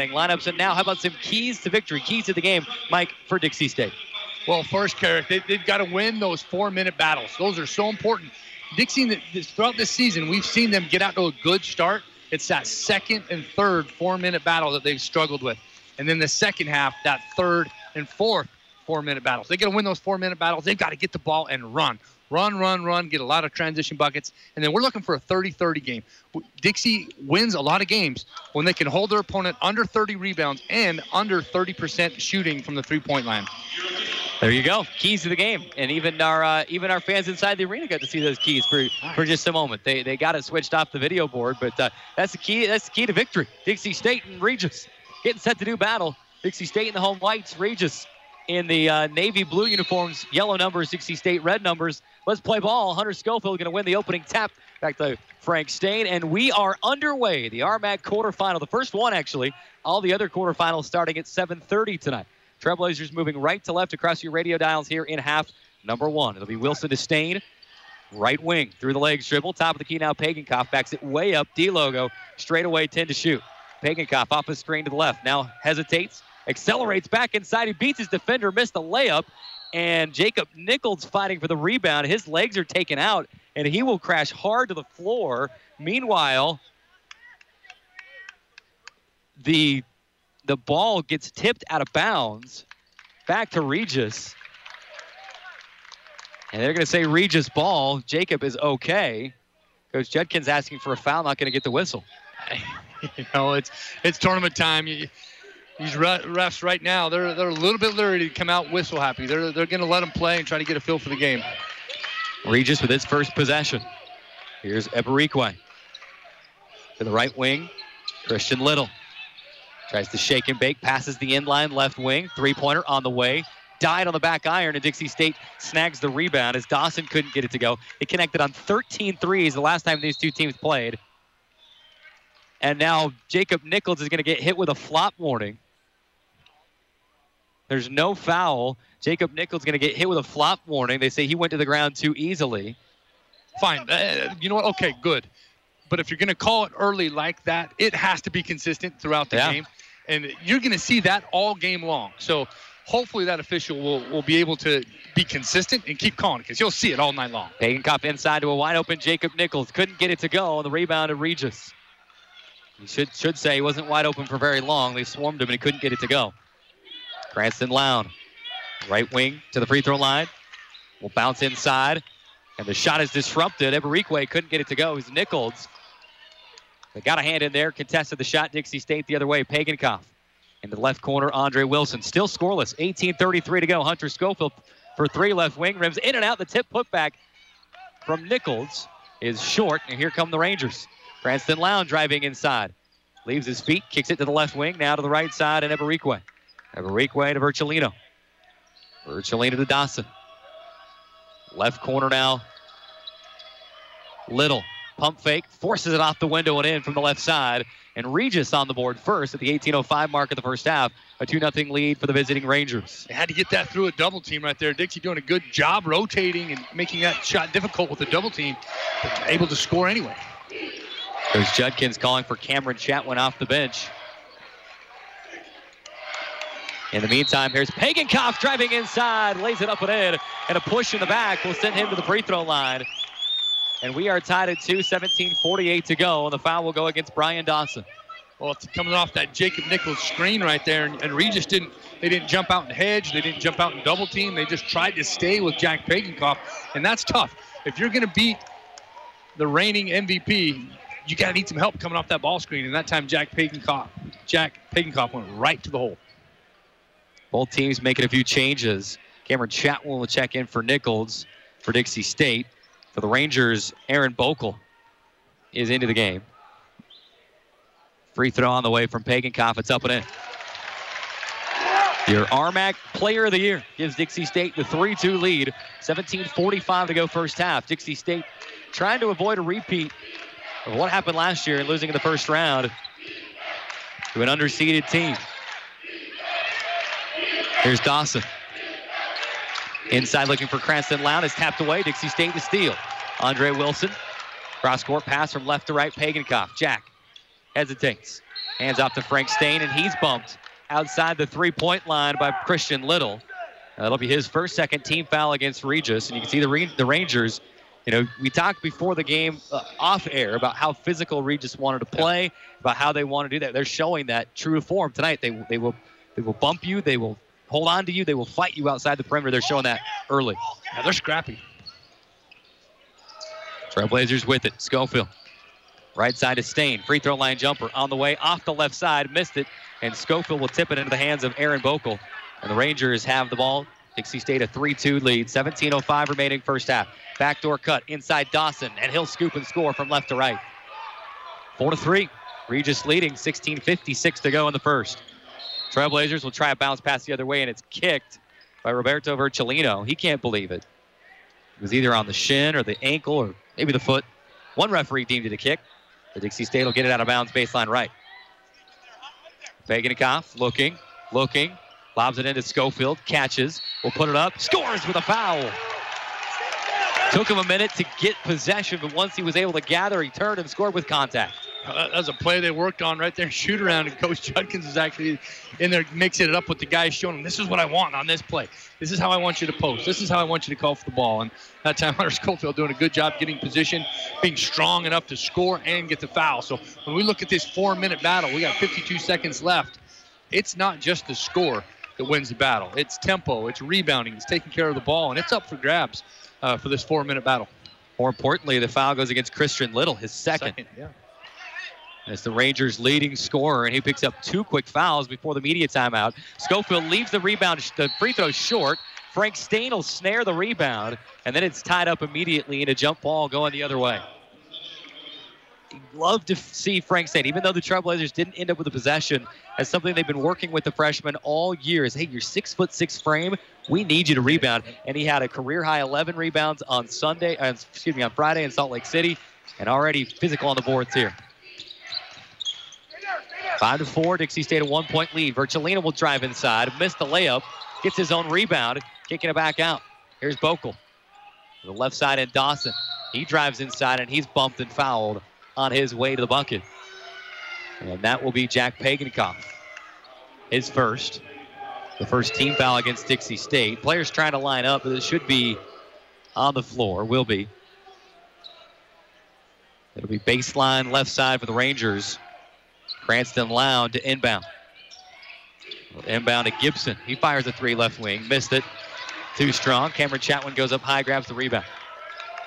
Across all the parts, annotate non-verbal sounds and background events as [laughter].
happening. Lineups and now, how about some keys to victory, keys to the game, Mike, for Dixie State? Well, first, Carrick, they, have got to win those four-minute battles. Those are so important. Dixie, throughout this season, we've seen them get out to a good start. It's that second and third four-minute battle that they've struggled with. And then the second half, that third and fourth four-minute battles. They got to win those four-minute battles. They've got to get the ball and run. Run, run, run, get a lot of transition buckets. And then we're looking for a 30-30 game. Dixie wins a lot of games when they can hold their opponent under 30 rebounds and under 30% shooting from the three-point line. There you go. Keys to the game, and even our uh, even our fans inside the arena got to see those keys for, for just a moment. They they got it switched off the video board, but uh, that's the key. That's the key to victory. Dixie State and Regis getting set to do battle. Dixie State in the home whites, Regis in the uh, navy blue uniforms, yellow numbers, Dixie State red numbers. Let's play ball. Hunter Schofield going to win the opening tap. Back to Frank Stain, and we are underway. The RMAC quarterfinal, the first one actually. All the other quarterfinals starting at 7:30 tonight. Trailblazers moving right to left across your radio dials here in half number one. It'll be Wilson to Stain. Right wing through the legs dribble. Top of the key now. Pagenkopf backs it way up. D logo straight away 10 to shoot. Pagenkopf off the screen to the left. Now hesitates. Accelerates back inside. He beats his defender. Missed the layup. And Jacob Nichols fighting for the rebound. His legs are taken out. And he will crash hard to the floor. Meanwhile, the the ball gets tipped out of bounds back to Regis. And they're going to say Regis ball. Jacob is okay. Coach Judkins asking for a foul, not going to get the whistle. [laughs] you know, it's it's tournament time. These refs right now, they're they're a little bit leery to come out whistle happy. They're they're going to let them play and try to get a feel for the game. Regis with his first possession. Here's Eberikwe. To the right wing, Christian Little. Tries to shake and bake, passes the inline left wing. Three pointer on the way. Died on the back iron, and Dixie State snags the rebound as Dawson couldn't get it to go. It connected on 13 threes the last time these two teams played. And now Jacob Nichols is going to get hit with a flop warning. There's no foul. Jacob Nichols going to get hit with a flop warning. They say he went to the ground too easily. Fine. Uh, you know what? Okay, good. But if you're going to call it early like that, it has to be consistent throughout the yeah. game and you're going to see that all game long. So hopefully that official will, will be able to be consistent and keep calling because you'll see it all night long. Pagenkopf inside to a wide open Jacob Nichols. Couldn't get it to go on the rebound of Regis. He should, should say he wasn't wide open for very long. They swarmed him and he couldn't get it to go. Cranston Loud, right wing to the free throw line. Will bounce inside. And the shot is disrupted. Eberikwe couldn't get it to go. He's Nichols they got a hand in there, contested the shot. Dixie State the other way. Pagenkopf in the left corner. Andre Wilson still scoreless. 18:33 to go. Hunter Schofield for three left wing rims in and out. The tip putback from Nichols is short, and here come the Rangers. Cranston Lown driving inside, leaves his feet, kicks it to the left wing. Now to the right side, and Eberikwe. Eberikwe to Virgilino. Virgilino to Dawson. Left corner now. Little Pump fake, forces it off the window and in from the left side. And Regis on the board first at the 18.05 mark of the first half. A 2 0 lead for the visiting Rangers. They had to get that through a double team right there. Dixie doing a good job rotating and making that shot difficult with the double team, but able to score anyway. There's Judkins calling for Cameron Chatwin off the bench. In the meantime, here's Pagenkopf driving inside, lays it up and in, and a push in the back will send him to the free throw line. And we are tied at 2, 17-48 to go. And the foul will go against Brian Dawson. Well, it's coming off that Jacob Nichols screen right there, and, and Regis didn't. They didn't jump out and hedge. They didn't jump out and double team. They just tried to stay with Jack Pagenkopf, and that's tough. If you're going to beat the reigning MVP, you got to need some help coming off that ball screen. And that time, Jack Pagenkopf, Jack Pagenkopf went right to the hole. Both teams making a few changes. Cameron Chatwin will check in for Nichols for Dixie State. For the Rangers, Aaron Bokel is into the game. Free throw on the way from Pagenkopf. It's up and in. Your RMAC Player of the Year gives Dixie State the 3-2 lead. 17:45 to go first half. Dixie State trying to avoid a repeat of what happened last year and losing in the first round to an underseeded team. Here's Dawson. Inside looking for Cranston Loud is tapped away. Dixie State to steal. Andre Wilson. Cross court pass from left to right. Pagenkopf. Jack hesitates. Hands off to Frank Stain, and he's bumped outside the three-point line by Christian Little. That'll be his first second team foul against Regis. And you can see the, the Rangers, you know, we talked before the game uh, off air about how physical Regis wanted to play, about how they want to do that. They're showing that true form tonight. They, they, will, they will bump you, they will hold on to you, they will fight you outside the perimeter. They're showing that early. Yeah, they're scrappy. Trailblazers with it. Schofield. Right side to Stain. Free throw line jumper on the way off the left side. Missed it. And Schofield will tip it into the hands of Aaron Bokel. And the Rangers have the ball. Dixie State a 3-2 lead. 17.05 remaining first half. Backdoor cut inside Dawson. And he'll scoop and score from left to right. 4 to 3. Regis leading. 16.56 to go in the first. Trailblazers will try a bounce pass the other way, and it's kicked by Roberto Virgilino. He can't believe it. It was either on the shin or the ankle or maybe the foot. One referee deemed it a kick. The Dixie State will get it out of bounds baseline right. Pagenkopf looking, looking, lobs it into Schofield, catches, will put it up, scores with a foul. Took him a minute to get possession, but once he was able to gather, he turned and scored with contact. Uh, that was a play they worked on right there, shoot around, and Coach Judkins is actually in there mixing it up with the guys showing them this is what I want on this play. This is how I want you to post. This is how I want you to call for the ball. And that time, [laughs] Hunter Schofield doing a good job getting position, being strong enough to score and get the foul. So when we look at this four-minute battle, we got 52 seconds left. It's not just the score that wins the battle. It's tempo, it's rebounding, it's taking care of the ball, and it's up for grabs uh, for this four-minute battle. More importantly, the foul goes against Christian Little, his second. second yeah. As the Rangers' leading scorer, and he picks up two quick fouls before the media timeout. Schofield leaves the rebound, the free throw short. Frank Stain will snare the rebound, and then it's tied up immediately in a jump ball going the other way. Love to see Frank Stain, even though the Trailblazers didn't end up with a possession, as something they've been working with the freshman all year. Is hey, you're six foot six frame, we need you to rebound, and he had a career high 11 rebounds on Sunday, uh, excuse me, on Friday in Salt Lake City, and already physical on the boards here. Five to four, Dixie State a one-point lead. Virgilino will drive inside, missed the layup, gets his own rebound, kicking it back out. Here's Bokel. The left side and Dawson. He drives inside and he's bumped and fouled on his way to the bucket. And that will be Jack Pagenkopf. His first. The first team foul against Dixie State. Players trying to line up, but it should be on the floor. Will be. It'll be baseline left side for the Rangers. Cranston Loud to inbound. Inbound to Gibson. He fires a three left wing. Missed it. Too strong. Cameron Chatwin goes up high, grabs the rebound.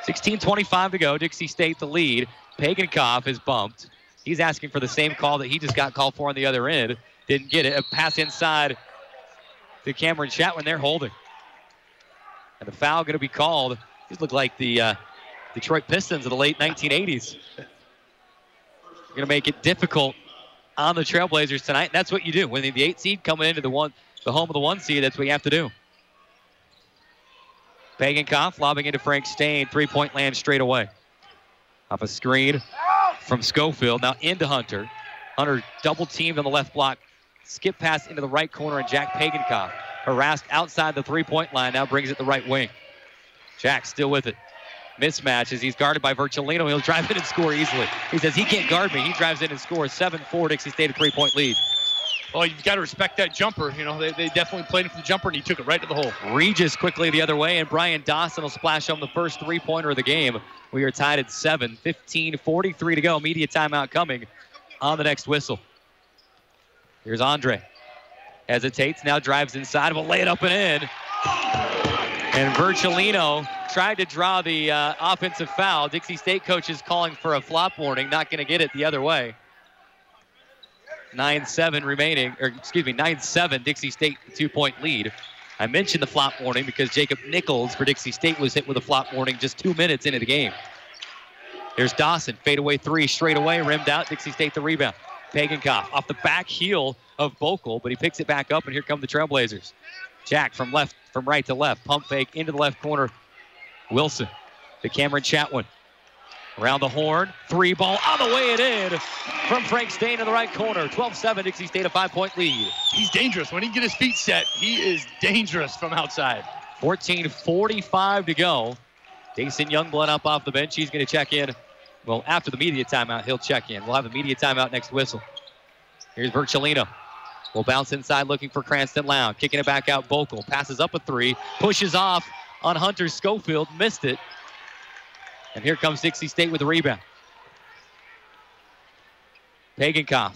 16.25 to go. Dixie State the lead. Pagenkopf is bumped. He's asking for the same call that he just got called for on the other end. Didn't get it. A pass inside to Cameron Chatwin. They're holding. And the foul going to be called. These look like the uh, Detroit Pistons of the late 1980s. Going to make it difficult on the Trailblazers tonight. That's what you do. When the eight seed coming into the one, the home of the one seed, that's what you have to do. Pagenkopf lobbing into Frank Stain. Three-point land straight away. Off a screen from Schofield. Now into Hunter. Hunter double teamed on the left block. Skip pass into the right corner, and Jack Pagenkopf harassed outside the three-point line. Now brings it the right wing. Jack still with it mismatch as he's guarded by Virgilino. He'll drive in and score easily. He says he can't guard me. He drives in and scores 7-4 Dixie State a three-point lead. Well, you've got to respect that jumper. You know, they, they definitely played him for the jumper, and he took it right to the hole. Regis quickly the other way, and Brian Dawson will splash home the first three-pointer of the game. We are tied at 7, 15, 43 to go. Media timeout coming on the next whistle. Here's Andre. Hesitates, now drives inside, will lay it up and in. And Virgilino tried to draw the uh, offensive foul. Dixie State coach is calling for a flop warning, not going to get it the other way. 9-7 remaining, or excuse me, 9-7, Dixie State two-point lead. I mentioned the flop warning because Jacob Nichols for Dixie State was hit with a flop warning just two minutes into the game. There's Dawson, fadeaway three, straight away, rimmed out. Dixie State the rebound. Pagenkopf off the back heel of Bokel, but he picks it back up, and here come the Trailblazers. Jack from left, from right to left, pump fake into the left corner Wilson to Cameron Chatwin. Around the horn, three ball on the way it in from Frank Stain in the right corner. 12-7, Dixie State a five-point lead. He's dangerous. When he get his feet set, he is dangerous from outside. 14.45 to go. Dason Youngblood up off the bench. He's going to check in. Well, after the media timeout, he'll check in. We'll have a media timeout next whistle. Here's Virgilino. Will bounce inside looking for Cranston Loud. Kicking it back out. Bokel passes up a three. Pushes off on Hunter Schofield. Missed it. And here comes Dixie State with the rebound. Pagenkopf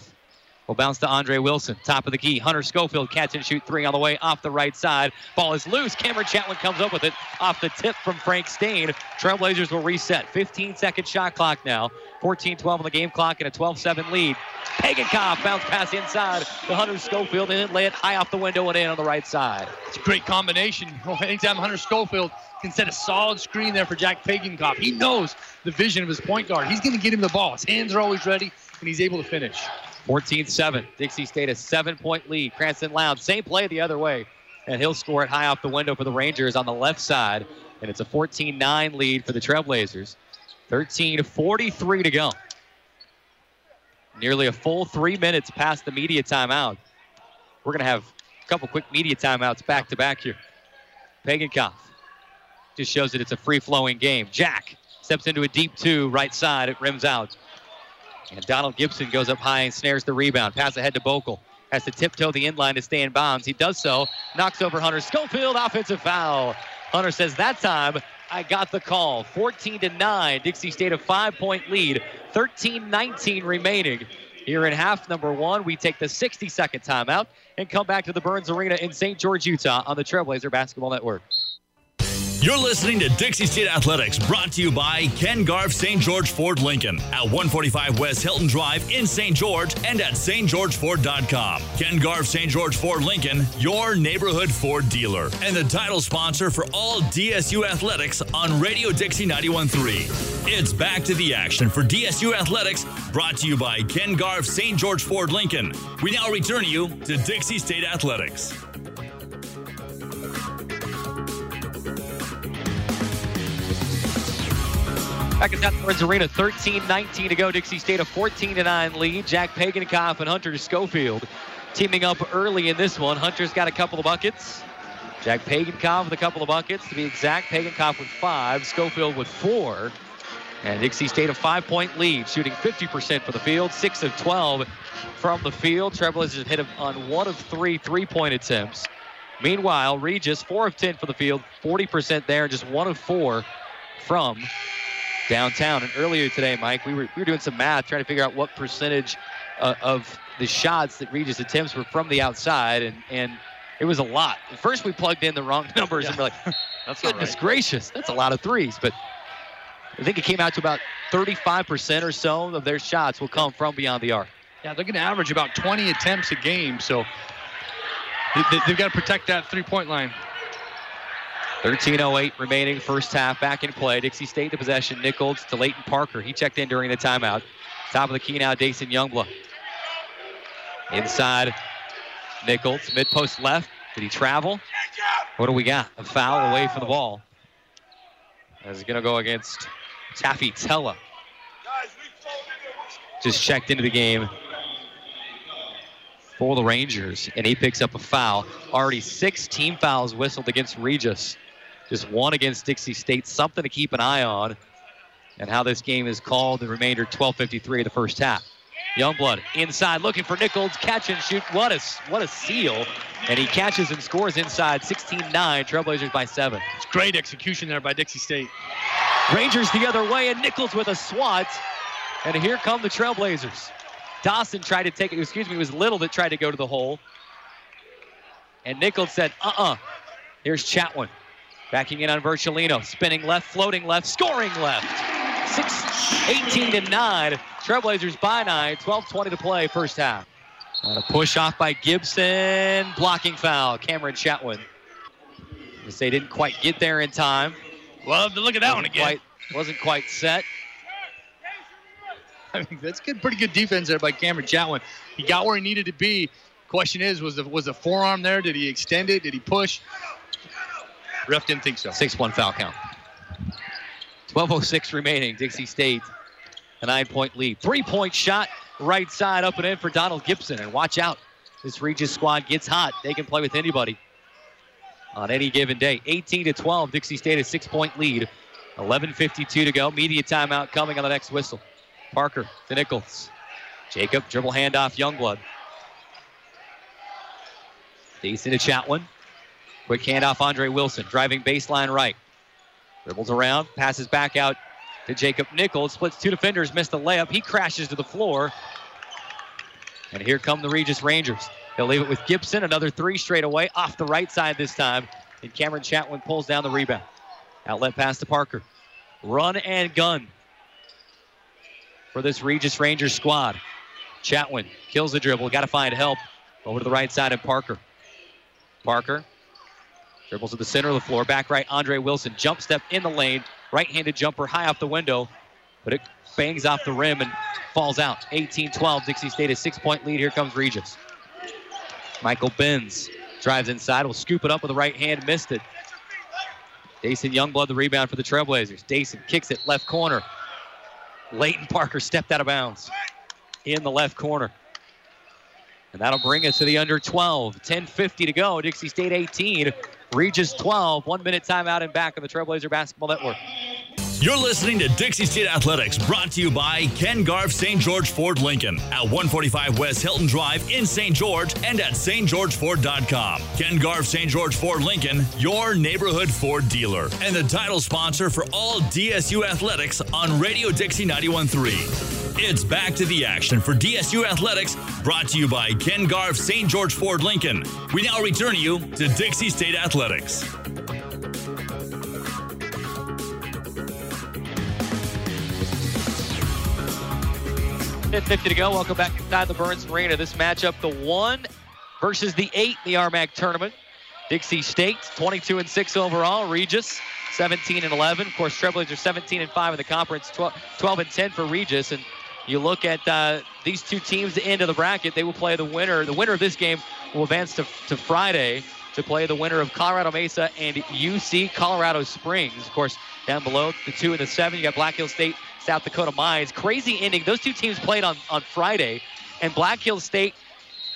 will bounce to Andre Wilson. Top of the key. Hunter Schofield catch and shoot three on the way off the right side. Ball is loose. Cameron Chatwin comes up with it off the tip from Frank Stain. Trailblazers will reset. 15 second shot clock now. 14 12 on the game clock and a 12 7 lead. Pagenkopf bounce pass inside to Hunter Schofield and lay it high off the window and in on the right side. It's a great combination. Oh, anytime Hunter Schofield can set a solid screen there for Jack Pagenkopf, he knows the vision of his point guard. He's going to get him the ball. His hands are always ready, and he's able to finish. 14-7. Dixie State a seven-point lead. Cranston Loud, same play the other way, and he'll score it high off the window for the Rangers on the left side, and it's a 14-9 lead for the Trailblazers. 13-43 to go. Nearly a full three minutes past the media timeout. We're going to have a couple quick media timeouts back to back here. Pagenkopf just shows that it's a free-flowing game. Jack steps into a deep two, right side. It rims out. And Donald Gibson goes up high and snares the rebound. Pass ahead to Bokel. Has to tiptoe the inline to stay in bounds. He does so. Knocks over Hunter Schofield. Offensive foul. Hunter says that time I got the call. 14 to 9. Dixie State a five point lead. 13 19 remaining. Here in half number one, we take the 60 second timeout and come back to the Burns Arena in St. George, Utah on the Trailblazer Basketball Network. You're listening to Dixie State Athletics, brought to you by Ken Garff St. George Ford Lincoln at 145 West Hilton Drive in St. George and at stgeorgeford.com. Ken Garff St. George Ford Lincoln, your neighborhood Ford dealer, and the title sponsor for all DSU athletics on Radio Dixie 91.3. It's back to the action for DSU Athletics, brought to you by Ken Garff St. George Ford Lincoln. We now return you to Dixie State Athletics. Back at North Arena, 13-19 to go. Dixie State a 14-9 lead. Jack Pagenkopf and Hunter Schofield teaming up early in this one. Hunter's got a couple of buckets. Jack Pagenkopf with a couple of buckets. To be exact, Pagenkopf with five, Schofield with four. And Dixie State a five-point lead, shooting 50% for the field, 6 of 12 from the field. Trailblazers hit on one of three three-point attempts. Meanwhile, Regis, 4 of 10 for the field, 40% there, just 1 of 4 from downtown. And earlier today, Mike, we were, we were doing some math trying to figure out what percentage uh, of the shots that Regis attempts were from the outside, and, and it was a lot. At first, we plugged in the wrong [laughs] numbers, yeah. and we're like, [laughs] that's goodness right. gracious, that's a lot of threes. But I think it came out to about 35% or so of their shots will come from beyond the arc. Yeah, they're going to average about 20 attempts a game, so they, have got to protect that three-point line. 13.08 remaining first half back in play. Dixie State the possession. Nichols to Leighton Parker. He checked in during the timeout. Top of the key now, Dason Youngblood. Inside, Nichols. Mid post left. Did he travel? What do we got? A foul away from the ball. As going to go against Taffy Tella. Just checked into the game for the Rangers, and he picks up a foul. Already six team fouls whistled against Regis. Just one against Dixie State. Something to keep an eye on and how this game is called. The remainder 12:53 of the first half. Youngblood inside looking for Nichols. Catch and shoot. What a, what a seal. And he catches and scores inside 16-9. Trailblazers by seven. It's great execution there by Dixie State. Rangers the other way and Nichols with a swat. And here come the Trailblazers. Dawson tried to take it. Excuse me, it was Little that tried to go to the hole. And Nichols said, uh-uh. Here's Chatwin. Backing in on Virgilino. Spinning left, floating left, scoring left. 6, 18 to 9. Trailblazers by 9. 12-20 to play first half. And a push off by Gibson. Blocking foul. Cameron Chatwin. They didn't quite get there in time. Love to look at that wasn't one again. Quite, wasn't quite set. [laughs] I mean, that's good, pretty good defense there by Cameron Chatwin. He got where he needed to be. Question is, was the was the forearm there? Did he extend it? Did he push? Ref didn't think so. 6-1 foul count. 12.06 remaining. Dixie State, a nine-point lead. Three-point shot, right side, up and in for Donald Gibson. And watch out. This Regis squad gets hot. They can play with anybody on any given day. 18 to 12. Dixie State a six-point lead. 11.52 to go. Media timeout coming on the next whistle. Parker to Nichols. Jacob, dribble handoff, Youngblood. Decent to Chatwin. Quick handoff, Andre Wilson, driving baseline right. Dribbles around, passes back out to Jacob Nichols. Splits two defenders, missed the layup. He crashes to the floor. And here come the Regis Rangers. They'll leave it with Gibson. Another three straight away, off the right side this time. And Cameron Chatwin pulls down the rebound. Outlet pass to Parker. Run and gun for this Regis Rangers squad. Chatwin kills the dribble. Got to find help over to the right side of Parker. Parker dribbles to the center of the floor. Back right, Andre Wilson. Jump step in the lane. Right handed jumper high off the window, but it bangs off the rim and falls out. 18 12. Dixie State a six point lead. Here comes Regis. Michael Benz drives inside. Will scoop it up with the right hand. Missed it. Dason Youngblood the rebound for the Trailblazers. Dason kicks it left corner. Leighton Parker stepped out of bounds in the left corner. And that'll bring us to the under 12. 10.50 to go. Dixie State 18. Regis 12. One minute timeout and back on the Trailblazer Basketball Network. You're listening to Dixie State Athletics, brought to you by Ken Garff St. George Ford Lincoln at 145 West Hilton Drive in St. George and at stgeorgeford.com. Ken Garff St. George Ford Lincoln, your neighborhood Ford dealer, and the title sponsor for all DSU athletics on Radio Dixie 91.3. It's back to the action for DSU Athletics, brought to you by Ken Garff St. George Ford Lincoln. We now return you to Dixie State Athletics. Fifty to go. Welcome back inside the Burns Arena. This matchup, the one versus the eight in the RMAC tournament. Dixie State, 22 and 6 overall. Regis, 17 and 11. Of course, Trailblazers 17 and 5 in the conference, 12, 12 and 10 for Regis. And you look at uh, these two teams, the end of the bracket, they will play the winner. The winner of this game will advance to, to Friday to play the winner of Colorado Mesa and UC Colorado Springs. Of course, down below, the two and the seven, you got Black Hill State South Dakota Mines. Crazy ending. Those two teams played on, on Friday, and Black Hill State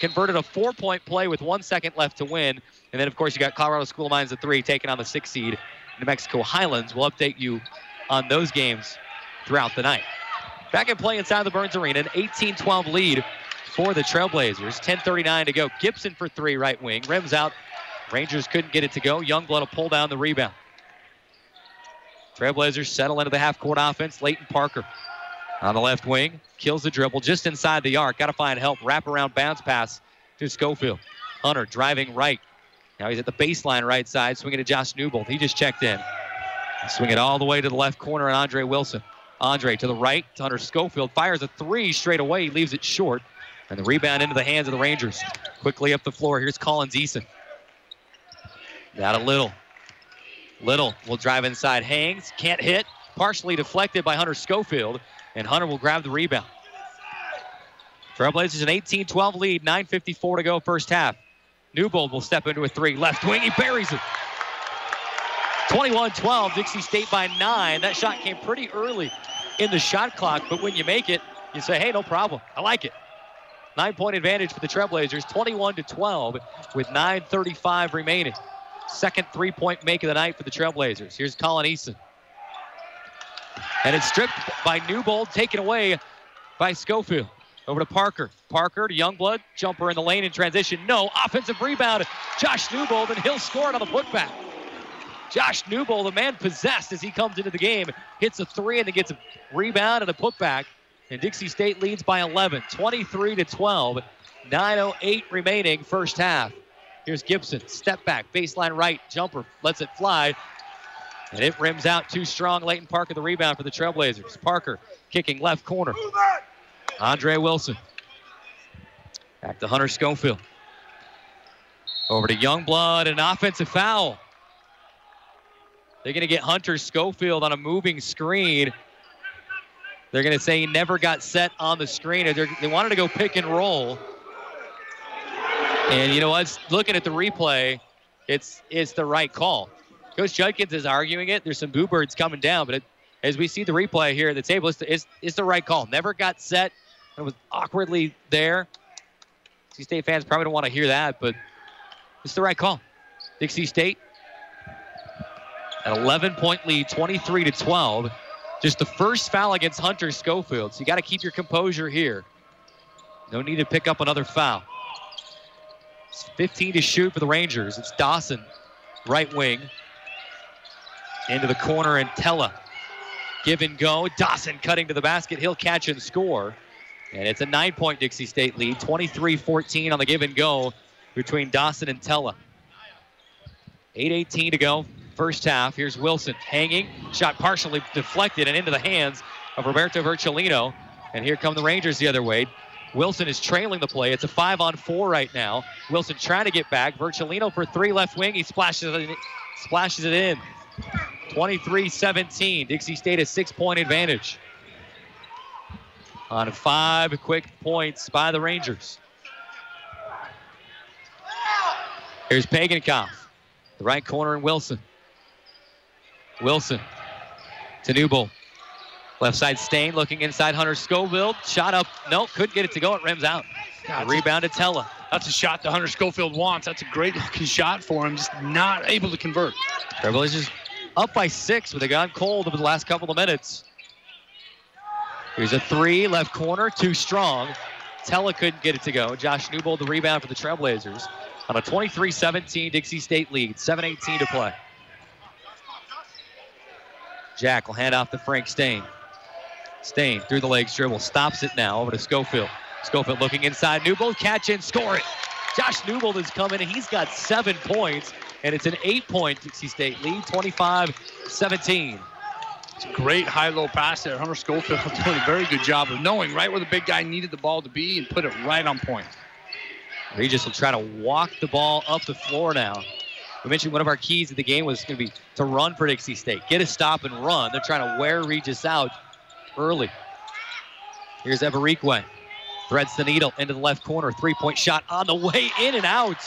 converted a four point play with one second left to win. And then, of course, you got Colorado School of Mines at three, taking on the six seed, New Mexico Highlands. We'll update you on those games throughout the night. Back in play inside the Burns Arena, an 18 12 lead for the Trailblazers. 10.39 to go. Gibson for three, right wing. Rims out. Rangers couldn't get it to go. Youngblood will pull down the rebound. Trailblazers settle into the half court offense. Leighton Parker on the left wing kills the dribble just inside the arc. Got to find help. Wrap around bounce pass to Schofield. Hunter driving right. Now he's at the baseline right side, swinging to Josh Newbold. He just checked in. Swing it all the way to the left corner and Andre Wilson. Andre to the right to Hunter Schofield. Fires a three straight away. He leaves it short. And the rebound into the hands of the Rangers. Quickly up the floor. Here's Collins Eason. Got a little. Little will drive inside, hangs, can't hit, partially deflected by Hunter Schofield, and Hunter will grab the rebound. Trailblazers an 18-12 lead, 9.54 to go first half. Newbold will step into a three, left wing, he buries it. 21-12, Dixie State by nine. That shot came pretty early in the shot clock, but when you make it, you say, hey, no problem. I like it. Nine-point advantage for the Trailblazers, 21 to 12, with 9:35 remaining. Second three-point make of the night for the Trailblazers. Here's Colin Eason. And it's stripped by Newbold, taken away by Schofield. Over to Parker. Parker to Youngblood. Jumper in the lane in transition. No. Offensive rebound. Josh Newbold, and he'll score it on the putback. Josh Newbold, the man possessed as he comes into the game, hits a three and then gets a rebound and a putback. And Dixie State leads by 11, 23 to 12. 9.08 remaining first half. Here's Gibson. Step back, baseline right, jumper, lets it fly. And it rims out too strong. Leighton Parker, the rebound for the Trailblazers. Parker kicking left corner. Andre Wilson. Back to Hunter Schofield. Over to Youngblood, an offensive foul. They're going to get Hunter Schofield on a moving screen. They're going to say he never got set on the screen. They're, wanted to go pick and roll. And you know what? Looking at the replay, it's it's the right call. Coach Judkins is arguing it. There's some boo birds coming down, but it, as we see the replay here at the table, it's the, it's, it's the right call. Never got set. It was awkwardly there. Dixie State fans probably don't want to hear that, but it's the right call. Dixie State, an 11 point lead, 23 to 12. Just the first foul against Hunter Schofield. So you got to keep your composure here. No need to pick up another foul. It's 15 to shoot for the Rangers. It's Dawson, right wing, into the corner, and Tella. Give and go. Dawson cutting to the basket. He'll catch and score. And it's a nine point Dixie State lead, 23 14 on the give and go between Dawson and Tella. 8.18 to go, first half. Here's Wilson hanging, shot partially deflected and into the hands of Roberto Virgilino. And here come the Rangers the other way. Wilson is trailing the play. It's a five on four right now. Wilson trying to get back. Virgilino for three left wing. He splashes it, splashes it in. 23 17. Dixie State a six point advantage. On five quick points by the Rangers. Here's Pagenkopf. The right corner and Wilson. Wilson to Newbold. Left side Stain looking inside Hunter Schofield. Shot up. Nope, couldn't get it to go. It rims out. God, rebound to Tella. That's a shot that Hunter Schofield wants. That's a great looking shot for him. Just not able to convert. Trailblazers up by six, but they got cold over the last couple of minutes. Here's a three, left corner, too strong. Tella couldn't get it to go. Josh Newbold, the rebound for the Trailblazers on a 23-17 Dixie State lead. 7-18 to play. Jack will hand off to Frank Stain. Stain through the legs dribble, stops it now over to Schofield. Schofield looking inside. Newbold catch and score it. Josh Newbold is coming and he's got seven points, and it's an eight-point Dixie State lead, 25-17. It's a great high-low pass there. Hunter Schofield [laughs] doing a very good job of knowing right where the big guy needed the ball to be and put it right on point. Regis will try to walk the ball up the floor now. We mentioned one of our keys of the game was going to be to run for Dixie State. Get a stop and run. They're trying to wear Regis out early. Here's Eberikwe. Threads the needle into the left corner. Three-point shot on the way in and out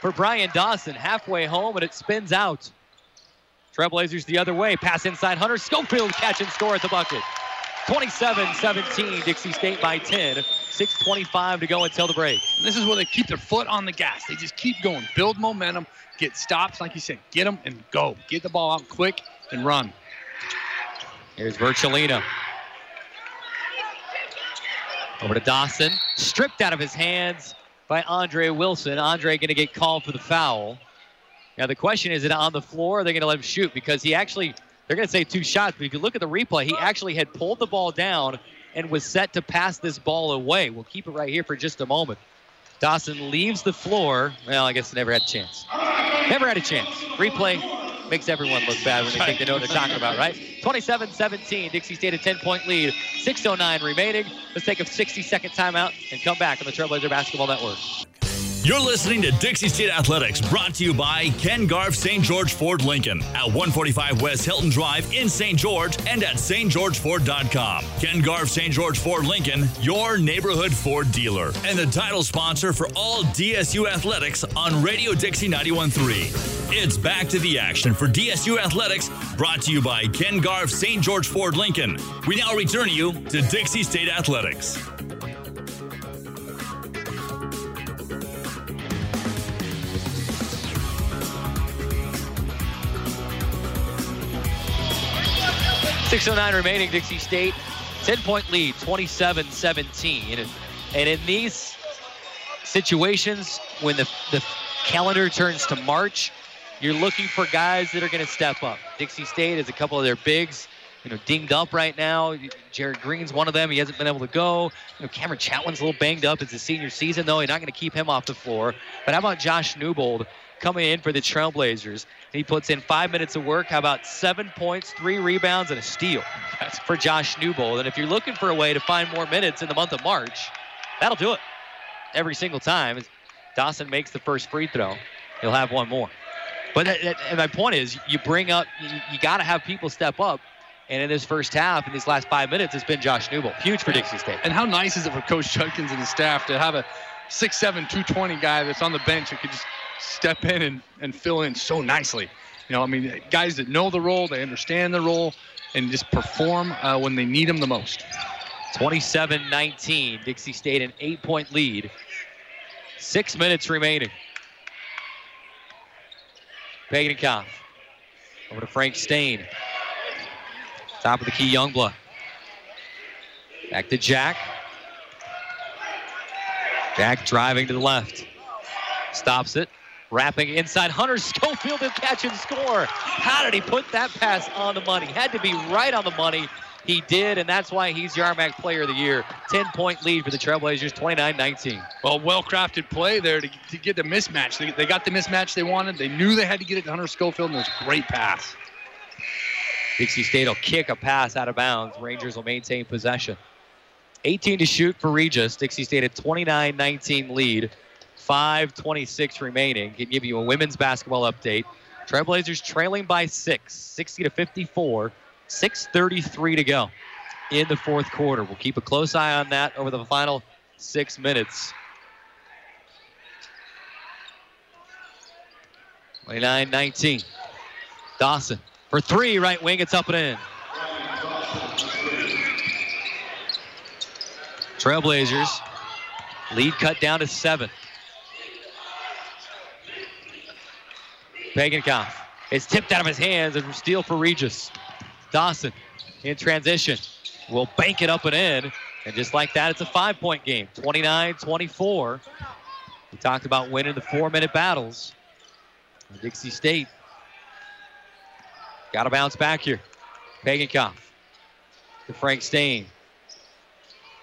for Brian Dawson. Halfway home, and it spins out. Trailblazers the other way. Pass inside Hunter. Schofield catch and score at the bucket. 27-17, Dixie State by 10. 6.25 to go until the break. This is where they keep their foot on the gas. They just keep going, build momentum, get stops, like you said, get them and go. Get the ball out quick and run. Here's Virgilino. Over to Dawson. Stripped out of his hands by Andre Wilson. Andre going to get called for the foul. Now the question is, is it on the floor or are they going to let him shoot? Because he actually, they're going to say two shots, but if you look at the replay, he oh. actually had pulled the ball down and was set to pass this ball away. We'll keep it right here for just a moment. Dawson leaves the floor. Well, I guess never had a chance. Never had a chance. Replay makes everyone look bad when they think they know what they're talking about, right? 27-17, Dixie State a 10-point lead. 6.09 remaining. Let's take a 60-second timeout and come back on the Trailblazer Basketball Network. You're listening to Dixie State Athletics, brought to you by Ken Garff St. George Ford Lincoln at 145 West Hilton Drive in St. George and at stgeorgeford.com. Ken Garff St. George Ford Lincoln, your neighborhood Ford dealer, and the title sponsor for all DSU athletics on Radio Dixie 91.3. It's back to the action for DSU Athletics, brought to you by Ken Garff St. George Ford Lincoln. We now return you to Dixie State Athletics. Six oh nine remaining. Dixie State, ten point lead, 27-17. And in these situations, when the the calendar turns to March, you're looking for guys that are going to step up. Dixie State has a couple of their bigs, you know, dinged up right now. Jared Green's one of them. He hasn't been able to go. You know, Cameron Chatwin's a little banged up. It's his senior season, though. You're not going to keep him off the floor. But how about Josh Newbold coming in for the Trailblazers? He puts in five minutes of work. How about seven points, three rebounds, and a steal? That's for Josh Newbold. And if you're looking for a way to find more minutes in the month of March, that'll do it every single time. Dawson makes the first free throw. He'll have one more. But that, that, my point is, you bring up, you, you got to have people step up. And in this first half, in these last five minutes, it's been Josh Newbold. Huge for Dixie State. And how nice is it for Coach Judkins and his staff to have a 6'7", 220 guy that's on the bench who could just step in and, and fill in so nicely. You know, I mean, guys that know the role, they understand the role, and just perform uh, when they need them the most. 27-19, Dixie State an eight-point lead. Six minutes remaining. Pagenkopf over to Frank Stain. Top of the key, Youngblood. Back to Jack. Jack driving to the left. Stops it. Wrapping inside. Hunter Schofield to catch and score. How did he put that pass on the money? Had to be right on the money. He did, and that's why he's Yarmac Player of the Year. 10 point lead for the Trailblazers, 29 19. Well, well crafted play there to, to get the mismatch. They, they got the mismatch they wanted. They knew they had to get it to Hunter Schofield, and it was a great pass. Dixie State will kick a pass out of bounds. Rangers will maintain possession. 18 to shoot for Regis. Dixie State a 29 19 lead. 5.26 remaining. Can give you a women's basketball update. Trailblazers trailing by six, 60 to 54. 6.33 to go in the fourth quarter. We'll keep a close eye on that over the final six minutes. 29 19. Dawson for three, right wing. It's up and in. Trailblazers lead cut down to seven. Pagenkopf. It's tipped out of his hands and steal for Regis. Dawson in transition will bank it up and in. And just like that, it's a five point game 29 24. We talked about winning the four minute battles. Dixie State got to bounce back here. Pagenkopf to Frank Stain.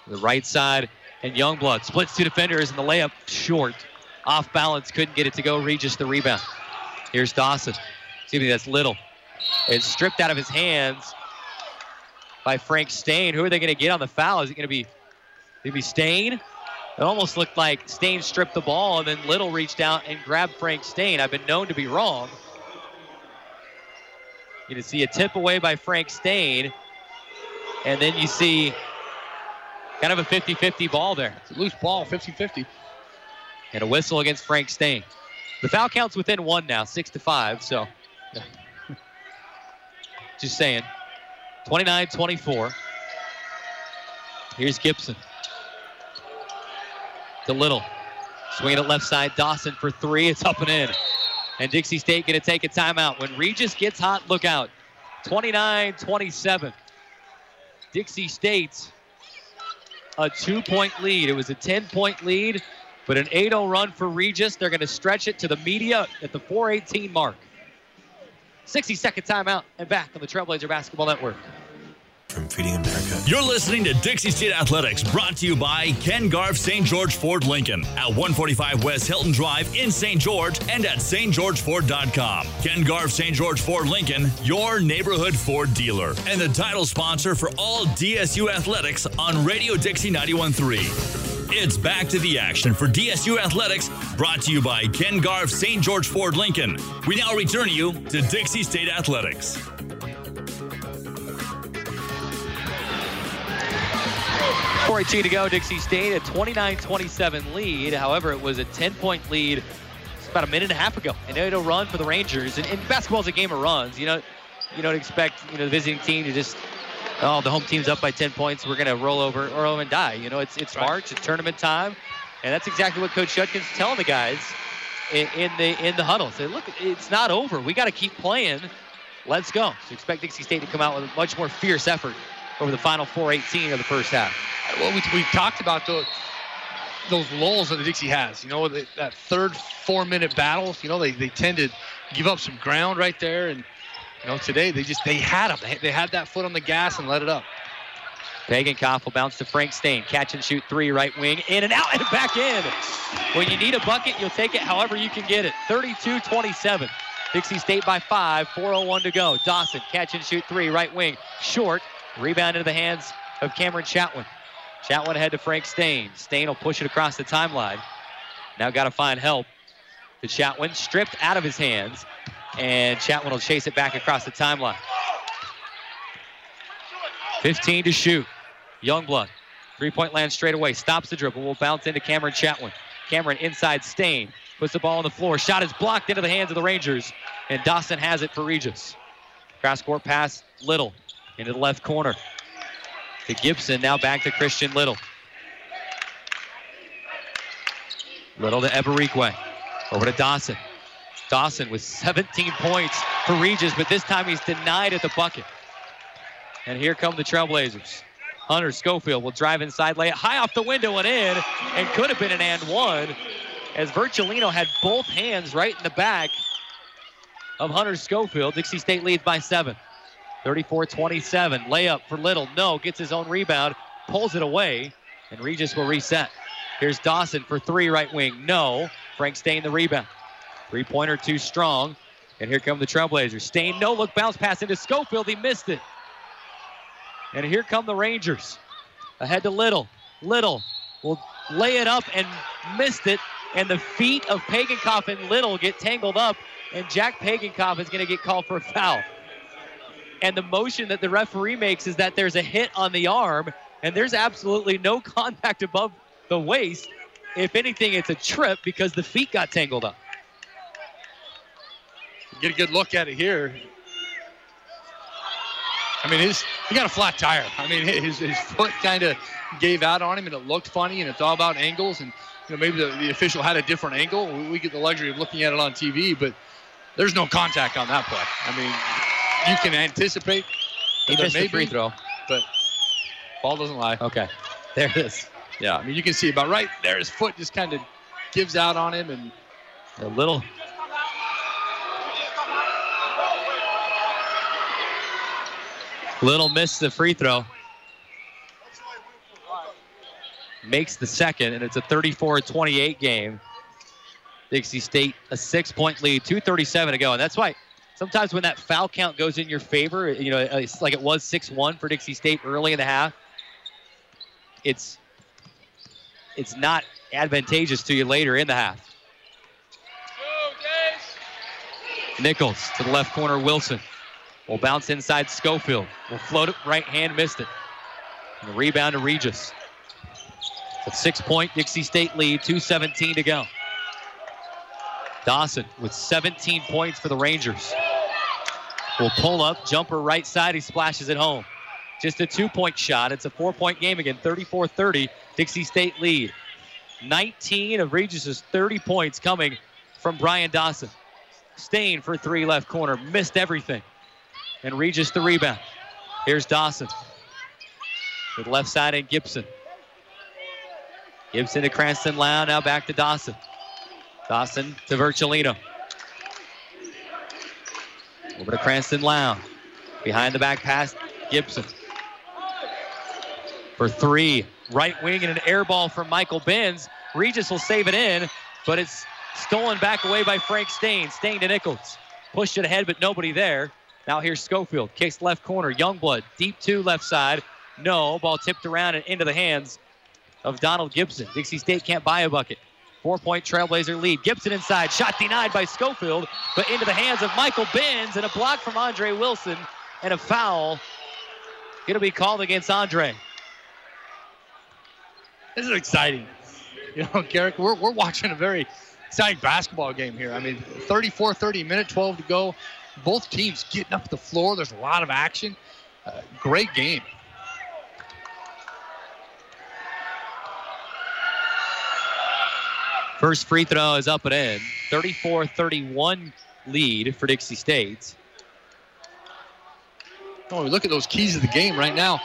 The right side, and Youngblood splits two defenders, and the layup short. Off balance, couldn't get it to go. Regis the rebound. Here's Dawson. Excuse me, that's Little. It's stripped out of his hands by Frank Stain. Who are they going to get on the foul? Is it going to be, maybe Stain? It almost looked like Stain stripped the ball and then Little reached out and grabbed Frank Stain. I've been known to be wrong. You can see a tip away by Frank Stain. And then you see kind of a 50 50 ball there. It's a loose ball, 50 50. And a whistle against Frank Stain. The foul count's within one now, six to five. So [laughs] just saying. 29 24. Here's Gibson. To Little. Swinging it left side. Dawson for three. It's up and in. And Dixie State going to take a timeout. When Regis gets hot, look out. 29 27. Dixie State, a two point lead. It was a 10 point lead, but an 8 0 run for Regis. They're going to stretch it to the media at the 418 mark. 60 second timeout and back on the Trailblazer Basketball Network. From Feeding America. You're listening to Dixie State Athletics, brought to you by Ken Garff St. George Ford Lincoln at 145 West Hilton Drive in St. George and at stgeorgeford.com. Ken Garff St. George Ford Lincoln, your neighborhood Ford dealer, and the title sponsor for all DSU athletics on Radio Dixie 913. It's back to the action for DSU Athletics, brought to you by Ken Garff St. George Ford Lincoln. We now return you to Dixie State Athletics. 418 to go. Dixie State a 29-27 lead. However, it was a 10-point lead about a minute and a half ago. And it'll run for the Rangers. And, and basketball is a game of runs. You know, you don't expect you know the visiting team to just oh the home team's up by 10 points. We're gonna roll over or roll and die. You know, it's it's Right. March, it's tournament time, and that's exactly what Coach Judkins telling the guys in, in the in the huddle. Say, look, it's not over. We got to keep playing. Let's go. So expect Dixie State to come out with a much more fierce effort over the final 418 of the first half. Well, we, we've talked about those, those lulls that the Dixie has. You know, the, that third four-minute battles. You know, they, they tend to give up some ground right there. And, you know, today they just, they had them. They, they had that foot on the gas and let it up. Pagenkopf will bounce to Frank Stain. Catch and shoot three, right wing, in and out and back in. When you need a bucket, you'll take it however you can get it. 32 27. Dixie State by five, 4.01 to go. Dawson, catch and shoot three, right wing, short. Rebound into the hands of Cameron Chatwin. Chatwin ahead to Frank Stain. Stain will push it across the timeline. Now got to find help to Chatwin, stripped out of his hands, and Chatwin will chase it back across the timeline. 15 to shoot. Youngblood. Three point land straight away. Stops the dribble. Will bounce into Cameron Chatwin. Cameron inside Stain. Puts the ball on the floor. Shot is blocked into the hands of the Rangers. And Dawson has it for Regis. Cross court pass. Little into the left corner. To Gibson. Now back to Christian Little. Little to Eberikwe. Over to Dawson. Dawson with 17 points for Regis, but this time he's denied at the bucket. And here come the Trailblazers. Hunter Schofield will drive inside, lay it high off the window and in, and could have been an and one. as Virgilino had both hands right in the back of Hunter Schofield. Dixie State leads by seven. 34-27. Layup for Little. No, gets his own rebound, pulls it away, and Regis will reset. Here's Dawson for three right wing. No. Frank Stain the rebound. Three-pointer too strong. And here come the Trailblazers. Stain, no look, bounce pass into Schofield. He missed it. And here come the Rangers. Ahead to Little. Little will lay it up and missed it. And the feet of Pagenkopf and Little get tangled up. And Jack Pagenkopf is going to get called for a foul. And the motion that the referee makes is that there's a hit on the arm. And there's absolutely no [laughs] contact above the waist. If anything, it's a trip because the feet got tangled up. Get a good look at it here. I mean, his he got a flat tire. I mean, his, his foot kind of gave out on him, and it looked funny. And it's all about angles. And you know, maybe the, the official had a different angle. We, we get the luxury of looking at it on TV, but there's no contact on that play. I mean, you can anticipate. He missed the free throw. but ball doesn't lie. Okay. There it is. Yeah, I mean, you can see about right there. His foot just kind of gives out on him, and A little. Little missed the free throw. Makes the second, and it's a 34-28 game. Dixie State a six-point lead, 2:37 to go, and that's why sometimes when that foul count goes in your favor, you know, it's like it was 6-1 for Dixie State early in the half. It's it's not advantageous to you later in the half. Nichols to the left corner, Wilson. Will bounce inside Schofield. Will float it right hand, missed it. And the rebound to Regis. A six point Dixie State lead, 2.17 to go. Dawson with 17 points for the Rangers. Will pull up, jumper right side, he splashes it home. Just a two point shot. It's a four point game again, 34 30. Dixie State lead. 19 of Regis's 30 points coming from Brian Dawson. Stain for three left corner. Missed everything. And Regis the rebound. Here's Dawson. The left side and Gibson. Gibson to Cranston Lau. Now back to Dawson. Dawson to Virgilino. Over to Cranston Lau. Behind the back pass, Gibson. For three. Right wing and an air ball from Michael Benz. Regis will save it in, but it's stolen back away by Frank Stain. Stain to Nichols. Pushed it ahead, but nobody there. Now here's Schofield. Kicks left corner. Youngblood. Deep two left side. No. Ball tipped around and into the hands of Donald Gibson. Dixie State can't buy a bucket. Four point Trailblazer lead. Gibson inside. Shot denied by Schofield, but into the hands of Michael Benz and a block from Andre Wilson and a foul. To be called against Andre. this is exciting. [laughs] You know, Garrick, we're, we're watching a very exciting basketball game here. I mean, 34 30 minute, 12 to go. Both teams getting up the floor. There's a lot of action. Uh, great game. First free throw is up and in. 34 31 lead for Dixie State. Oh, we look at those keys of the game right now.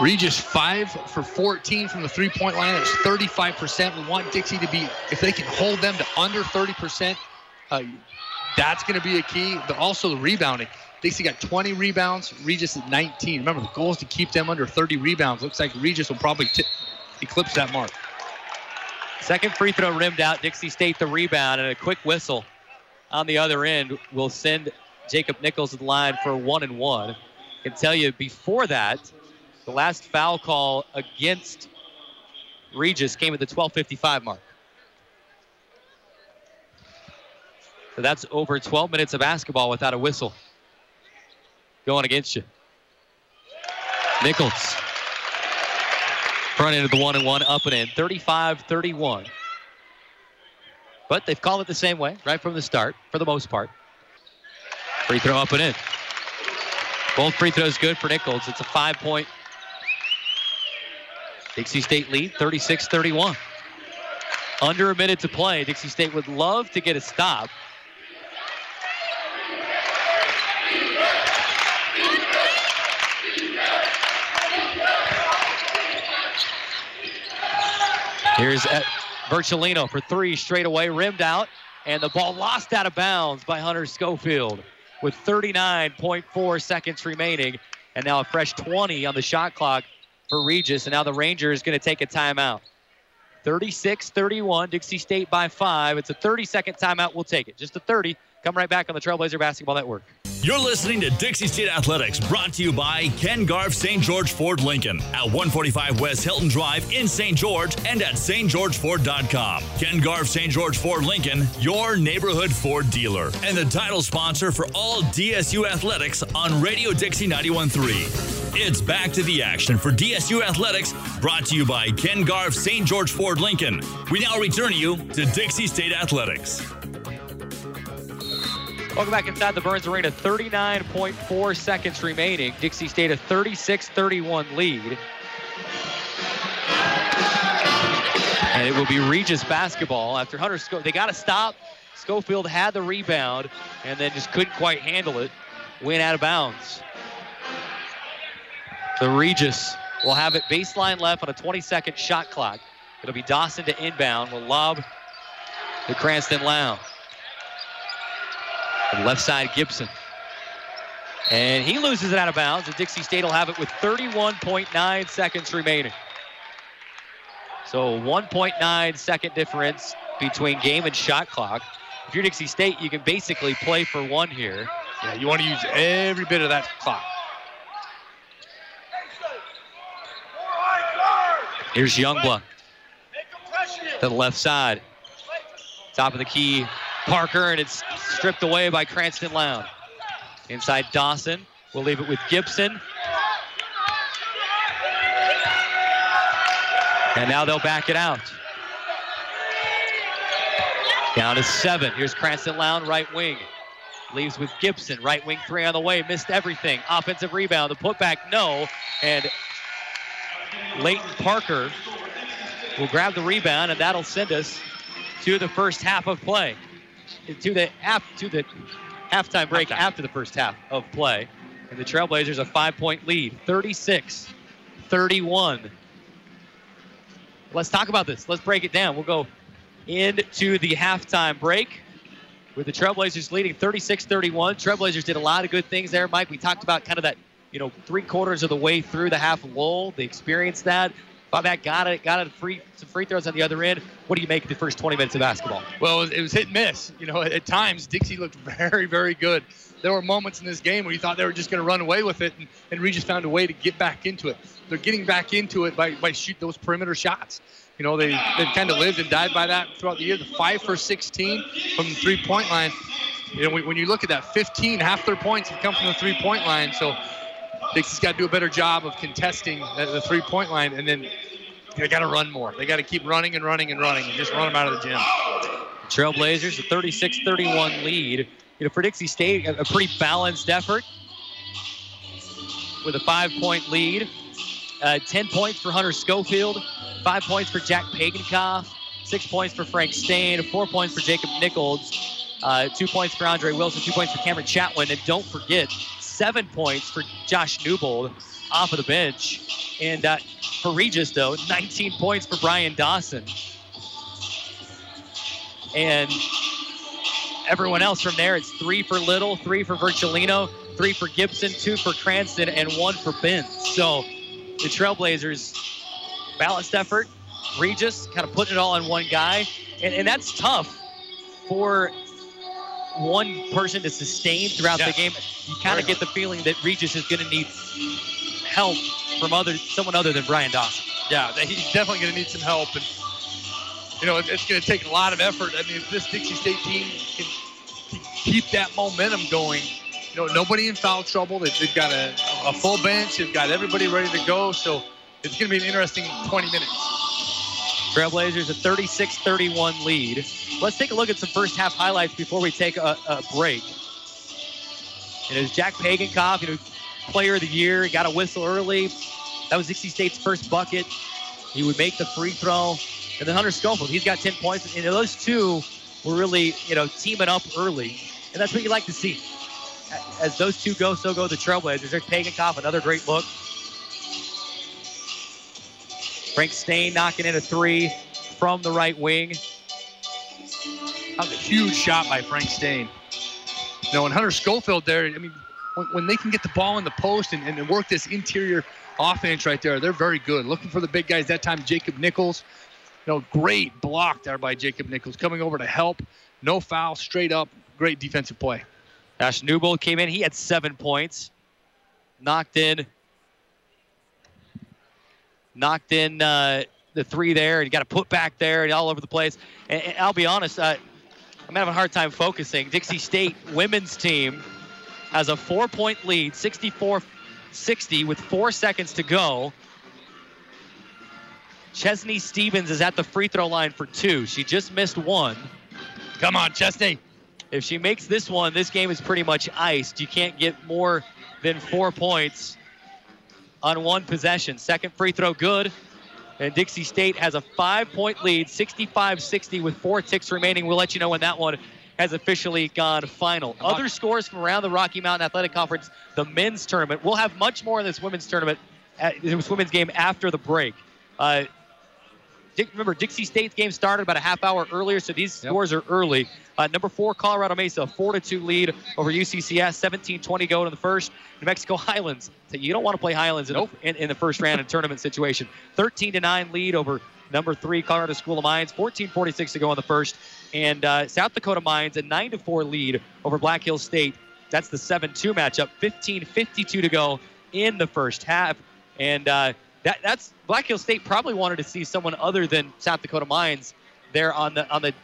Regis five for 14 from the three-point line. That's 35%. We want Dixie to be, if they can hold them to under 30%, uh, that's going to be a key. But also the rebounding. Dixie got 20 rebounds. Regis at 19. Remember, the goal is to keep them under 30 rebounds. Looks like Regis will probably t- eclipse that mark. Second free throw rimmed out. Dixie State the rebound and a quick whistle on the other end will send Jacob Nichols to the line for one and one. I can tell you before that, the last foul call against Regis came at the 12:55 mark. So that's over 12 minutes of basketball without a whistle. Going against you. Nichols. Front end of the one and one up and in. 35-31 but they've called it the same way right from the start for the most part. Free throw up and in. Both free throws good for nichols. It's a five point dixie state lead 36-31 under a minute to play dixie state would love to get a stop Here's Virgilino for three straight away, rimmed out, and the ball lost out of bounds by Hunter Schofield with 39.4 seconds remaining. And now a fresh 20 on the shot clock for Regis. And now the Rangers is going to take a timeout. 36 31, Dixie State by five. It's a 30 second timeout. We'll take it. Just a 30. Come right back on the Trailblazer Basketball Network. You're listening to Dixie State Athletics, brought to you by Ken Garff St. George Ford Lincoln at 145 West Hilton Drive in St. George and at stgeorgeford.com. Ken Garff St. George Ford Lincoln, your neighborhood Ford dealer, and the title sponsor for all DSU athletics on Radio Dixie 91.3. It's back to the action for DSU Athletics, brought to you by Ken Garff St. George Ford Lincoln. We now return you to Dixie State Athletics. Welcome back inside the Burns Arena. 39.4 seconds remaining. Dixie State a 36-31 lead. And it will be Regis basketball after Hunter Sco- They got to stop. Schofield had the rebound and then just couldn't quite handle it. Went out of bounds. The Regis will have it baseline left on a 20-second shot clock. It'll be Dawson to inbound. Will lob to Cranston Lowndes. Left side, Gibson. And he loses it out of bounds, and Dixie State will have it with 31.9 seconds remaining. So 1.9 second difference between game and shot clock. If you're Dixie State, you can basically play for one here. Yeah, you want to use every bit of that clock. Here's Youngblood to the left side. Top of the key, Parker, and it's stripped away by Cranston Lowndes. Inside Dawson. We'll leave it with Gibson. And now they'll back it out. Down to seven. Here's Cranston Lowndes, right wing. Leaves with Gibson, right wing three on the way. Missed everything. Offensive rebound. The putback, no. And Leighton Parker will grab the rebound, and that'll send us to the first half of play. To the to the halftime break Halftime. after the first half of play. And the Trailblazers a five-point lead, 36 31. Let's talk about this. Let's break it down. We'll go into the halftime break with the Trailblazers leading 36-31. Trailblazers did a lot of good things there, Mike. We talked about kind of that, you know, three quarters of the way through the half lull. They experienced that. Oh, Bobak got it, got it free some free throws on the other end. What do you make of the first 20 minutes of basketball? Well, it was, it was hit and miss. You know, at, times Dixie looked [laughs] very, very good. There were moments in this game where you thought they were just going to run away with it, and, and Regis found a way to get back into it. They're getting back into it by, by shoot those perimeter shots. You know, they, they've kind of lived and died by that throughout the year. The 5 for 16 from the three-point line. You know, when, you look at that, 15, half their points have come from the three-point line. So Dixie's got to do a better job of contesting the, the three-point line, and then they got to run more. They got to keep running and running and running and just run them out of the gym. Trailblazers, a 36-31 lead. You know, for Dixie State, a, pretty balanced effort with a five-point lead. Uh, 10 points for Hunter Schofield, five points for Jack Pagenkopf, six points for Frank Stain, four points for Jacob Nichols, uh, two points for Andre Wilson, two points for Cameron Chatwin, and don't forget, seven points for Josh Newbold off of the bench. And uh, for Regis, though, 19 points for Brian Dawson. And everyone else from there, it's three for Little, three for Virgilino, three for Gibson, two for Cranston, and one for Benz. So the Trailblazers, balanced effort. Regis kind of putting it all on one guy. And, and that's tough for one person to sustain throughout the game. You kind of get the feeling that Regis is going to need help from other someone other than Brian Dawson. Yeah, he's definitely going to need some help. And, you know, it's going to take a lot of effort. I mean, if this Dixie State team can, keep that momentum going, you know, nobody in foul trouble. They, they've got a, a full bench. They've got everybody ready to go. So it's going to be an interesting 20 minutes. Trailblazers a 36-31 lead. Let's take a look at some first half highlights before we take a, a break. It is Jack Pagenkopf, you know, player of the year, he got a whistle early. That was Dixie State's first bucket. He would make the free throw. And then Hunter Schofield, he's got 10 points. And those two were really, you know, teaming up early. And that's what you like to see. As those two go, so go the Trailblazers. There's Pagenkopf, another great look. Frank Stain knocking in a three. from the right wing. That was a huge shot by Frank Stain. You know, and Hunter Schofield there, I mean, when, when they can get the ball in the post and, and work this interior offense right there, they're very good. Looking for the big guys that time, Jacob Nichols. You know, great block there by Jacob Nichols coming over to help. No foul, straight up. Great defensive play. Ash Newbold came in. He had seven points. Knocked in. Knocked in uh, the three there, and got to put back there and all over the place. And, and I'll be honest, uh, I'm having a hard time focusing. Dixie State women's team has a four-point lead, 64-60, with four seconds to go. Chesney Stevens is at the free throw line for two. She just missed one. Come on, Chesney. If she makes this one, this game is pretty much iced. You can't get more than four points on one possession. Second free throw good. And Dixie State has a five point lead, 65 60 with four ticks remaining. We'll let you know when that one has officially gone final. Other scores from around the Rocky Mountain Athletic Conference, the men's tournament. We'll have much more in this women's tournament, at, this women's game after the break. Uh, remember, Dixie State's game started about a half hour earlier, so these yep. scores are early. Uh, number four, Colorado Mesa, 4 to 2 lead over UCCS, 17 20 go in the first. New Mexico [laughs] Highlands, so you don't want to play Highlands in, nope. the, in, in, the first round in tournament situation. 13 to 9 lead over number three, Colorado School of Mines, 14 46 to go in the first. And uh, South Dakota Mines, a 9 to 4 lead over Black Hills State. That's the 7 2 matchup, 15 52 to go in the first half. And uh, that, that's Black Hills State probably wanted to see someone other than South Dakota Mines there on the on the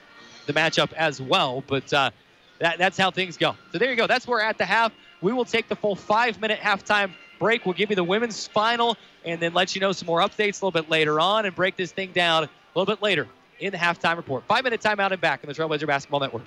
the matchup as well. But uh, that, that's how things go. So there you go. That's where we're at the half. We will take the full five minute halftime break. We'll give you the women's final and then let you know some more updates a little bit later on and break this thing down a little bit later in the halftime report. Five minute timeout and back on the Trailblazer Basketball Network.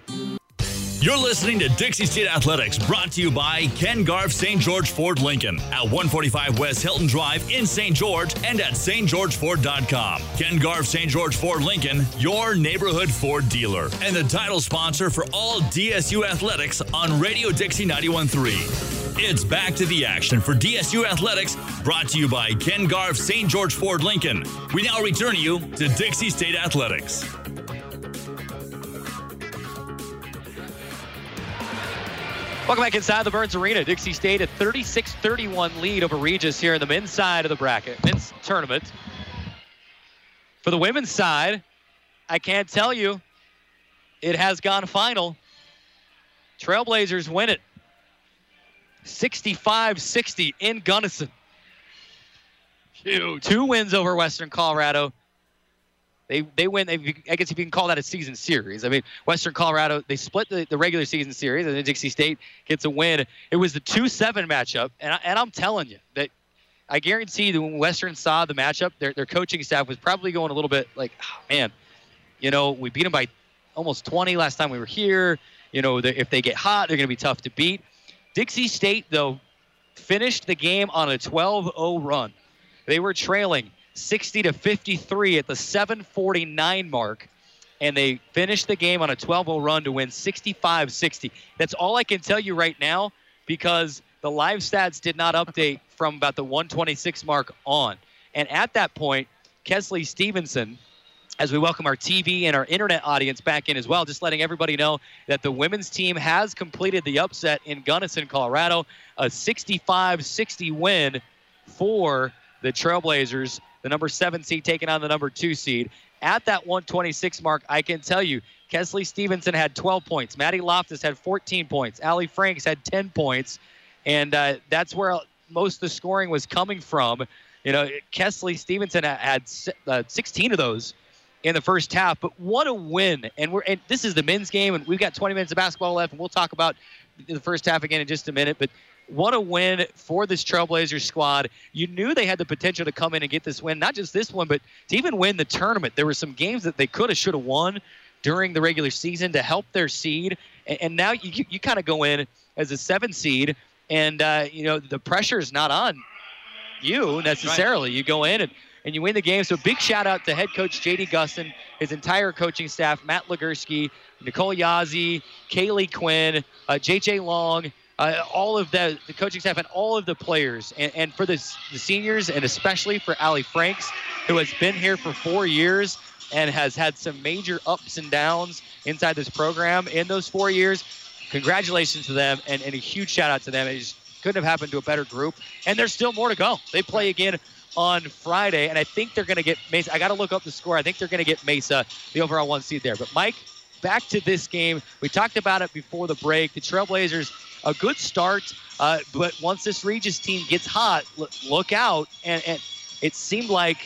You're listening to Dixie State Athletics, brought to you by Ken Garff St. George Ford Lincoln at 145 West Hilton Drive in St. George and at stgeorgeford.com. Ken Garff St. George Ford Lincoln, your neighborhood Ford dealer, and the title sponsor for all DSU athletics on Radio Dixie 91.3. It's back to the action for DSU Athletics, brought to you by Ken Garff St. George Ford Lincoln. We now return you to Dixie State Athletics. Welcome back inside the Burns Arena. Dixie State a 36-31 lead over Regis here in the men's side of the bracket, men's tournament. For the women's side, I can't tell you, it has gone final. Trailblazers win it. 65-60 in Gunnison. Huge. Two wins over Western Colorado. They they win. They, I guess if you can call that a season series. I mean, Western Colorado they split the, the regular season series, and then Dixie State gets a win. It was the two seven matchup, and I, and I'm telling you that I guarantee that when Western saw the matchup, their their coaching staff was probably going a little bit like, oh, man, you know, we beat them by almost 20 last time we were here. You know, if they get hot, they're going to be tough to beat. Dixie State though finished the game on a 12-0 run. They were trailing 60 to 53 at the 749 mark and they finished the game on a 12-0 run to win 65-60. That's all I can tell you right now because the live stats did not update from about the 126 mark on. And at that point, Kesley Stevenson, as we welcome our TV and our internet audience back in as well, just letting everybody know that the women's team has completed the upset in Gunnison, Colorado, a 65-60 win for the Trailblazers the number seven seed taking on the number two seed. At that 126 mark, I can tell you, Kesley Stevenson had 12 points. Maddie Loftus had 14 points. Allie Franks had 10 points. And uh, that's where most of the scoring was coming from. You know, Kesley Stevenson had uh, 16 of those in the first half. But what a win! And we're and this is the men's game, and we've got 20 minutes of basketball left, and we'll talk about the first half again in just a minute. But what a win for this Trailblazers squad. You knew they had the potential to come in and get this win, not just this one, but to even win the tournament. There were some games that they could have, should have won during the regular season to help their seed. And, and now you, you kind of go in as a seven seed, and, uh, you know, the pressure is not on you necessarily. Right. You go in and, and you win the game. So big shout out to head coach J.D. Gustin, his entire coaching staff, Matt Legursky, Nicole Yazzie, Kaylee Quinn, uh, J.J. Long, uh, all of the, the coaching staff and all of the players, and, and for the, the seniors, and especially for Ali Franks, who has been here for four years. and has had some major ups and downs inside this program in those four years. Congratulations to them and, and a huge shout out to them. It just couldn't have happened to a better group. And there's still more to go. They play again on Friday, and I think they're going to get Mesa. I got to look up the score. I think they're going to get Mesa, the overall one seed there. But Mike, back to this game. We talked about it before the break. The Trailblazers, a good start, uh, but once this Regis team gets hot, look, out. And, and it seemed like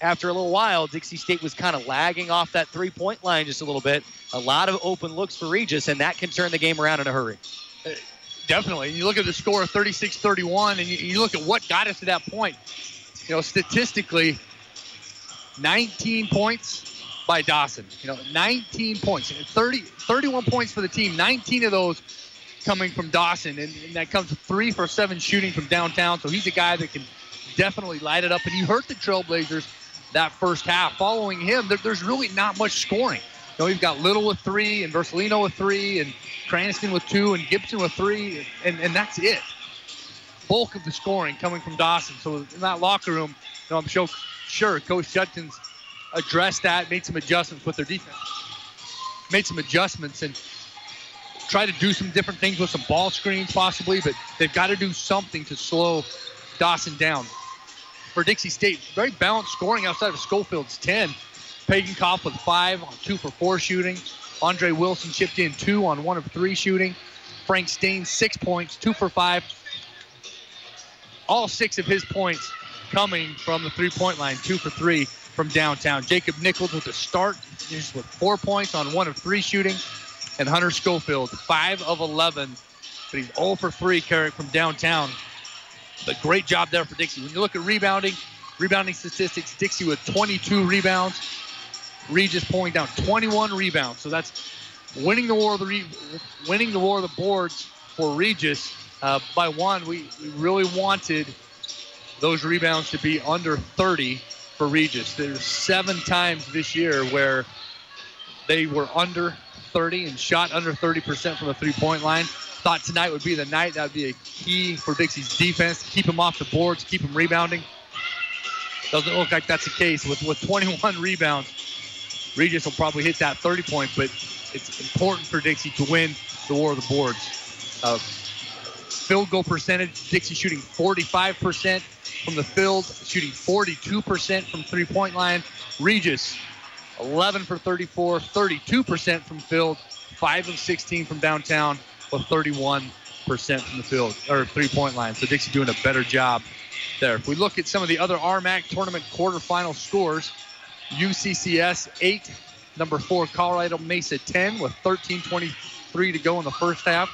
after a little while, Dixie State was kind of lagging off that three point line just a little bit. A lot of open looks for Regis, and that can turn the game around in a hurry. Uh, definitely. You look at the score of 36 31, and you, you look at what got us to that point. You know, statistically, 19 points by Dawson. You know, 19 points. 30, 31 points for the team, 19 of those coming from Dawson, and, and that comes three for seven shooting from downtown. So he's a guy that can definitely light it up. And you hurt the Trailblazers that first half. Following him, there, there's really not much scoring. You know, we've got Little with three, and Virgilino with three, and Cranston with two, and Gibson with three, and, and that's it. Bulk of the scoring coming from Dawson. So in that locker room, you know, I'm sure, sure Coach Judkins addressed that, made some adjustments with their defense, made some adjustments, and try to do some different things with some ball screens possibly, but they've got to do something to slow Dawson down. For Dixie State, very balanced scoring outside of Schofield's 10. Pagenkopf with five on two for four shooting. Andre Wilson chipped in two on one of three shooting. Frank Stain, six points, two for five. All six of his points coming from the three point line, two for three from downtown. Jacob Nichols with the start, just with four points on one of three shooting. And Hunter Schofield, five of 11, but he's 0 for three carrying from downtown. But great job there for Dixie. When you look at rebounding, rebounding statistics, Dixie with 22 rebounds, Regis pulling down 21 rebounds. So that's winning the war of the re- winning the war of the boards for Regis uh, by one. We, we really wanted those rebounds to be under 30 for Regis. There's seven times this year where they were under 30 and shot under 30% from the three-point line. Thought tonight would be the night. That would be a key for Dixie's defense. Keep them off the boards, keep them rebounding. Doesn't look like that's the case. With, with 21 rebounds, Regis will probably hit that 30 point, but it's important for Dixie to win the war of the boards. Uh, field goal percentage, Dixie shooting 45% from the field, shooting 42% from three point line. Regis, 11 for 34, 32% from field, 5 of 16 from downtown, with 31% from the field or three point line. So Dixie doing a better job there. If we look at some of the other RMAC tournament quarterfinal scores, UCCS 8, number 4 Colorado Mesa 10 with 13:23 to go in the first half.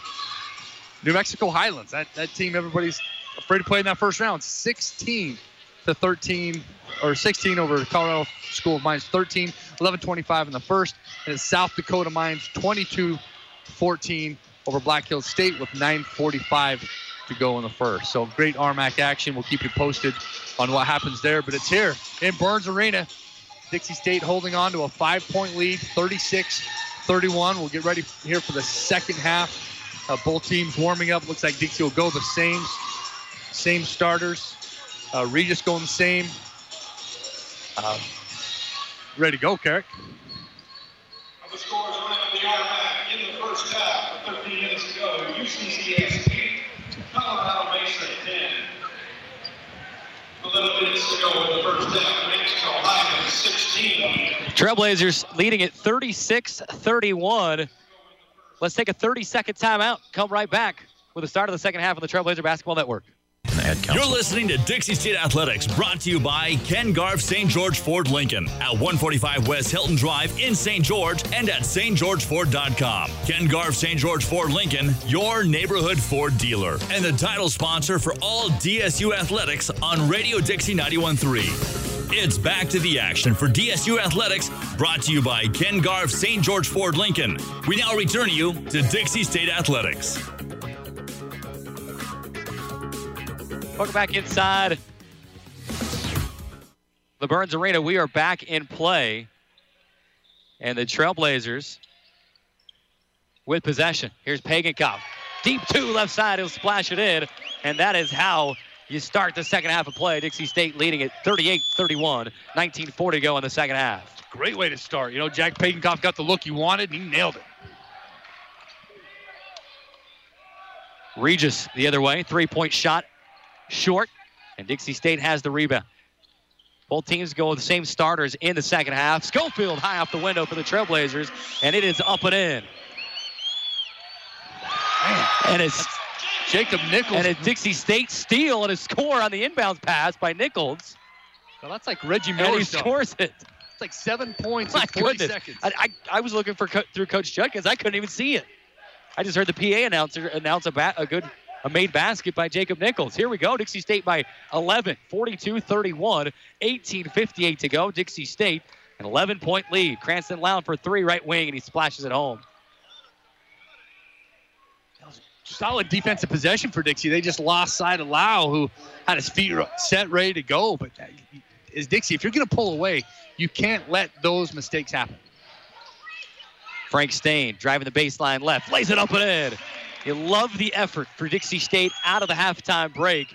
New Mexico Highlands, that, that team everybody's afraid to play in that first round, 16 to 13 or 16 over Colorado School of Mines 13, 11-25 in the first, and it's South Dakota Mines 22-14 over Black Hills State with 9:45 to go in the first. So great RMAC action. We'll keep you posted on what happens there. But it's here in Burns Arena. Dixie State holding on to a five-point lead, 36-31. We'll get ready here for the second half. Uh, both teams warming up. Looks like Dixie will go the same, same starters. Uh, Regis going the same. Uh, ready to go, Carrick. The scores right at the RMAC in the first half, 13 minutes to go. UCCS 8, Colorado Mesa 10. 11 minutes to go in the first half. Mexico Highlands 16. Trailblazers leading at 36 31. Let's take a 30 second timeout. Come right back with the start of the second half of the Trailblazer Basketball Network. You're listening to Dixie State Athletics, brought to you by Ken Garff St. George Ford Lincoln at 145 West Hilton Drive in St. George and at stgeorgeford.com. Ken Garff St. George Ford Lincoln, your neighborhood Ford dealer, and the title sponsor for all DSU athletics on Radio Dixie 91.3. It's back to the action for DSU Athletics, brought to you by Ken Garff St. George Ford Lincoln. We now return you to Dixie State Athletics. Welcome back inside the Burns Arena. We are back in play. And the Trailblazers with possession. Here's Pagenkopf. Deep two left side. He'll splash it in. And that is how you start the second half of play. Dixie State leading at 38-31, 19:40 to go in the second half. Great way to start. You know, Jack Pagenkopf got the look he wanted, and he nailed it. Regis the other way, three-point shot short, and Dixie State has the rebound. Both teams go with the same starters in the second half. Schofield high off the window for the Trailblazers, and it is up and in. Man, And it's Jacob Nichols. and a Dixie State steal and a score on the inbounds pass by Nichols, Well, that's like Reggie and Miller he stuff. scores it. It's like seven points My in 40 goodness. seconds. I, I, I was looking for co- through Coach Judkins. I couldn't even see it. I just heard the PA announcer announce a, ba- a good a made basket by Jacob Nichols. Here we go. Dixie State by 11, 42-31, 18:58 to go. Dixie State an 11 point lead. Cranston Loud for three right wing, and he splashes it home. solid defensive possession for Dixie. They just lost sight of Lau, who had his feet set, ready to go. But uh, is Dixie, if you're going to pull away, you can't let those mistakes happen. Frank Stain driving the baseline left, lays it up and in. You love the effort for Dixie State out of the halftime break.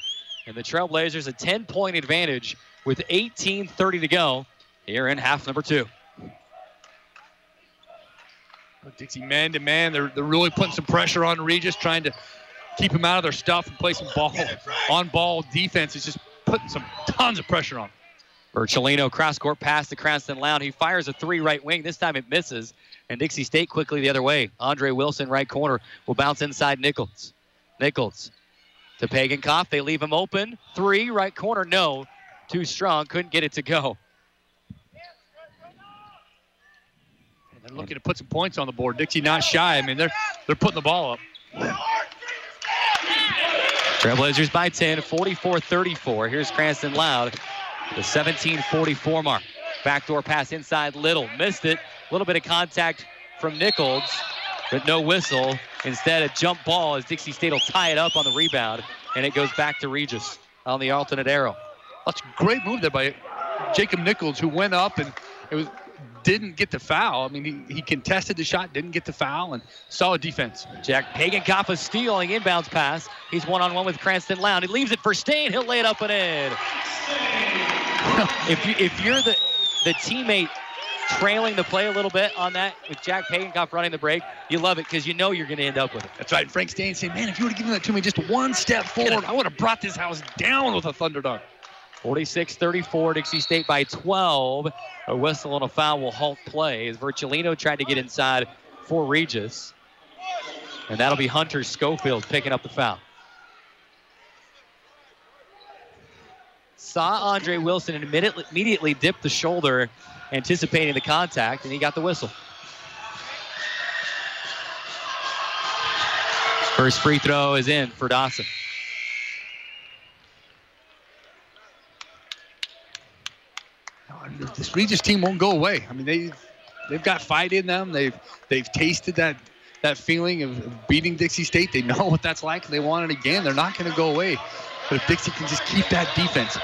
And the Trailblazers a 10 point advantage with 18.30 to go here in half number two. Dixie man to man, they're, they're really putting some pressure on Regis, trying to keep him out of their stuff and play some ball on ball defense. It's just putting some tons of pressure on. him. Virgilino cross court pass to Cranston Loud. He fires a three right wing. This time it misses. And Dixie State quickly the other way. Andre Wilson, right corner, will bounce inside Nichols. Nichols to Pagenkopf. They leave him open. Three, right corner, no. Too strong. Couldn't get it to go. And they're looking to put some points on the board. Dixie not shy. I mean, they're they're putting the ball up. Trailblazers by 10, 44-34. Here's Cranston Loud, the 17-44 mark. Backdoor pass inside Little. Missed it. A little bit of contact from Nichols, but no whistle. Instead, a jump ball as Dixie State will tie it up on the rebound, and it goes back to Regis on the alternate arrow. That's a great move there by Jacob Nichols, who went up and it was didn't get the foul. I mean, he, he contested the shot, didn't get the foul, and solid defense. Jack Pagenkopf is stealing inbounds pass. He's one-on-one with Cranston Loud. He leaves it for Stain. He'll lay it up and in. [laughs] if you if you're the the teammate trailing the play a little bit on that with Jack Pagenkopf running the break, you love it because you know you're going to end up with it. That's right. And Frank Stain saying, "Man, if you would have given that to me just one step forward, I would have brought this house down with a thunder dunk." 46-34, Dixie State by 12. A whistle and a foul will halt play as Virgilino tried to get inside for Regis. And that'll be Hunter Schofield picking up the foul. Saw Andre Wilson and immediately, immediately dip the shoulder, anticipating the contact, and he got the whistle. First free throw is in for Dawson. This Regis team won't go away. I mean, they they've got fight in them. They've they've tasted that that feeling of, of beating Dixie State. They know [laughs] what that's like. They want it again. They're not going to go away. But if Dixie can just keep that defense,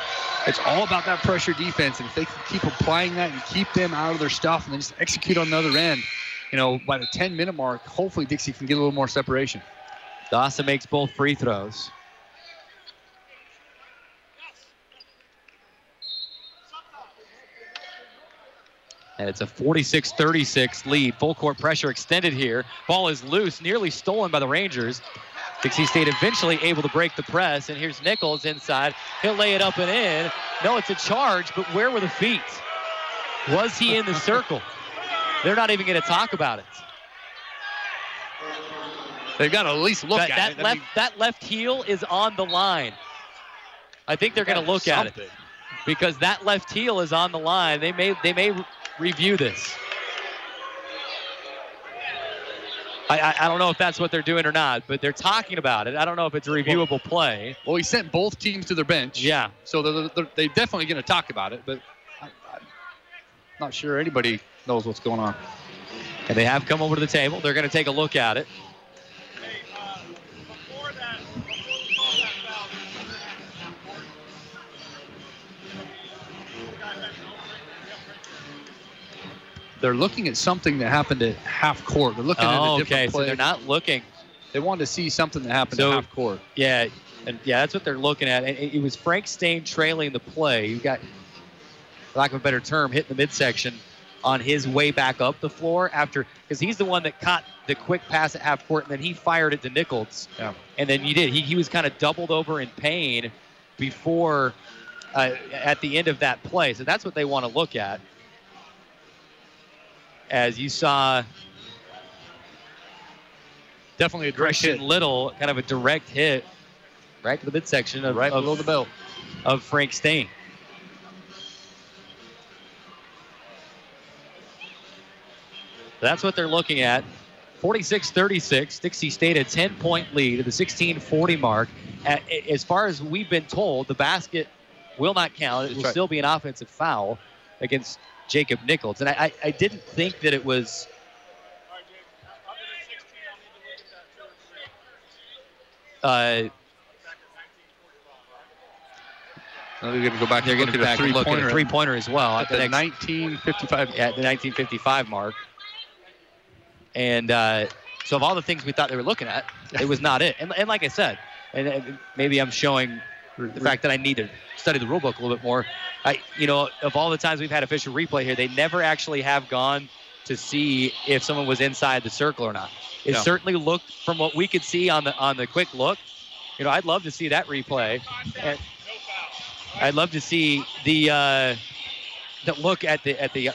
it's all about that pressure defense. And if they can keep applying that and keep them out of their stuff and then just execute on the other end, you know, by the 10 minute mark, hopefully Dixie can get a little more separation. Dawson makes both free throws. And it's a 46-36 lead. Full court pressure extended here. Ball is loose, nearly stolen by the Rangers. Dixie State eventually able to break the press. And here's Nichols inside. He'll lay it up and in. No, it's a charge, but where were the feet? Was he in the [laughs] circle? They're not even going to talk about it. They've got to at least look that, at that it. I left mean, that left heel is on the line. I think they're going to look at it because that left heel is on the line. They may they may re- review this. I, I, I don't know if that's what they're doing or not, but they're talking about it. I don't know if it's a reviewable play. Well, he sent both teams to their bench. Yeah. So they're, they're, they're definitely going to talk about it, but I, I'm not sure anybody knows what's going on. And they have come over to the table. They're going to take a look at it. They're looking at something that happened at half court. They're looking at Oh, a different okay. play. So they're not looking. They wanted to see something that happened So- at half court. Yeah, And yeah, that's what they're looking at. And it it was Frank Stain trailing the play. You got, for lack of a better term, hitting the midsection on his way back up the floor after, because he's the one that caught the quick pass at half court and then he fired it to Nichols. Yeah. And then you did. He, he was kind of doubled over in pain before, uh, at the end of that play. So that's what they want to look at. As you saw Definitely a direct hit. Little, kind of a direct hit right to the midsection of, Right of, below the belt. of Frank Stain. That's what they're looking at. 46 36. Dixie State a 10 point lead at the 1640 mark. As far as we've been told, the basket will not count. It That's will right. still be an offensive foul against Jacob Nichols. And I, I, I didn't think that it was. Uh, Now they're going to go back they're going to back and look at three-pointer a three pointer as well at the 1955. at the 1955 mark. And uh, so, of all the things we thought they were looking at, it was not it. And, and like I said, and, and maybe I'm showing the fact that I need to study the rule book a little bit more. I, you know, of all the times we've had official replay here, they never actually have gone to see if someone was inside the circle or not. It No. certainly looked, from what we could see on the on the quick look, you know, I'd love to see that replay. And I'd love to see the uh, the look at the at the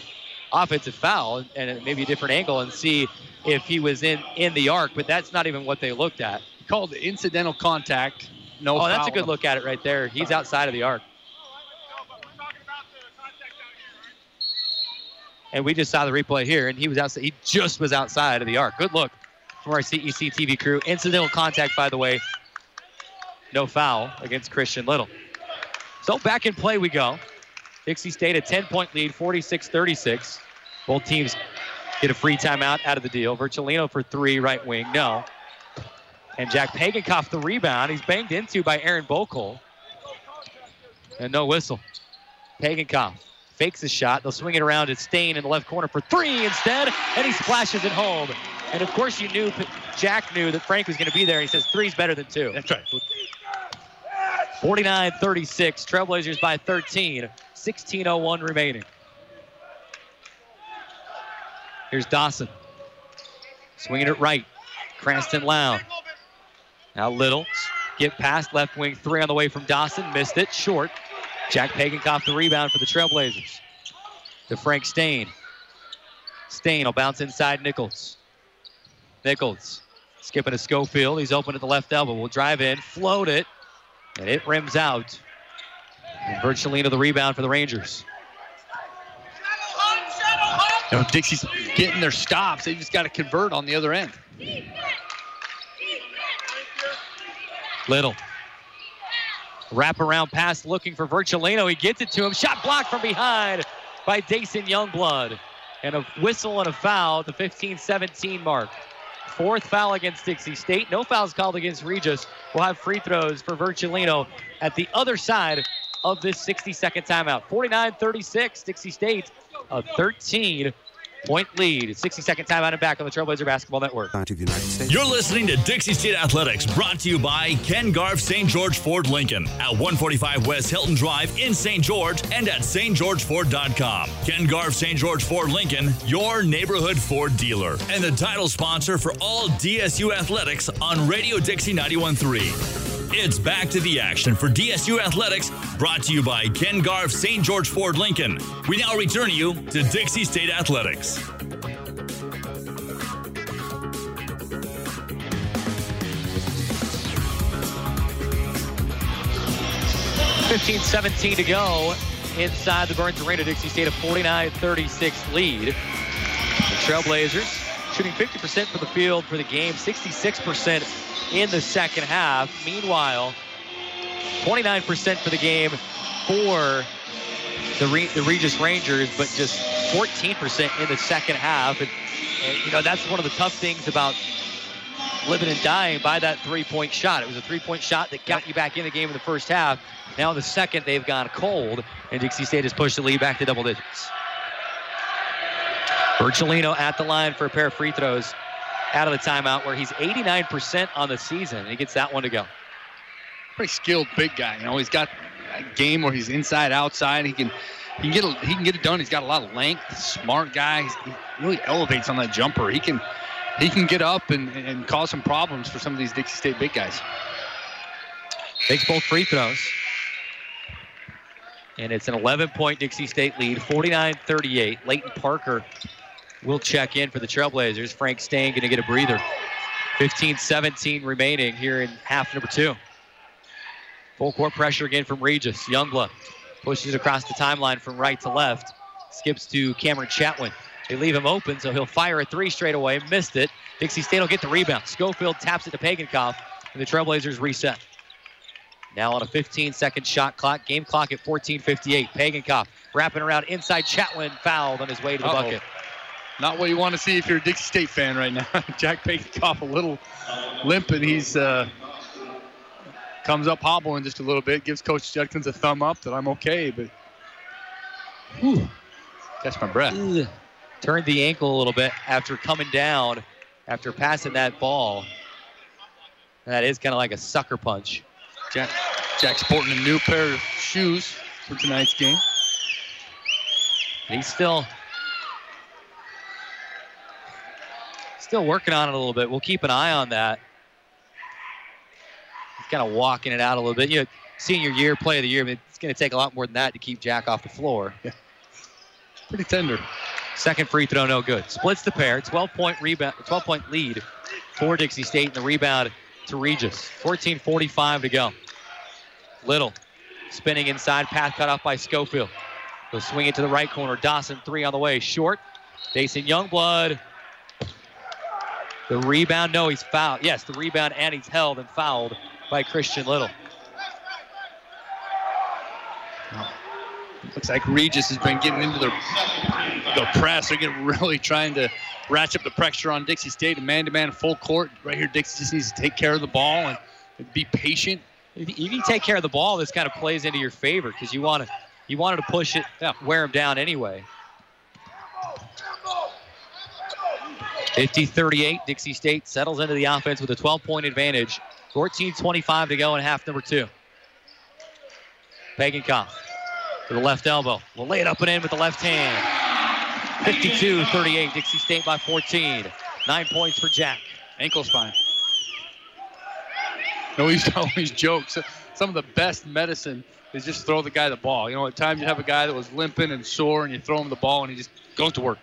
offensive foul and maybe a different angle and see if he was in in the arc. But that's not even what they looked at. Called incidental contact. No Oh, that's a good look at it right there. He's outside of the arc. And we just saw the replay here, and he was outside. He just was outside of the arc. Good look from our CEC TV crew. Incidental contact, by the way. No foul against Christian Little. So back in play we go. Dixie State a 10-point lead, 46-36. Both teams get a free timeout out of the deal. Virgilino for three, right wing, no. And Jack Pagenkopf the rebound. He's banged into by Aaron Bokel. And no whistle. Pagenkopf fakes his shot. They'll swing it around to Stain in the left corner for three instead, and he splashes it home. And of course, you knew Jack knew that Frank was going to be there. He says three's better than two. That's right. 49 36. Trailblazers by 13. 16.01 remaining. Here's Dawson. Swinging it right. Cranston Loud. Now Little. Get past left wing three on the way from Dawson. Missed it. Short. Jack Pagan Pagenkopf the rebound for the Trailblazers. To Frank Stain. Stain will bounce inside Nichols. Nichols skipping to Schofield. He's open at the left elbow. Will drive in, float it, and it rims out. And Virgilino the rebound for the Rangers. You know, Dixie's getting their stops. They just got to convert on the other end. Little. Wraparound pass looking for Virgilino. He gets it to him. Shot blocked from behind by Dason Youngblood. And a whistle and a foul the 15 17 mark. Fourth foul against Dixie State. No fouls called against Regis. We'll have free throws for Virgilino at the other side of this 60 second timeout. 49 36. Dixie State a 13 point lead. 60 second timeout and back on the Trailblazer Basketball Network. to the United States. You're listening to Dixie State Athletics, brought to you by Ken Garff St. George Ford Lincoln at 145 West Hilton Drive in St. George and at stgeorgeford.com. Ken Garff St. George Ford Lincoln, your neighborhood Ford dealer, and the title sponsor for all DSU athletics on Radio Dixie 91.3. It's back to the action for DSU Athletics, brought to you by Ken Garff St. George Ford Lincoln. We now return you to Dixie State Athletics. 15 17 to go inside the Burns Arena. Dixie State a 49 36 lead. The Trailblazers shooting 50% from the field for the game, 66% in the second half. Meanwhile, 29% for the game for the, Re- the Regis Rangers, but just 14% in the second half. And, and, you know, that's one of the tough things about living and dying by that three-point shot. It was a three-point shot that got you back in the game in the first half. Now in the second, they've gone cold, and Dixie State has pushed the lead back to double digits. Virgilino at the line for a pair of free throws out of the timeout where he's 89% on the season. and He gets that one to go. pretty skilled big guy. You know, he's got a game where he's inside, outside. He can he can get a, he can get it done. He's got a lot of length. Smart guy. He's, he really elevates on that jumper. He can he can get up and, and cause some problems for some of these Dixie State big guys. Takes both free throws. And it's an 11 point Dixie State lead, 49 38. Leighton Parker will check in for the Trailblazers. Frank Stain going to get a breather. 15 17 remaining here in half number two. Full court pressure again from Regis. Youngblood pushes across the timeline from right to left. Skips to Cameron Chatwin. They leave him open, so he'll fire a three straight away. Missed it. Dixie State will get the rebound. Schofield taps it to Pagenkopf, and the Trailblazers reset. Now on a 15 second shot clock, game clock at 14:58. Pagenkopf wrapping around inside. Chatwin fouled on his way to the Uh-oh. bucket. Not what you want to see if you're a Dixie State fan right now. [laughs] Jack Pagenkopf a little limping. He's uh, comes up hobbling just a little bit. Gives Coach Judkins a thumb up that I'm okay, but whew, catch my breath. Ugh. Turned the ankle a little bit after coming down, after passing that ball. That is kind of like a sucker punch. Jack, Jack sporting a new pair of shoes for tonight's game. And he's still still working on it a little bit. We'll keep an eye on that. He's kind of walking it out a little bit. You know, senior year, play of the year. I mean, it's going to take a lot more than that to keep Jack off the floor. Yeah. Pretty tender. Second free throw, no good. Splits the pair. 12 point rebound, 12 point lead for Dixie State, and the rebound to Regis. 14:45 to go. Little spinning inside, path cut off by Schofield. He'll swing it to the right corner. Dawson three on the way, short. Dason Youngblood. The rebound, no, he's fouled. Yes, the rebound, and he's held and fouled by Christian Little. Looks like Regis has been getting into the, the press. They're getting [laughs] really trying to ratchet up the pressure on Dixie State. A Man-to-man full court. Right here, Dixie just needs to take care of the ball and be patient. If you- take care of the ball, this kind of plays into your favor because you want to you wanted to push it, wear him down anyway. 50-38, Dixie State settles into the offense with a 12-point advantage. 14-25 to go in half number two. Pagenkopf to the left elbow. Will lay it up and in with the left hand. 52-38, Dixie State by 14. Nine points for Jack. Ankle spine. [laughs] No, he's [laughs] always jokes. Some of the best medicine is just throw the guy the ball. You know, at times you have a guy that was limping and sore, and you throw him the ball, and he just goes to work.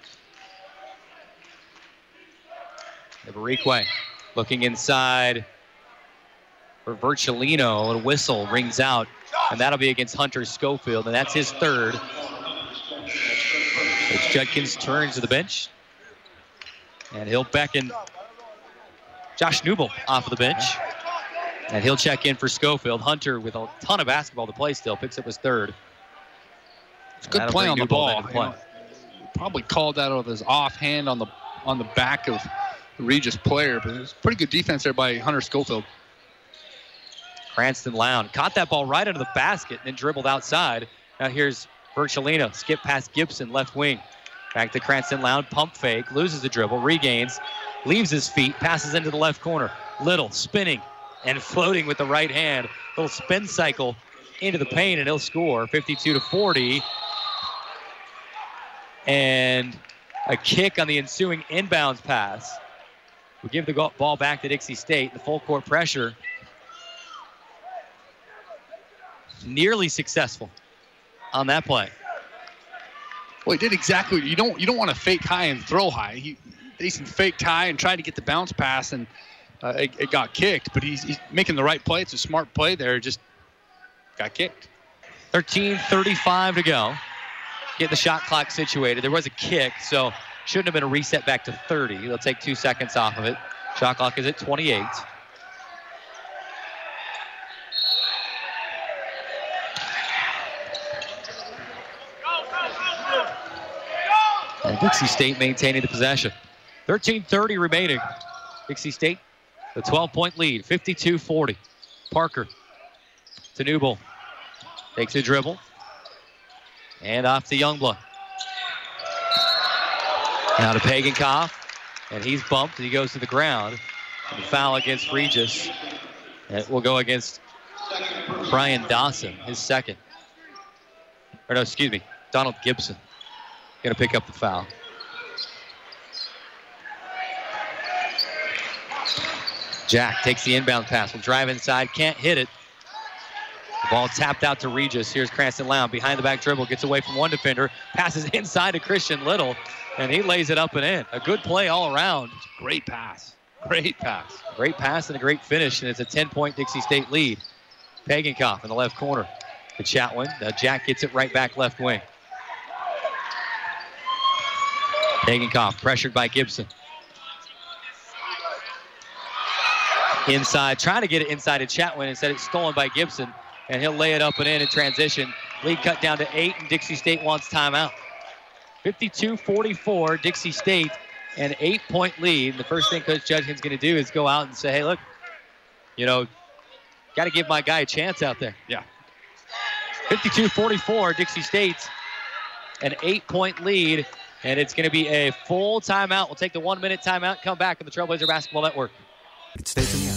Eberikwe looking inside for Virgilino. And a whistle rings out, and that'll be against Hunter Schofield, and that's his third. As Judkins turns to the bench, and he'll beckon Josh Newble off of the bench. And he'll check in for Schofield. Hunter, with a ton of basketball to play still, picks up his third. It's good play on the ball. You know, probably called that out of his offhand on the on the back of Regis player, but it was pretty good defense there by Hunter Schofield. Cranston Lown caught that ball right under the basket and then dribbled outside. Now here's Virgilino, skip past Gibson, left wing. Back to Cranston Lown, pump fake, loses the dribble, regains, leaves his feet, passes into the left corner. Little spinning and floating with the right hand. Little spin cycle into the paint and he'll score 52 to 40. And a kick on the ensuing inbounds pass. We give the ball back to Dixie State. The full court pressure nearly successful on that play. Well, he did exactly. You don't you don't want to fake high and throw high. He Mason faked high and tried to get the bounce pass, and uh, it, it got kicked. But he's, he's making the right play. It's a smart play there. Just got kicked. 13:35 to go. Get the shot clock situated. There was a kick, so shouldn't have been a reset back to 30. They'll take two seconds off of it. Shot clock is at 28. And Dixie State maintaining the possession. 13:30 remaining. Dixie State, the 12-point lead, 52-40. Parker to Newble. Takes a dribble. And off to Youngblood. Now to Pagenkopf. And he's bumped and he goes to the ground. Foul against Regis. It will go against Brian Dawson, his second. Or no, excuse me, Donald Gibson. Going to pick up the foul. Jack takes the inbound pass, will drive inside, can't hit it. The ball tapped out to Regis. Here's Cranston Lown behind the back dribble, gets away from one defender, passes [laughs] inside to Christian Little, and he lays it up and in. A good play all around. Great pass. Great pass. Great pass and a great finish, and it's a 10-point Dixie State lead. Pagenkopf in the left corner to Chatwin. Uh, Jack gets it right back left wing. Pagenkopf pressured by Gibson. Inside, trying to get it inside to Chatwin. Instead, it's stolen by Gibson, and he'll lay it up and in in transition. Lead cut down to eight, and Dixie State wants timeout. 52-44, Dixie State, an eight-point lead. The first thing Coach Judkins going to do is go out and say, hey, look, you know, got to give my guy a chance out there. Yeah. 52-44, Dixie State, an eight-point lead, and it's going to be a full timeout. We'll take the one-minute timeout, come back on the Trailblazer Basketball Network.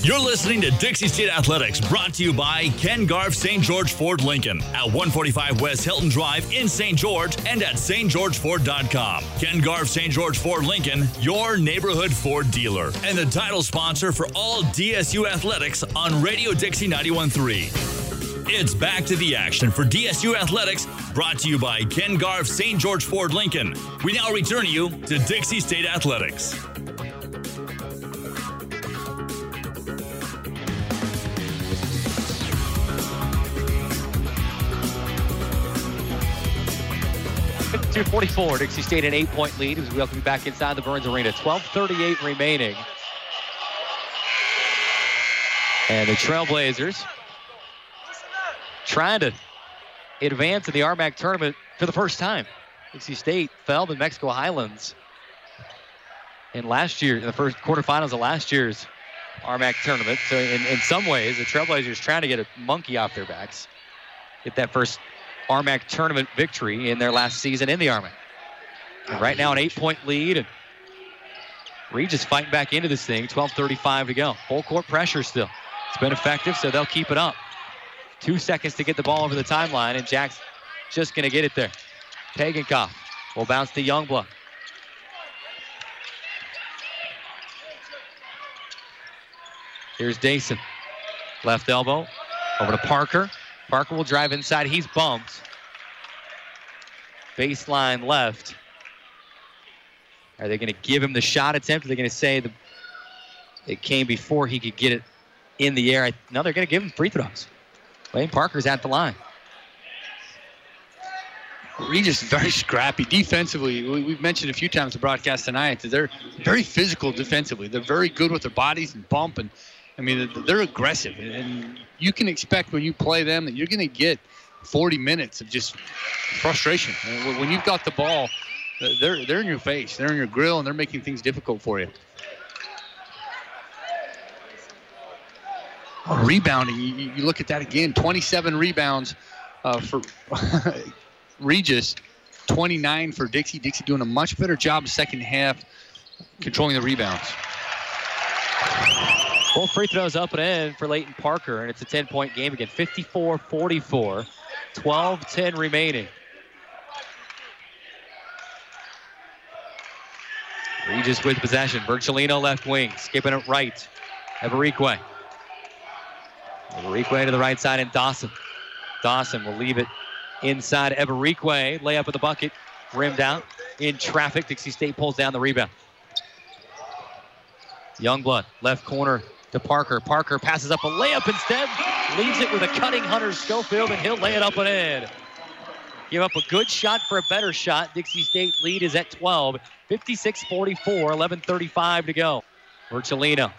You're listening to Dixie State Athletics, brought to you by Ken Garff St. George Ford Lincoln at 145 West Hilton Drive in St. George and at stgeorgeford.com. Ken Garff St. George Ford Lincoln, your neighborhood Ford dealer, and the title sponsor for all DSU athletics on Radio Dixie 91.3. It's back to the action for DSU Athletics, brought to you by Ken Garff St. George Ford Lincoln. We now return you to Dixie State Athletics. Two forty-four. Dixie State an eight-point lead as we welcome you back inside the Burns Arena. 12:38 remaining. And the Trailblazers trying to advance in the RMAC tournament for the first time. Dixie State fell to Mexico Highlands in last year, in the first quarterfinals of last year's RMAC tournament. So in, in some ways, the Trailblazers trying to get a monkey off their backs, get that first RMAC tournament victory in their last season in the RMAC. And right now, an eight-point lead, and Regis fighting back into this thing. 12:35 to go. Full court pressure still. It's been effective, so they'll keep it up. Two seconds to get the ball over the timeline, and Jack's just going to get it there. Pagenkopf will bounce to Youngblood. Here's Dason. Left elbow. Over to Parker. Parker will drive inside. He's bumped. Baseline left. Are they going to give him the shot attempt? Are they going to say the, it came before he could get it in the air? No, they're going to give him free throws. Wayne Parker's at the line. Regis is very scrappy defensively. We, we've mentioned a few times the broadcast tonight that they're very physical defensively. They're very good with their bodies and bump, and I mean they're aggressive. And you can expect when you play them that you're going to get 40 minutes of just frustration. When you've got the ball, they're they're in your face, they're in your grill, and they're making things difficult for you. Oh, rebounding, you, you look at that again. 27 rebounds uh, for [laughs] Regis, 29 for Dixie. Dixie doing a much better job second half controlling the rebounds. Both free throws up and in for Leighton Parker, and it's a 10-point game again. 54-44, 12-10 remaining. Regis with possession. Virgilino left wing, skipping it right. Eberikwe. Eberikwe to the right side, and Dawson. Dawson will leave it inside Eberikwe. Layup of the bucket, rimmed out. In traffic, Dixie State pulls down the rebound. Youngblood, left corner to Parker. Parker passes up a layup instead, leaves it with a cutting Hunter Schofield, and he'll lay it up and in. Give up a good shot for a better shot. Dixie State lead is at 12. 56-44, 11.35 to go. Virgilino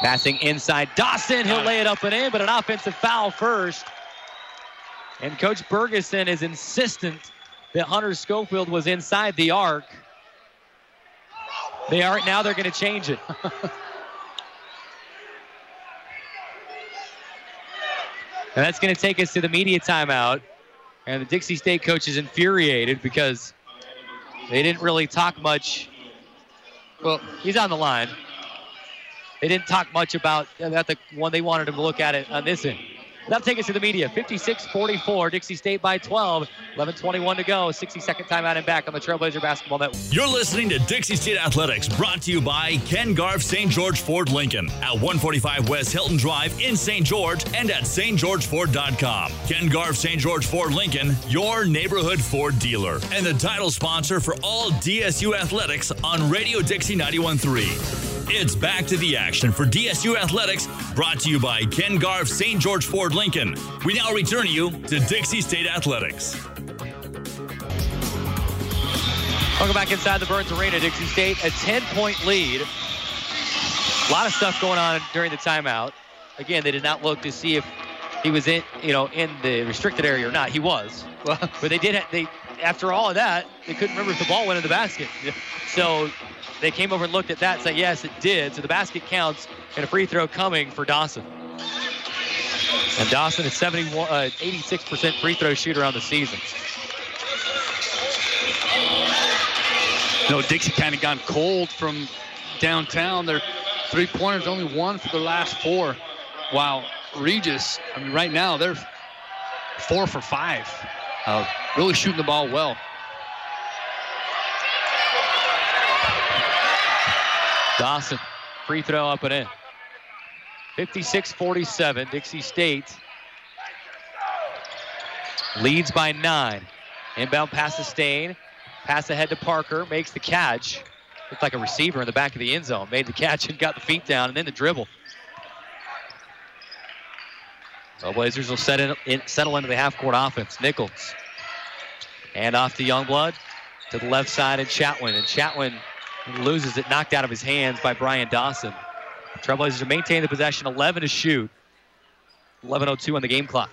passing inside. Dawson, he'll lay it up and in, but an offensive foul first. And Coach Bergeson is insistent that Hunter Schofield was inside the arc. They aren't now, they're going to change it. [laughs] And that's going to take us to the media timeout. And the Dixie State coach is infuriated because they didn't really talk much. Well, he's on the line. they didn't talk much about about the one they wanted him to look at it on this end. That'll take us to the media. 56-44, Dixie State by 12. 11:21 to go. 60-second timeout and back on the Trailblazer Basketball Network. You're listening to Dixie State Athletics, brought to you by Ken Garff St. George Ford Lincoln at 145 West Hilton Drive in St. George and at stgeorgeford.com. Ken Garff St. George Ford Lincoln, your neighborhood Ford dealer, and the title sponsor for all DSU athletics on Radio Dixie 91.3. It's back to the action for DSU Athletics, brought to you by Ken Garff St. George Ford Lincoln. We now return you to Dixie State Athletics. Welcome back inside the Burns Arena. Dixie State, a 10-point lead. A lot of stuff going on during the timeout. Again, they did not look to see if he was in, you know, in the restricted area or not. He was. Well, But they did. ha- They after all of that, they couldn't remember if the ball went in the basket. [laughs] So they came over and looked at that and said, yes, it did. So the basket counts and a free throw coming for Dawson. And Dawson is 71, uh, 86% free throw shooter on the season. No, Dixie kind of gone cold from downtown. Their three pointers only one for the last four. While Regis, I mean, right now they're four for five. Uh, really shooting the ball well. Dawson, free throw up and in. 56-47, Dixie State leads by nine. Inbound pass to Stain. Pass ahead to Parker, makes the catch. Looked like a receiver in the back of the end zone. Made the catch and got the feet down, and then the dribble. So Blazers will set in, in, settle into the half-court offense. Nichols. And off to Youngblood to the left side and Chatwin. And Chatwin loses it, knocked out of his hands by Brian Dawson. Trailblazers to maintain the possession, 11 to shoot. 11.02 on the game clock.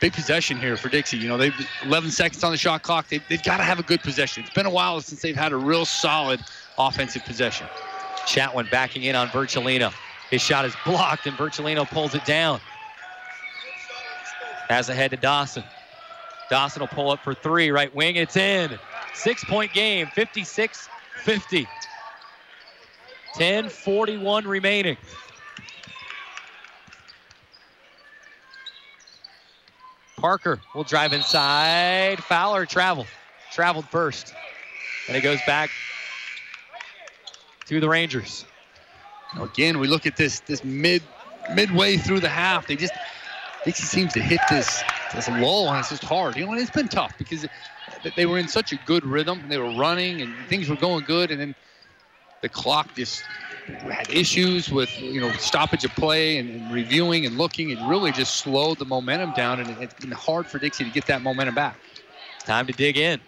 Big possession here for Dixie. You know, they've 11 seconds on the shot clock. They've, they've got to have a good possession. It's been a while since they've had a real solid offensive possession. Chatwin backing in on Virgilino. His shot is blocked, and Virgilino pulls it down. Pass ahead to Dawson. Dawson will pull up for three, right wing. It's in. Six point game, 56 50. 10 41 remaining. Parker will drive inside. Fowler travel. Traveled first. And it goes back to the Rangers. Again, we look at this this mid midway through the half. They just Dixie seems to hit this this lull, and it's just hard. You know, and it's been tough because they were in such a good rhythm. They were running, and things were going good, and then the clock just had issues with you know stoppage of play and, and reviewing and looking. It really just slowed the momentum down, and it's been hard for Dixie to get that momentum back. Time to dig in.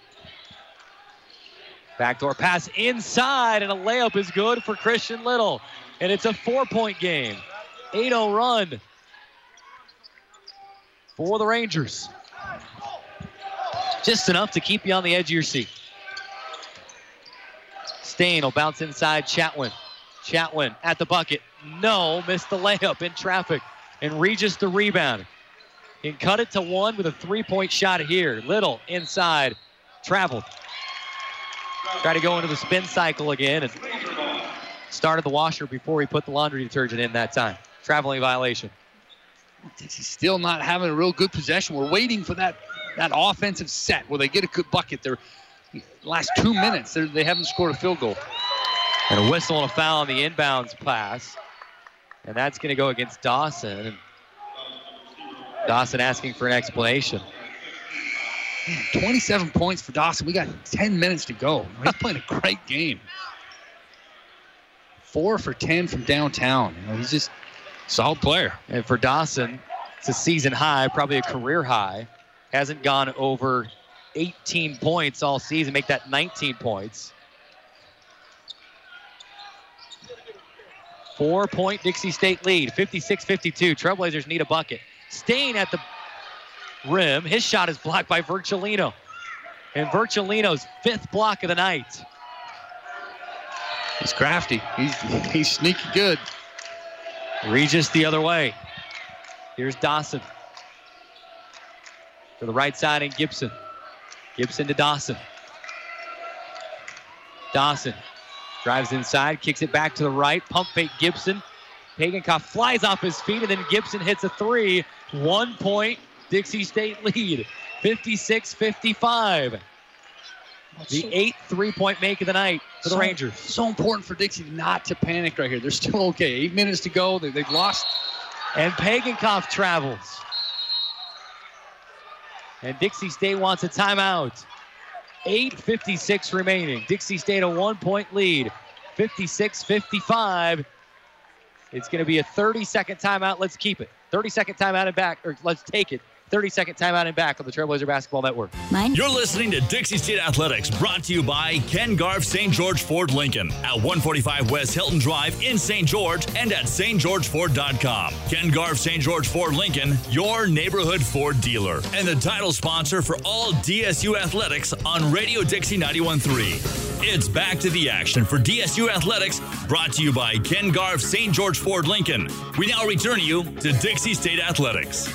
Backdoor pass inside, and a layup is good for Christian Little. And it's a four point game. 8 0 run for the Rangers. Just enough to keep you on the edge of your seat. Stain will bounce inside Chatwin. Chatwin at the bucket. No, missed the layup in traffic. And Regis the rebound. Can cut it to one with a three point shot here. Little inside, traveled. Try to go into the spin cycle again and started the washer before he put the laundry detergent in that time. Traveling violation. He's still not having a real good possession. We're waiting for that that offensive set where they get a good bucket. They're last two minutes they're, haven't scored a field goal. And a whistle and a foul on the inbounds pass. And that's going to go against Dawson. Dawson asking for an explanation. 27 points for Dawson. We got 10 minutes to go. He's playing a great game. Four for 10 from downtown. You know, he's just a solid player. And for Dawson, it's a season high, probably a career high. Hasn't gone over 18 points all season, make that 19 points. Four point Dixie State lead, 56 52. Trailblazers need a bucket. Stain at the rim. His shot is blocked by Virgilino. And Virgilino's fifth block of the night. He's crafty. He's, he's sneaky good. Regis the other way. Here's Dawson. To the right side and Gibson. Gibson to Dawson. Dawson Drives inside, kicks it back to the right. Pump fake Gibson. Pagenkopf flies off his feet, and then Gibson hits a three. One point Dixie State lead, 56 55. The eighth three point make of the night for the So- Rangers. So important for Dixie not to panic right here. They're still okay. Eight minutes to go. They, they've lost. And Pagenkopf travels. And Dixie State wants a timeout. 8.56 remaining. Dixie State a one point lead. 56 55. It's going to be a 30 second timeout. Let's keep it. 30 second timeout and back, or let's take it. 30 second timeout and back on the Trailblazer Basketball Network. Mine. You're listening to Dixie State Athletics, brought to you by Ken Garff St. George Ford Lincoln at 145 West Hilton Drive in St. George and at stgeorgeford.com. Ken Garff St. George Ford Lincoln, your neighborhood Ford dealer, and the title sponsor for all DSU athletics on Radio Dixie 91.3. It's back to the action for DSU Athletics, brought to you by Ken Garff St. George Ford Lincoln. We now return you to Dixie State Athletics.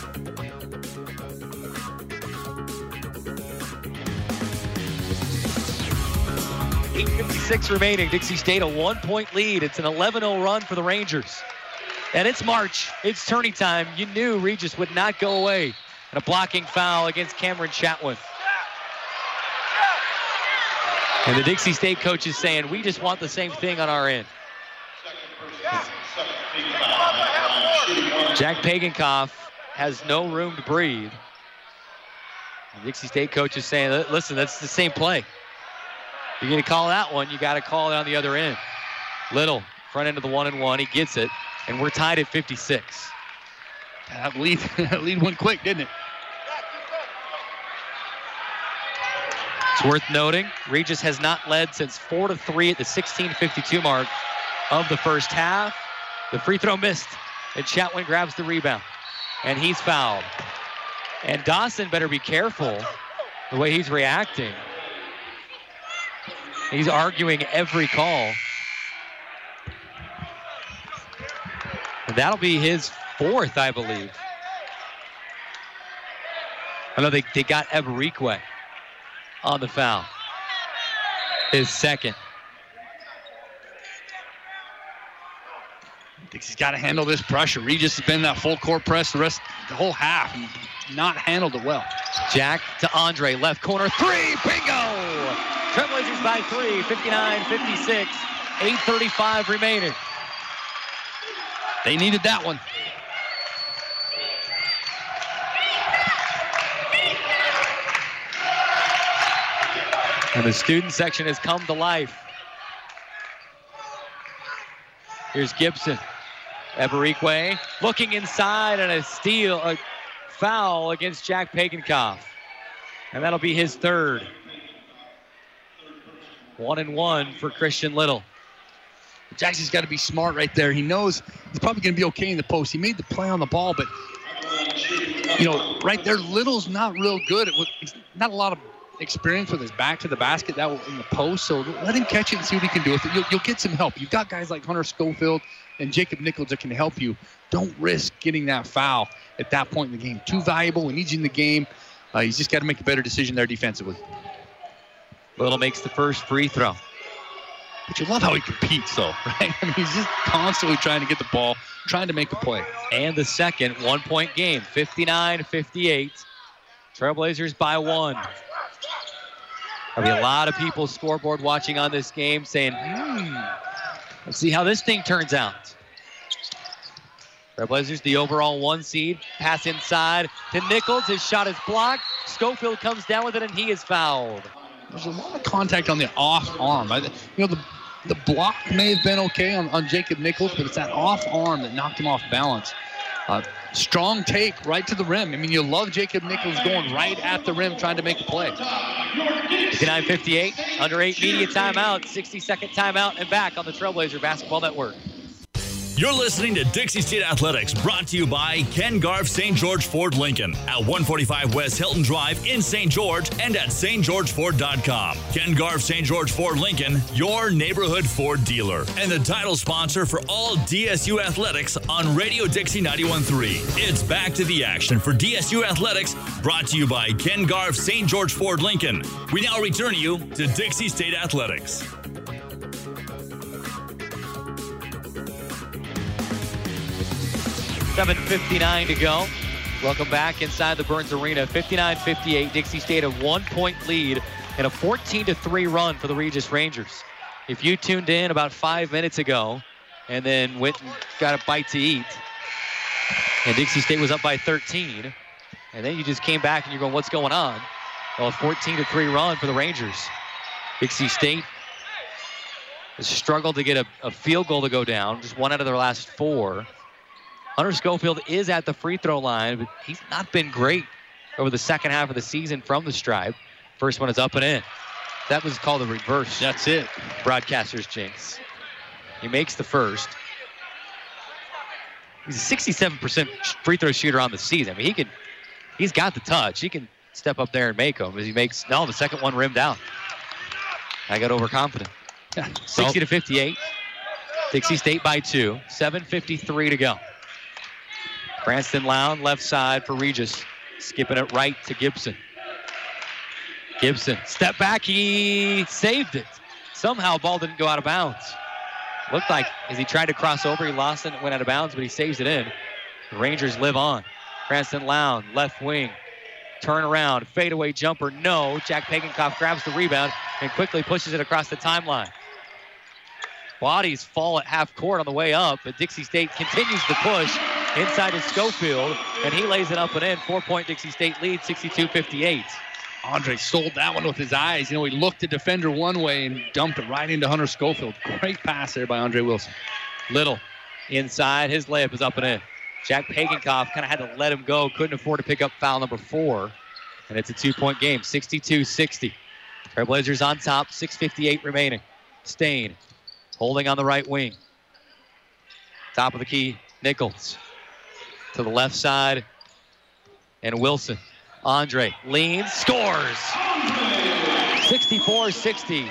8.56 remaining. Dixie State a one point lead. It's an 11 0 run for the Rangers. And it's March. It's tourney time. You knew Regis would not go away. And a blocking foul against Cameron Chatwin. And the Dixie State coach is saying, we just want the same thing on our end. Jack Pagenkopf has no room to breathe. Dixie State coach is saying, listen, that's the same play. You're going to call that one, you got to call it on the other end. Little, front end of the one and one, he gets it, and we're tied at 56. That lead, [laughs] that lead went quick, didn't it? It's worth noting, Regis has not led since 4 to 3 at the 16:52 mark of the first half. The free throw missed, and Chatwin grabs the rebound, and he's fouled. And Dawson better be careful the way he's reacting. He's arguing every call. And that'll be his fourth, I believe. I know they, they got Eberikwe on the foul. His second. Dixie's got to handle this pressure. Regis has been that full court press the rest, the whole half, and not handled it well. Jack to Andre, left corner, three, bingo! Trailblazers by three, 59 56, 8.35 remaining. They needed that one. And the student section has come to life. Here's Gibson. Eberikwe looking inside and a steal, a foul against Jack Pagenkopf. And that'll be his third. One and one for Christian Little. Jackson's got to be smart right there. He knows he's probably going to be okay in the post. He made the play on the ball, but you know, right there, Little's not real good. It was not a lot of experience with his back to the basket that in the post. So let him catch it and see what he can do with it. You'll, you'll get some help. You've got guys like Hunter Schofield and Jacob Nichols that can help you. Don't risk getting that foul at that point in the game. Too valuable. We need you in the game. Uh, he's just got to make a better decision there defensively. Little makes the first free throw. But you love how he competes, though, [laughs] right? I mean, he's just constantly trying to get the ball, trying to make a play. And the second one point game, 59 58. Trailblazers by one. There'll be a lot of people scoreboard watching on this game saying, hmm, let's see how this thing turns out. Trailblazers, the overall one seed, pass inside to Nichols. His shot is blocked. Schofield comes down with it, and he is fouled. There's a lot of contact on the off arm. I, you know, the the block may have been okay on, on Jacob Nichols, but it's that off arm that knocked him off balance. Uh, strong take right to the rim. I mean, you love Jacob Nichols going right at the rim trying to make a play. 59 58, under eight media timeout, 60 second timeout, and back on the Trailblazer Basketball Network. You're listening to Dixie State Athletics, brought to you by Ken Garff St. George Ford Lincoln at 145 West Hilton Drive in St. George and at stgeorgeford.com. Ken Garff St. George Ford Lincoln, your neighborhood Ford dealer, and the title sponsor for all DSU athletics on Radio Dixie 91.3. It's back to the action for DSU athletics, brought to you by Ken Garff St. George Ford Lincoln. We now return you to Dixie State Athletics. 7.59 to go. Welcome back inside the Burns Arena. 59-58. Dixie State a one-point lead and a 14-3 run for the Regis Rangers. If you tuned in about five minutes ago and then went and got a bite to eat, and Dixie State was up by 13, and then you just came back and you're going, what's going on? Well, a 14-3 run for the Rangers. Dixie State has struggled to get a, a field goal to go down, just one out of their last four. Hunter Schofield is at the free throw line, but he's not been great over the second half of the season from the stripe. First one is up and in. That was called a reverse. That's it. Broadcaster's jinx. He makes the first. He's a 67% free throw shooter on the season. I mean, he can, he's got the touch. He can step up there and make them. As he makes, no, the second one rimmed out. I got overconfident. 60 to 58. Dixie State by two. 7.53 to go. Cranston Lown, left side for Regis. Skipping it right to Gibson. Gibson, step back, he saved it. Somehow ball didn't go out of bounds. Looked like as he tried to cross over, he lost it and went out of bounds, but he saves it in. The Rangers live on. Cranston Lown, left wing. Turn around, fadeaway jumper, no. Jack Pagenkopf grabs the rebound and quickly pushes it across the timeline. Bodies fall at half court on the way up, but Dixie State continues to push inside to Schofield, and he lays it up and in. Four point Dixie State lead, 62 58. Andre sold that one with his eyes. You know, he looked the defender one way and dumped it right into Hunter Schofield. Great pass there by Andre Wilson. Little inside, his layup is up and in. Jack Pagenkopf kind of had to let him go, couldn't afford to pick up foul number four, and it's a two point game, 62 60. Trailblazers on top, 6.58 remaining. Stain holding on the right wing. Top of the key, Nichols. To the left side, and Wilson. Andre leans, scores. 64 60.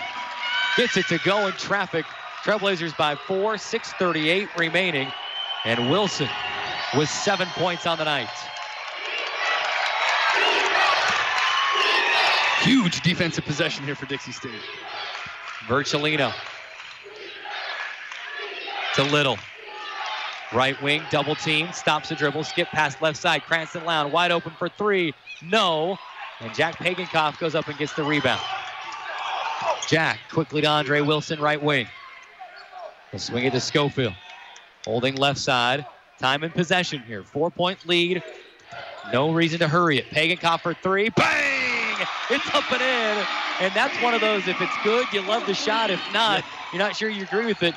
Gets it to go in traffic. Trailblazers by four, 6.38 remaining. And Wilson with seven points on the night. Huge defensive possession here for Dixie State. Virgilino to Little. Right wing, double team, stops the dribble, skip past left side. Cranston Lown wide open for three. No. And Jack Pagenkopf goes up and gets the rebound. Jack quickly to Andre Wilson, right wing. He'll swing it to Schofield. Holding left side. Time and possession here. Four point lead. No reason to hurry it. Pagenkopf for three. Bang! It's up and in. And that's one of those, if it's good, you love the shot. If not, you're not sure you agree with it.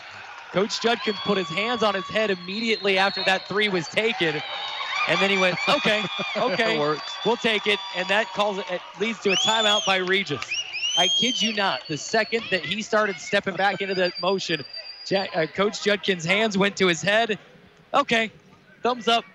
Coach Judkins put his hands on his head immediately after that three was taken. And then he went, okay, [laughs] okay, we'll take it. And that calls it, it leads to a timeout by Regis. I kid you not. The second that he started stepping back into that motion, Jack, uh, Coach Judkins' hands went to his head. Okay, thumbs up.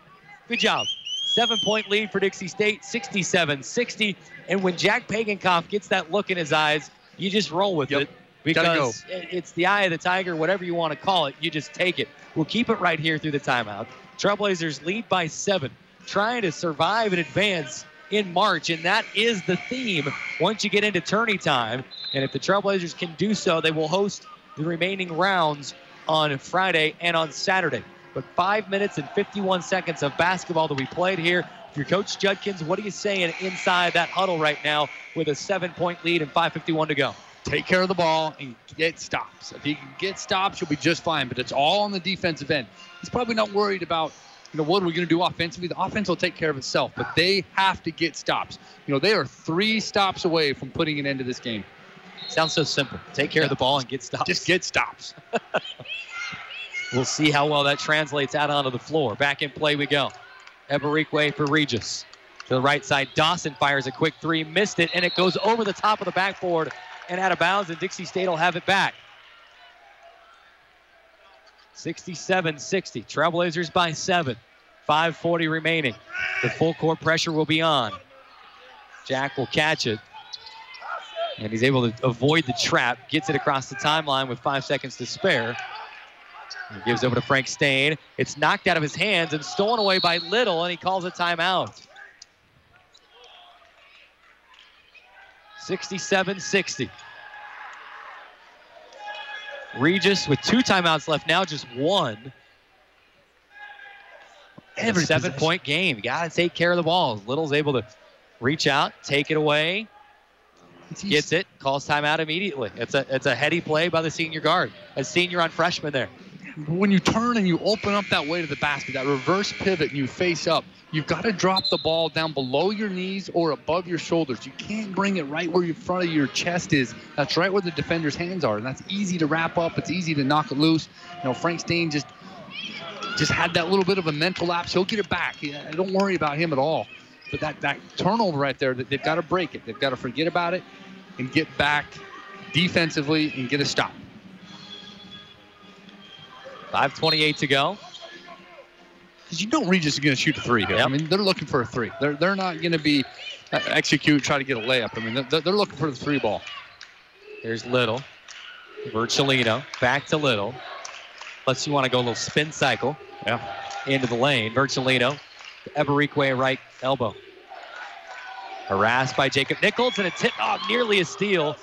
Good job. Seven point lead for Dixie State, 67 60. And when Jack Pagenkopf gets that look in his eyes, you just roll with Yep. it Gotta go. because it's the eye of the tiger, whatever you want to call it. You just take it. We'll keep it right here through the timeout. Trailblazers lead by seven, trying to survive and advance in March, and that is the theme once you get into tourney time. And if the Trailblazers can do so, they will host the remaining rounds on Friday and on Saturday. But five minutes and 51 seconds of basketball that we played here. If you're Coach Judkins, what are you saying inside that huddle right now with a seven-point lead and 5:51 to go? Take care of the ball and get stops. If he can get stops, you'll be just fine. But it's all on the defensive end. He's probably not worried about, you know, what are we going to do offensively? The offense will take care of itself, but they have to get stops. You know, they are three stops away from putting an end to this game. Sounds so simple. Take care of the ball and get stops. Just get stops. [laughs] We'll see how well that translates out onto the floor. Back in play we go. Eberikwe for Regis. To the right side, Dawson fires a quick three, missed it, and it goes over the top of the backboard and out of bounds, and Dixie State will have it back. 67 60. Trailblazers by seven. 5.40 remaining. The full court pressure will be on. Jack will catch it. And he's able to avoid the trap, gets it across the timeline with five seconds to spare. He gives over to Frank Stain. It's knocked out of his hands and stolen away by Little, and he calls a timeout. 67 60. Regis with two timeouts left now, just one. Every seven possession. point game. You got to take care of the ball. Little's able to reach out, take it away, gets it, calls timeout immediately. It's a it's a heady play by the senior guard. A senior on freshman there. when you turn and you open up that way to the basket, that reverse pivot, and you face up, you've got to drop the ball down below your knees or above your shoulders. You can't bring it right where your front of your chest is. That's right where the defender's hands are, and that's easy to wrap up. It's easy to knock it loose. You know, Frank Stain just just had that little bit of a mental lapse. He'll get it back. Yeah, don't worry about him at all. But that that turnover right there, they've got to break it. They've got to forget about it and get back defensively and get a stop. 5:28 to go. Because you know Regis is going to shoot a three here. Yep. I mean, they're looking for a three. They're, they're not going to be uh, execute, try to get a layup. I mean, they're, they're looking for the three ball. Here's Little. Virgilino back to Little. Unless you want to go a little spin cycle. Yeah. Into the lane. Virgilino. Eberikwe right elbow. Harassed by Jacob Nichols and a tip off nearly a steal.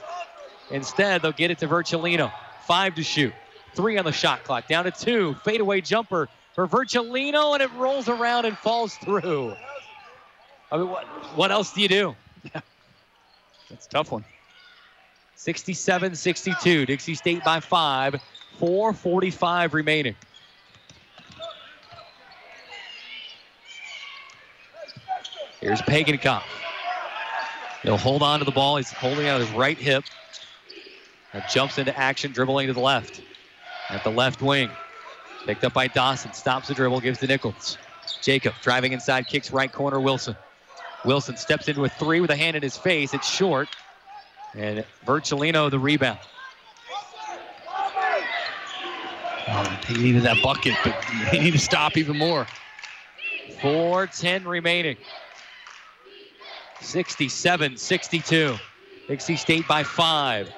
Instead, they'll get it to Virgilino. Five to shoot. Three on the shot clock. Down to two. Fadeaway jumper for Virgilino and it rolls around and falls through. I mean, what, what else do you do? [laughs] That's a tough one. 67 62. Dixie State by five. 4.45 remaining. Here's Pagan He'll hold on to the ball. He's holding out his right hip. Now jumps into action, dribbling to the left. At the left wing. Picked up by Dawson. Stops the dribble, gives to Nichols. Jacob driving inside, kicks right corner, Wilson. Wilson steps into a three with a hand in his face. It's short. And Virgilino the rebound. Oh, he needed that bucket, but they need to stop even more. 4.10 remaining. 67 62. Dixie State by five.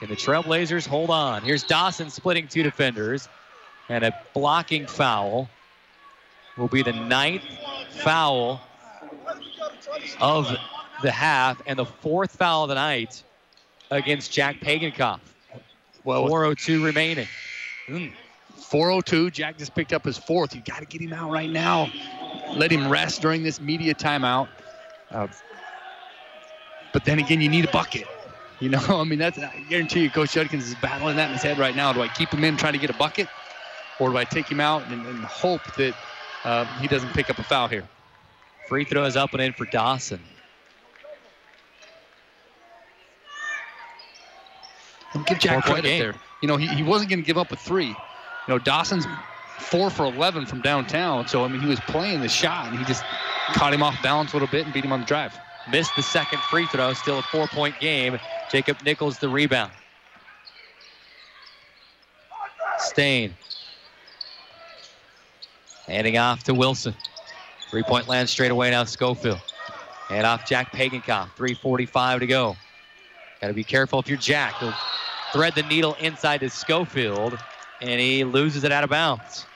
And the Trailblazers hold on. Here's Dawson splitting two defenders. And a blocking foul will be the ninth foul of the half and the fourth foul of the night against Jack Pagenkopf. Well, 4.02 remaining. 402. Jack just picked up his fourth. You got to get him out right now. Let him rest during this media timeout. Uh, but then again, you need a bucket. You know, [laughs] I mean, that's I guarantee you, Coach Judkins is battling that in his head right now. Do I keep him in, trying to get a bucket, or do I take him out and, and hope that uh, he doesn't pick up a foul here? Free throw is up and in for Dawson. And give Jack credit game. there. You know, he, he wasn't going to give up a three. You know, Dawson's four for 11 from downtown. So, I mean, he was playing the shot, and he just caught him off balance a little bit and beat him on the drive. Missed the second free throw. Still a four point game. Jacob Nichols the rebound. Stain. Handing off to Wilson. Three point land straight away now, Schofield. And off Jack Pagenkopf. 3.45 to go. Got to be careful if you're Jack. He'll thread the needle inside to Schofield, and he loses it out of bounds.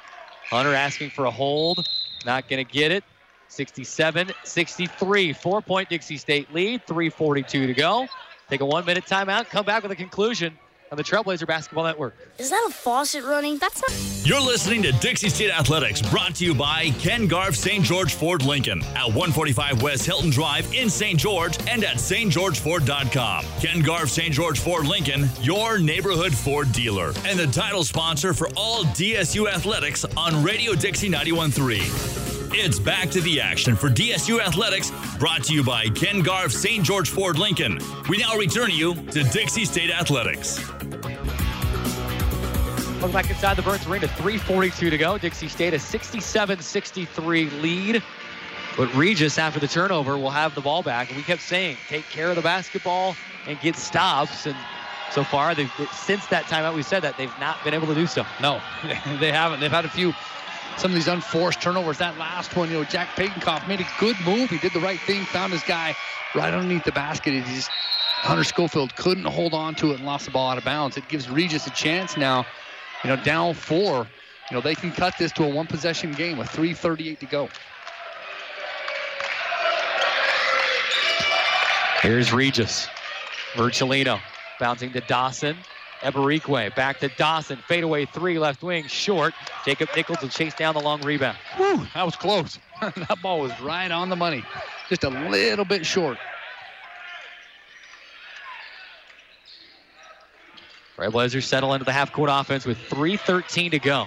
Hunter asking for a hold. Not going to get it. 67 63. Four point Dixie State lead. 3.42 to go. Take a one minute timeout. Come back with a conclusion on the Trailblazer Basketball Network. Is that a faucet running? That's not. You're listening to Dixie State Athletics, brought to you by Ken Garff St. George Ford Lincoln at 145 West Hilton Drive in St. George and at stgeorgeford.com. Ken Garff St. George Ford Lincoln, your neighborhood Ford dealer, and the title sponsor for all DSU athletics on Radio Dixie 91.3. It's back to the action for DSU Athletics, brought to you by Ken Garff St. George Ford Lincoln. We now return you to Dixie State Athletics. Welcome back inside the Burns Arena. 3.42 to go. Dixie State a 67 63 lead. But Regis, after the turnover, will have the ball back. And we kept saying, take care of the basketball and get stops. And so far, they've, since that timeout, we said that they've not been able to do so. No, [laughs] they haven't. They've had a few, some of these unforced turnovers. That last one, you know, Jack Pagenkopf made a good move. He did the right thing, found his guy right underneath the basket. He just, Hunter Schofield couldn't hold on to it and lost the ball out of bounds. It gives Regis a chance now, you know, down four. You know, they can cut this to a one possession game with 3.38 to go. Here's Regis. Virgilino bouncing to Dawson. Eberikwe back to Dawson. Fadeaway three, left wing, short. Jacob Nichols will chase down the long rebound. Whew, that was close. [laughs] that ball was right on the money. Just a little bit short. Trailblazers settle into the half-court offense with 3.13 to go.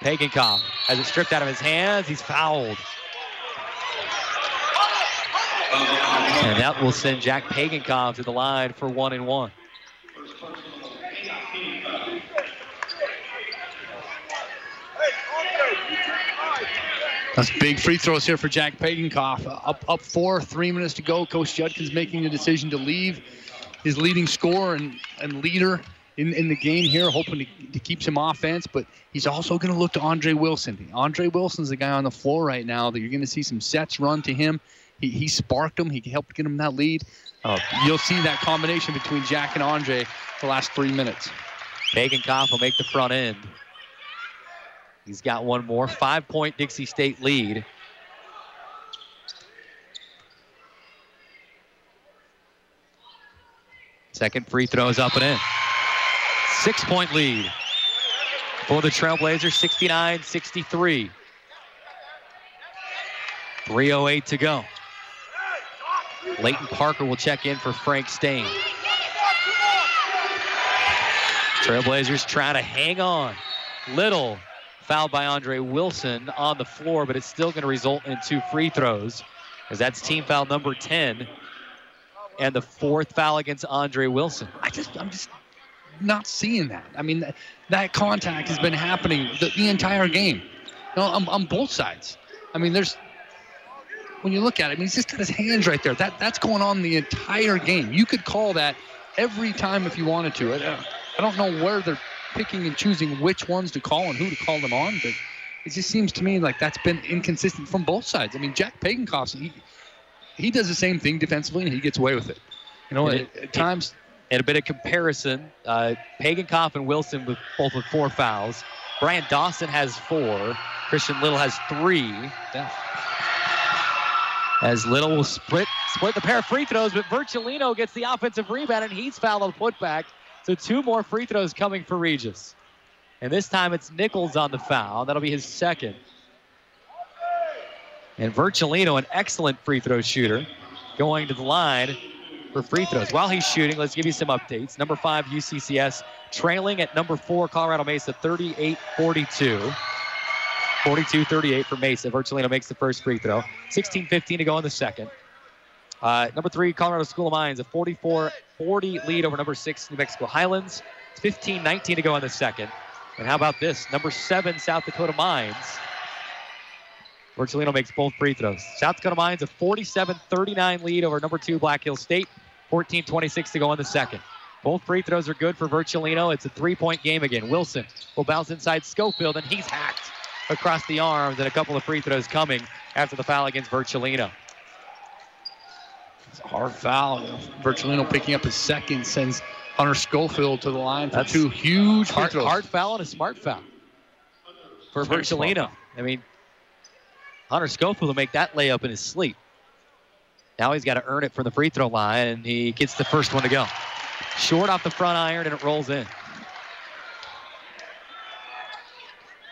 Pagenkopf has it stripped out of his hands. He's fouled. And that will send Jack Pagenkopf to the line for one and one. That's big free throws here for Jack Pagenkopf. Up, up four, three minutes to go. Coach Judkins making the decision to leave his leading scorer and, and leader in, in the game here, hoping to, to keep some offense. But he's also going to look to Andre Wilson. Andre Wilson's the guy on the floor right now that you're going to see some sets run to him. He, he sparked him. He helped get him that lead. Uh, you'll see that combination between Jack and Andre the last three minutes. Pagenkopf will make the front end. He's got one more. Five point Dixie State lead. Second free throw is up and in. Six point lead for the Trailblazers, 69 63. 3.08 to go. Leighton Parker will check in for Frank Stain. Trailblazers trying to hang on. Little fouled by Andre Wilson on the floor, but it's still going to result in two free throws, as that's team foul number 10 and the fourth foul against Andre Wilson. I just, I'm just not seeing that. I mean, that, that contact has been happening the, the entire game, on, on both sides. I mean, there's when you look at it, I mean, he's just got his hands right there. That that's going on the entire game. You could call that every time if you wanted to. I, I don't know where they're picking and choosing which ones to call and who to call them on, but it just seems to me like that's been inconsistent from both sides. I mean, Jack Pagenkopf, he he does the same thing defensively and he gets away with it. You know, And at, it- at times. And a bit of comparison, uh, Pagenkopf and Wilson with both with four fouls. Brian Dawson has four. Christian Little has three. Yeah. As Little will split split the pair of free throws, but Virgilino gets the offensive rebound and he's fouled on putback. So two more free throws coming for Regis. And this time it's Nichols on the foul. That'll be his second. And Virgilino, an excellent free throw shooter, going to the line for free throws. While he's shooting, let's give you some updates. Number five, UCCS, trailing at number four, Colorado Mesa, 38 42. 42 38 for Mesa. Virgilino makes the first free throw. 16 15 to go in the second. Uh, number three, Colorado School of Mines, a 44 40 lead over number six, New Mexico Highlands. It's 15 19 to go in the second. And how about this? Number seven, South Dakota Mines. Virgilino makes both free throws. South Dakota Mines a 47-39 lead over number two Black Hill State. 14-26 to go in the second. Both free throws are good for Virgilino. It's a three-point game again. Wilson will bounce inside Schofield, and he's hacked across the arms, and a couple of free throws coming after the foul against Virgilino. Hard foul. Virgilino picking up his second sends Hunter Schofield to the line for That's two huge free Hard, throws. hard foul and a smart foul for. Virgilino. I mean, Hunter Schofield will make that layup in his sleep. Now he's got to earn it from the free throw line, and he gets the first one to go. Short off the front iron, and it rolls in.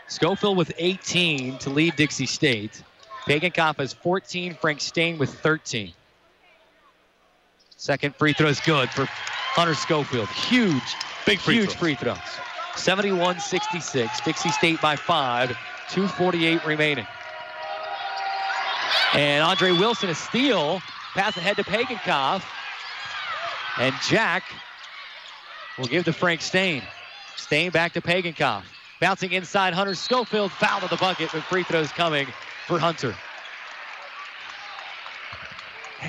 Schofield with 18 to lead Dixie State. Pagenkopf has 14. Frank Stain with 13. Second free throw is good for Hunter Schofield. Huge, Big free huge throws. free throws. 71-66. Dixie State by five. 248 remaining. And Andre Wilson a steal. Pass ahead to Pagenkopf. And Jack will give to Frank Stain. Stain back to Pagenkopf. Bouncing inside Hunter Schofield. Foul to the bucket with free throws coming for Hunter.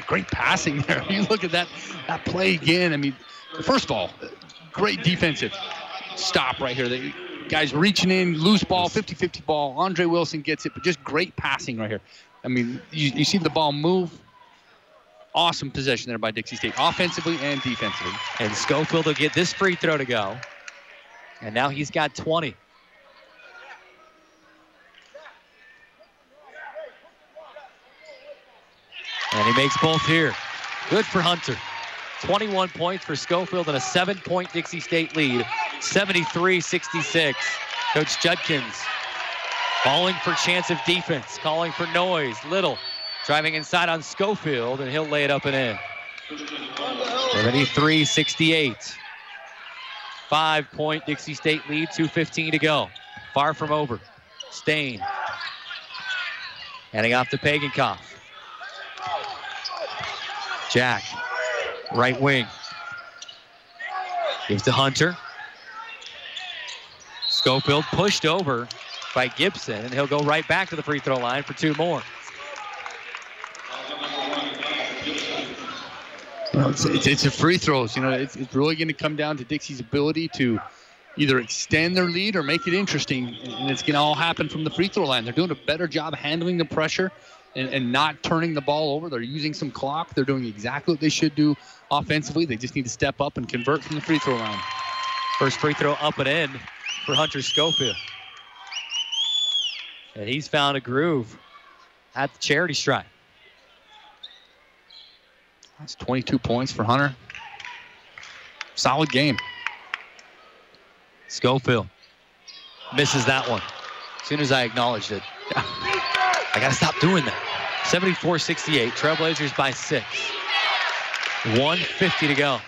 [laughs] Great passing there. [laughs] You look at that that play again. I mean, first of all, great defensive stop right here. The guys reaching in, loose ball, 50-50 ball. Andre Wilson gets it, but just great passing right here. I mean, you, you see the ball move. Awesome possession there by Dixie State, offensively and defensively. And Schofield will get this free throw to go. And now he's got 20. And he makes both here. Good for Hunter. 21 points for Schofield and a seven point Dixie State lead, 73 66. Coach Judkins calling for chance of defense, calling for noise. Little driving inside on Schofield, and he'll lay it up and in. 73 68. Five point Dixie State lead, 2.15 to go. Far from over. Stain. Handing off to Pagenkopf. Jack, right wing. Gives to Hunter. Schofield pushed over by Gibson, and he'll go right back to the free throw line for two more. Well, it's, it's, it's a free throws. You know, it's, it's really going to come down to Dixie's ability to either extend their lead or make it interesting. And it's going to all happen from the free throw line. They're doing a better job handling the pressure and, and not turning the ball over. They're using some clock. They're doing exactly what they should do offensively. They just need to step up and convert from the free throw line. First free throw up and in for Hunter Schofield. And he's found a groove at the charity stripe. That's 22 points for Hunter. Solid game. Schofield misses that one. As soon as I acknowledged it, [laughs] I got to stop doing that. 74 68. Trailblazers by six. 150 to go.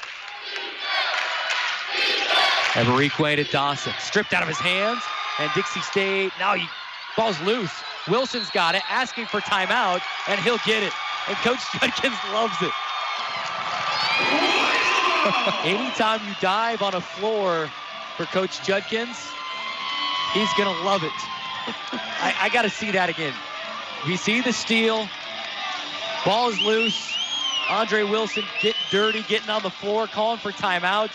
Eberikwe to Dawson. Stripped out of his hands. And Dixie State, now he ball's loose. Wilson's got it, asking for timeout, and he'll get it. And Coach [laughs] Judkins loves it. [laughs] Anytime you dive on a floor for Coach Judkins, he's going to love it. [laughs] I, I got to see that again. We see the steal. Ball is loose. Andre Wilson getting dirty, getting on the floor, calling for timeout.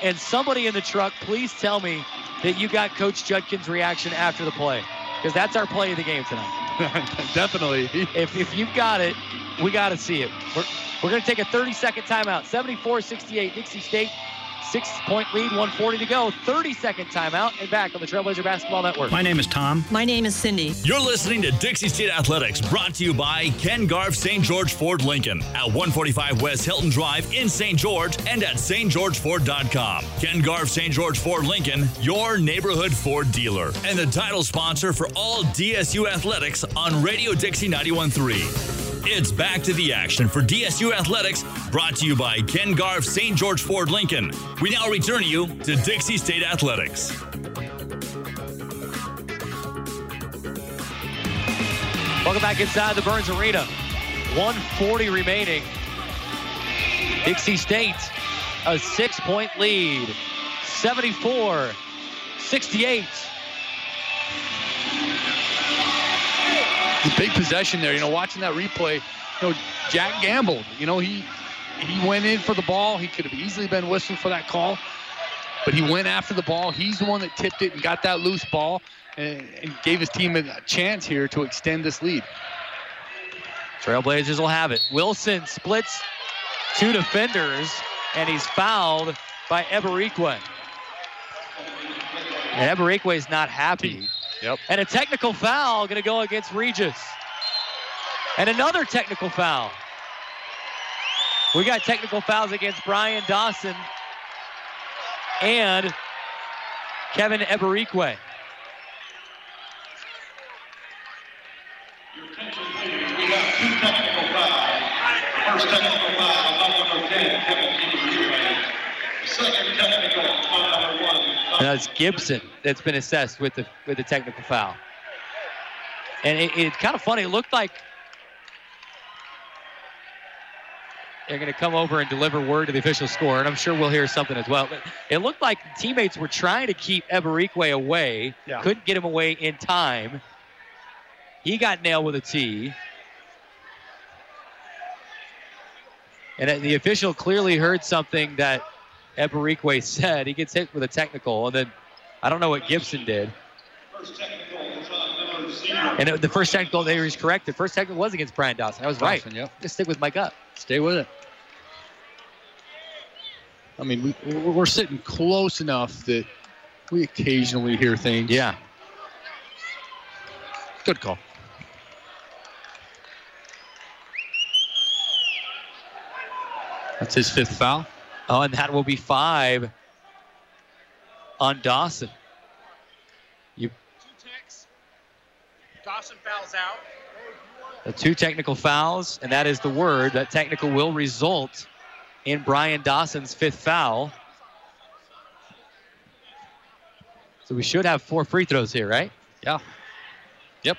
And somebody in the truck, please tell me that you got Coach Judkins' reaction after the play. Because that's our play of the game tonight. [laughs] Definitely. [laughs] If, if you've got it, we got to see it. We're, we're going to take a 30 second timeout. 74 68, Dixie State. Six point lead, 140 to go. 30 second timeout, and back on the Trailblazer Basketball Network. My name is Tom. My name is Cindy. You're listening to Dixie State Athletics, brought to you by Ken Garff St. George Ford Lincoln at 145 West Hilton Drive in St. George and at stgeorgeford.com. Ken Garff St. George Ford Lincoln, your neighborhood Ford dealer, and the title sponsor for all DSU athletics on Radio Dixie 913. It's back to the action for DSU Athletics, brought to you by Ken Garff St. George Ford Lincoln. We now return you to Dixie State Athletics. Welcome back inside the Burns Arena. 140 remaining. Dixie State, a six point lead. 74 68. Big possession there. You know, watching that replay, you know, Jack gambled. You know, he he went in for the ball. He could have easily been whistled for that call, but he went after the ball. He's the one that tipped it and got that loose ball and, and gave his team a chance here to extend this lead. Trailblazers will have it. Wilson splits two defenders, and he's fouled by Eberikwe. And is not happy. Yep. And a technical foul going to go against Regis. And another technical foul. We got technical fouls against Brian Dawson and Kevin Eberikwe. Your attention, please. We have two technical fouls. First technical foul number 10, Kevin Eberikwe. Second technical on number that's Gibson that's been assessed with the with the technical foul. And it, it's kind of funny. It looked like they're going to come over and deliver word to the official score, and I'm sure we'll hear something as well. But it looked like teammates were trying to keep Eberikwe away, Yeah. couldn't get him away in time. He got nailed with a T. And the official clearly heard something that Eberikwe said. He gets hit with a technical, and then I don't know what Gibson did. First technical was on number zero. And it- the first technical there was correct. The first technical was against Brian Dawson. I was right. Dawson, yep. Just stick with my gut. Stay with it. I mean, we, we're sitting close enough that we occasionally hear things. Yeah. Good call. That's his fifth foul. Oh, and that will be five on Dawson. You Dawson fouls out. the two technical fouls, and that is the word. That technical will result in Brian Dawson's fifth foul. So we should have four free throws here, right? Yeah. Yep.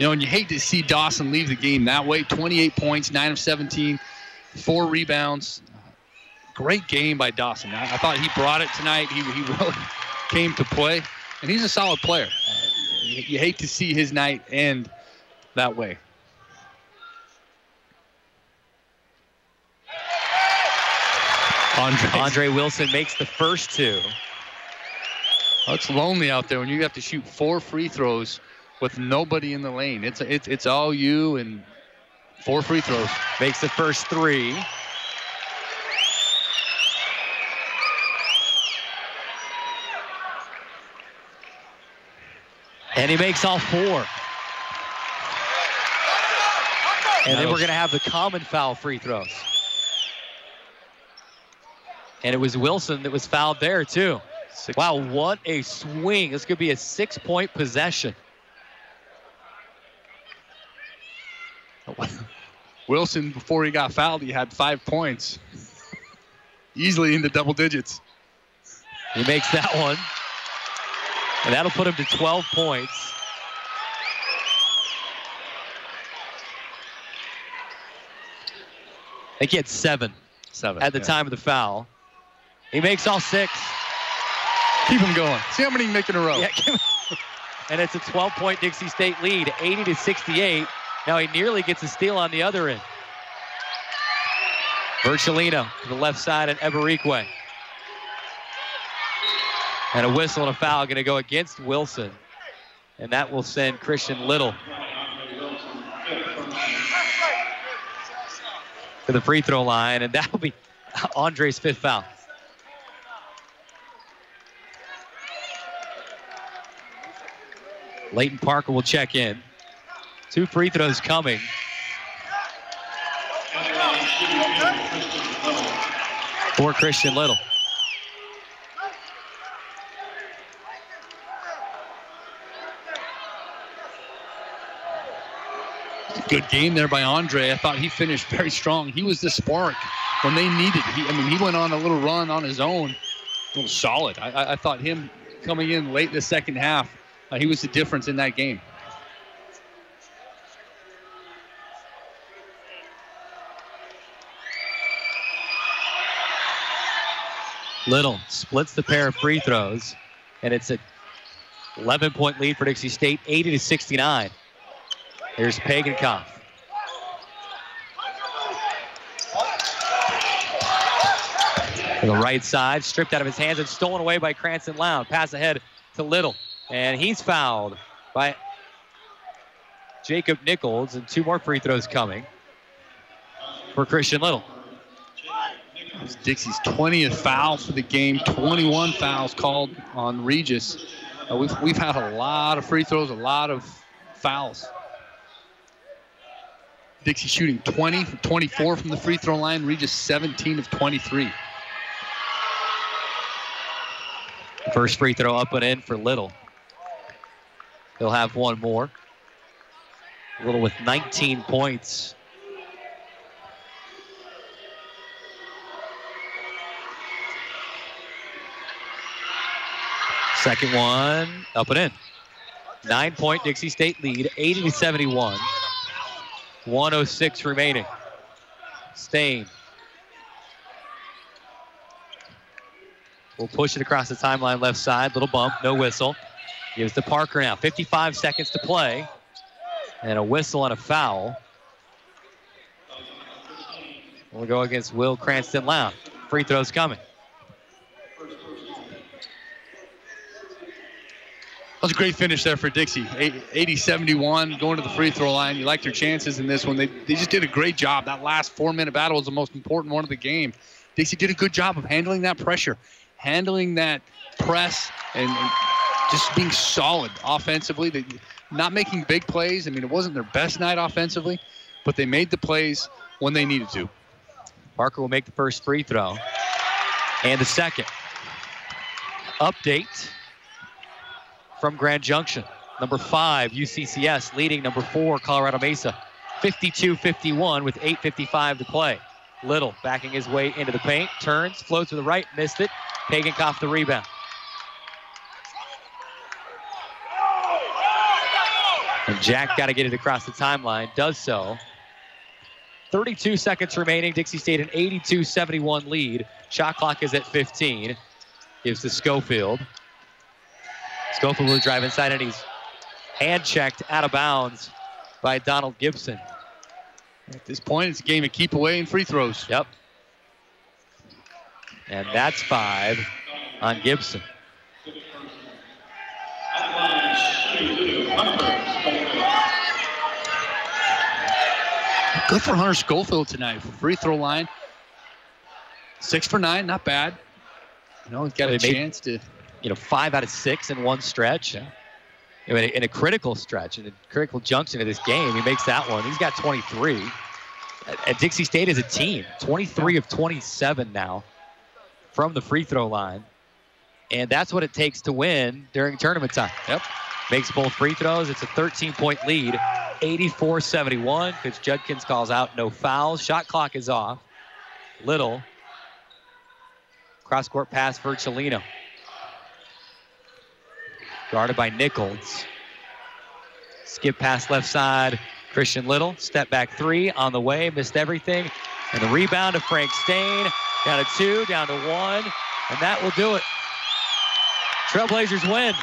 You know, and you hate to see Dawson leave the game that way. 28 points, 9 of 17, four rebounds. Great game by Dawson. I, I thought he brought it tonight. He, he [laughs] really came to play, and he's a solid player. Uh, you, you hate to see his night end that way. Andre. Andre Wilson makes the first two. Oh, it's lonely out there when you have to shoot four free throws with nobody in the lane. It's it's it's all you and four free throws. Makes the first three. And he makes all four. And then we're going to have the common foul free throws. And it was Wilson that was fouled there, too. Six. Wow, what a swing. This could be a six point possession. Wilson, before he got fouled, he had five points, easily into double digits. He makes that one. And that'll put him to 12 points. I think he had seven Seven at the yeah. time of the foul. He makes all six. Keep him going. See how many he make in a row. Yeah, [laughs] and it's a 12 point Dixie State lead, 80 to 68. Now he nearly gets a steal on the other end. Virgilino to the left side and Eberikwe. And a whistle and a foul going to go against Wilson. And that will send Christian Little to the free throw line. And that'll be [laughs] Andre's fifth foul. Leighton Parker will check in. Two free throws coming. For Christian Little. Good game there by Andre. I thought he finished very strong. He was the spark when they needed. He, I mean, he went on a little run on his own. Little solid. I, I, I thought him coming in late in the second half, uh, he was the difference in that game. Little splits the pair of free throws, and it's a 11 point lead for Dixie State, 80 to 69. Here's Pagenkopf. To the right side, stripped out of his hands and stolen away by Cranston Loud. Pass ahead to Little, and he's fouled by Jacob Nichols, and two more free throws coming for Christian Little. It's Dixie's 20th foul for the game. 21 fouls called on Regis. Uh, we've, we've had a lot of free throws, a lot of fouls. Dixie shooting 20 24 from the free throw line. Regis 17 of 23. First free throw up and in for Little. He'll have one more. Little with 19 points. Second one, up and in. Nine point Dixie State lead, 80 to 71. 106 remaining. Stain. We'll push it across the timeline left side. Little bump, no whistle. Gives to Parker now. 55 seconds to play. And a whistle and a foul. We'll go against Will Cranston Loud. Free throws coming. That was a great finish there for Dixie. 80-71, going to the free throw line. You liked their chances in this one. They, they just did a great job. That last four-minute battle was the most important one of the game. Dixie did a good job of handling that pressure, handling that press, and, and just being solid offensively. They, not making big plays. I mean, it wasn't their best night offensively, but they made the plays when they needed to. Parker will make the first free throw. And the second. Update from Grand Junction. Number five, UCCS leading number four, Colorado Mesa. 52-51 with 8.55 to play. Little backing his way into the paint, turns, floats to the right, missed it. Pagenkopf the rebound. And Jack got to get it across the timeline, does so. 32 seconds remaining. Dixie State an 82-71 lead. Shot clock is at 15. Gives to Schofield. Schofield will drive inside and he's hand checked out of bounds by Donald Gibson. At this point, it's a game of keep away and free throws. Yep. And that's five on Gibson. Good for Hunter Schofield tonight free throw line. Six for nine, not bad. You know, he's got Well, a made- chance to. You know, five out of six in one stretch. Yeah. I mean, in a critical stretch, in a critical junction of this game, he makes that one. He's got 23. At, at Dixie State as a team, 23 of 27 now from the free throw line. And that's what it takes to win during tournament time. Yep. Makes both free throws. It's a 13 point lead, 84 71. Coach Judkins calls out no fouls. Shot clock is off. Little. Cross court pass for Chelino. Guarded by Nichols. Skip pass left side. Christian Little. Step back three on the way. Missed everything. And the rebound to Frank Stain. Down to two, down to one. And that will do it. Trailblazers win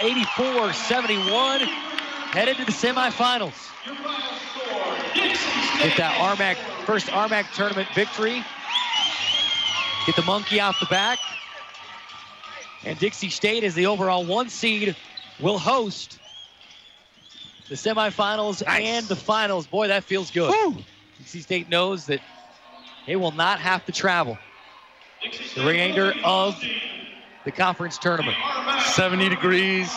84 71. Headed to the semifinals. Get that RMAC, first RMAC tournament victory. Get the monkey off the back. And Dixie State, as the overall one seed, will host the semifinals and the finals. Boy, that feels good. Dixie State knows that they will not have to travel the remainder of the conference tournament. 70 degrees,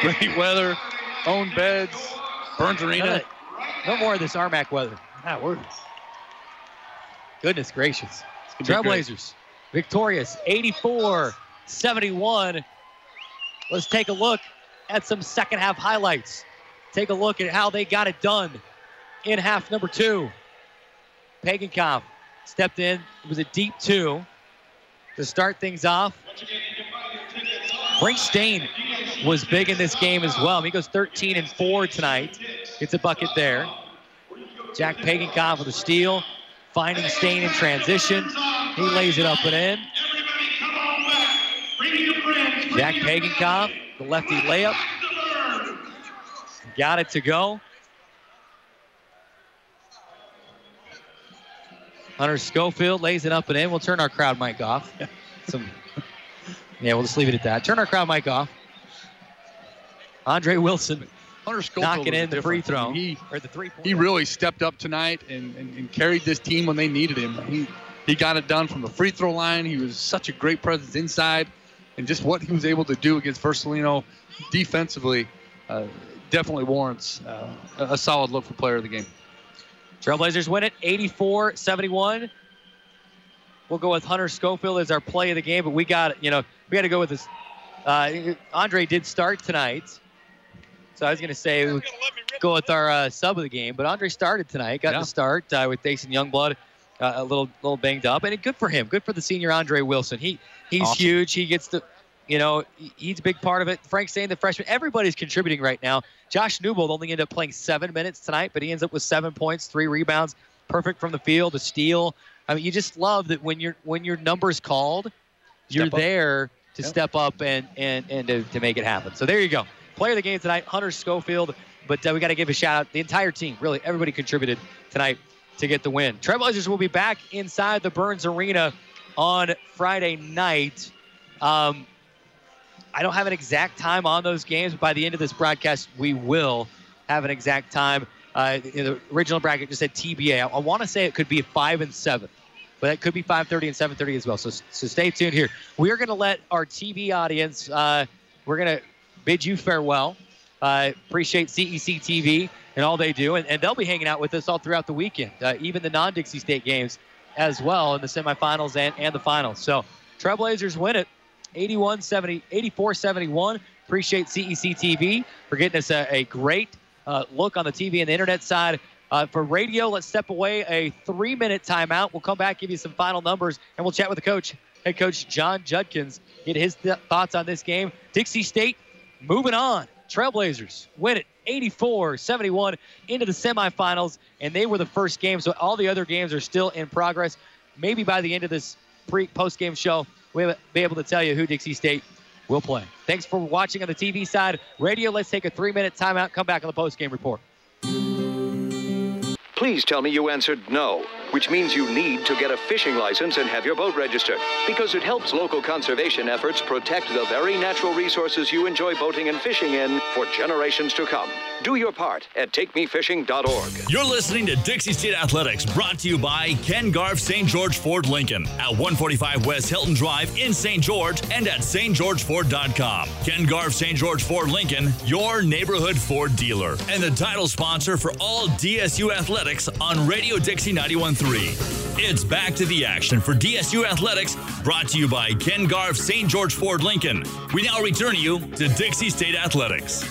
great weather, own beds, Burns Arena. No more of this RMAC weather. Ah, we're goodness gracious. gonna be great. Trailblazers victorious 84 71. Let's take a look at some second half highlights. Take a look at how they got it done in half number two. Pagenkopf stepped in. It was a deep two to start things off. Frank Stain was big in this game as well. He goes 13 and 4 tonight. Gets a bucket there. Jack Pagenkopf with a steal, finding Stain in transition. He lays it up and in. Jack Pagenkopf, the lefty layup. Got it to go. Hunter Schofield lays it up and in. We'll turn our crowd mic off. [laughs] Some, yeah, we'll just leave it at that. Turn our crowd mic off. Andre Wilson Hunter Schofield knocking in the free throw. He, or the three he really stepped up tonight and, and, and carried this team when they needed him. He, he got it done from the free throw line. He was such a great presence inside. And just what he was able to do against Virgilino defensively uh, definitely warrants uh, a a solid look for player of the game. Trailblazers win it 84 71. We'll go with Hunter Schofield as our play of the game, but we got, you know, we got to go with this. Uh, Andre did start tonight. So I was going to say, we go with our uh, sub of the game, but Andre started tonight, got Yeah. the start uh, with Dason Youngblood. Uh, a little, little banged up, and good for him. Good for the senior Andre Wilson. He, he's Awesome. huge. He gets the, you know, he's a big part of it. Frank Stain the freshman, everybody's contributing right now. Josh Newbold only ended up playing seven minutes tonight, but he ends up with seven points, three rebounds, perfect from the field, a steal. I mean, you just love that when your when your number's called, you're Step there to Yep. step up and and and to, to make it happen. So there you go. Player of the game tonight, Hunter Schofield. But uh, we got to give a shout out the entire team. Really, everybody contributed tonight to get the win. Trailblazers will be back inside the Burns Arena on Friday night. Um, I don't have an exact time on those games, but by the end of this broadcast, we will have an exact time. Uh, the original bracket just said TBA. I, I want to say it could be five and seven, but it could be 5:30 and 7:30 as well. So, so stay tuned here. We are going to let our TV audience. Uh, we're going to bid you farewell. Uh, appreciate CEC TV and all they do, and, and, they'll be hanging out with us all throughout the weekend, uh, even the non-Dixie State games as well in the semifinals and, and the finals. So Trailblazers win it 81 70, 84 71. Appreciate CEC TV for getting us a, a great uh, look on the TV and the internet side. Uh, for radio, let's step away a three minute timeout. We'll come back, give you some final numbers, and we'll chat with the coach, head coach John Judkins, get his th- thoughts on this game. Dixie State moving on. Trailblazers win it 84 71 into the semifinals, and they were the first game. So all the other games are still in progress. Maybe by the end of this pre post game show, we'll be able to tell you who Dixie State will play. Thanks for watching on the TV side. Radio, let's take a three minute timeout. Come back on the post game report. Please tell me you answered no, which means you need to get a fishing license and have your boat registered because it helps local conservation efforts protect the very natural resources you enjoy boating and fishing in for generations to come. Do your part at takemefishing.org. You're listening to Dixie State Athletics, brought to you by Ken Garff St. George Ford Lincoln at 145 West Hilton Drive in St. George and at stgeorgeford.com. Ken Garff St. George Ford Lincoln, your neighborhood Ford dealer, and the title sponsor for all DSU athletics on Radio Dixie 91.3. It's back to the action for DSU Athletics, brought to you by Ken Garff St. George Ford Lincoln. We now return you to Dixie State Athletics.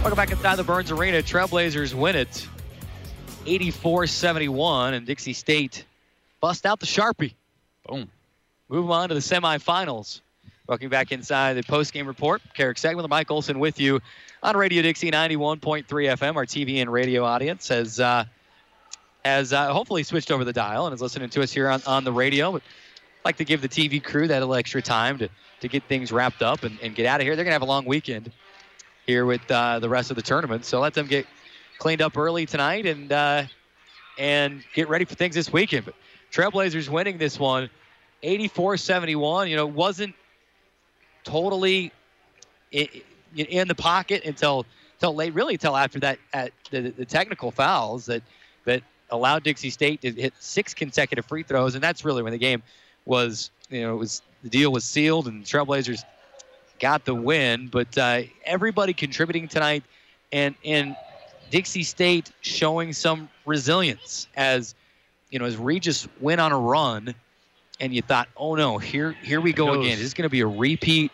Welcome back inside the Burns Arena. Trailblazers win it 84 71, and Dixie State bust out the Sharpie. Boom. Move on to the semifinals. Welcome back inside the post-game report. Carrick Segment, Mike Olson with you on Radio Dixie 91.3 FM. Our TV and radio audience has uh, has uh, hopefully switched over the dial and is listening to us here on, on the radio. But I'd like to give the TV crew that little extra time to, to get things wrapped up and, and get out of here. They're going to have a long weekend here with uh, the rest of the tournament. So let them get cleaned up early tonight and uh, and get ready for things this weekend. But Trailblazers winning this one, 84-71. You know, wasn't totally in, in the pocket until until late, really until after that at the, the technical fouls that that allowed Dixie State to hit six consecutive free throws, and that's really when the game was you know it was the deal was sealed and the Trailblazers got the win. But uh, everybody contributing tonight, and and Dixie State showing some resilience as you know as Regis went on a run, and you thought, oh no, here here we go again. This is going to be a repeat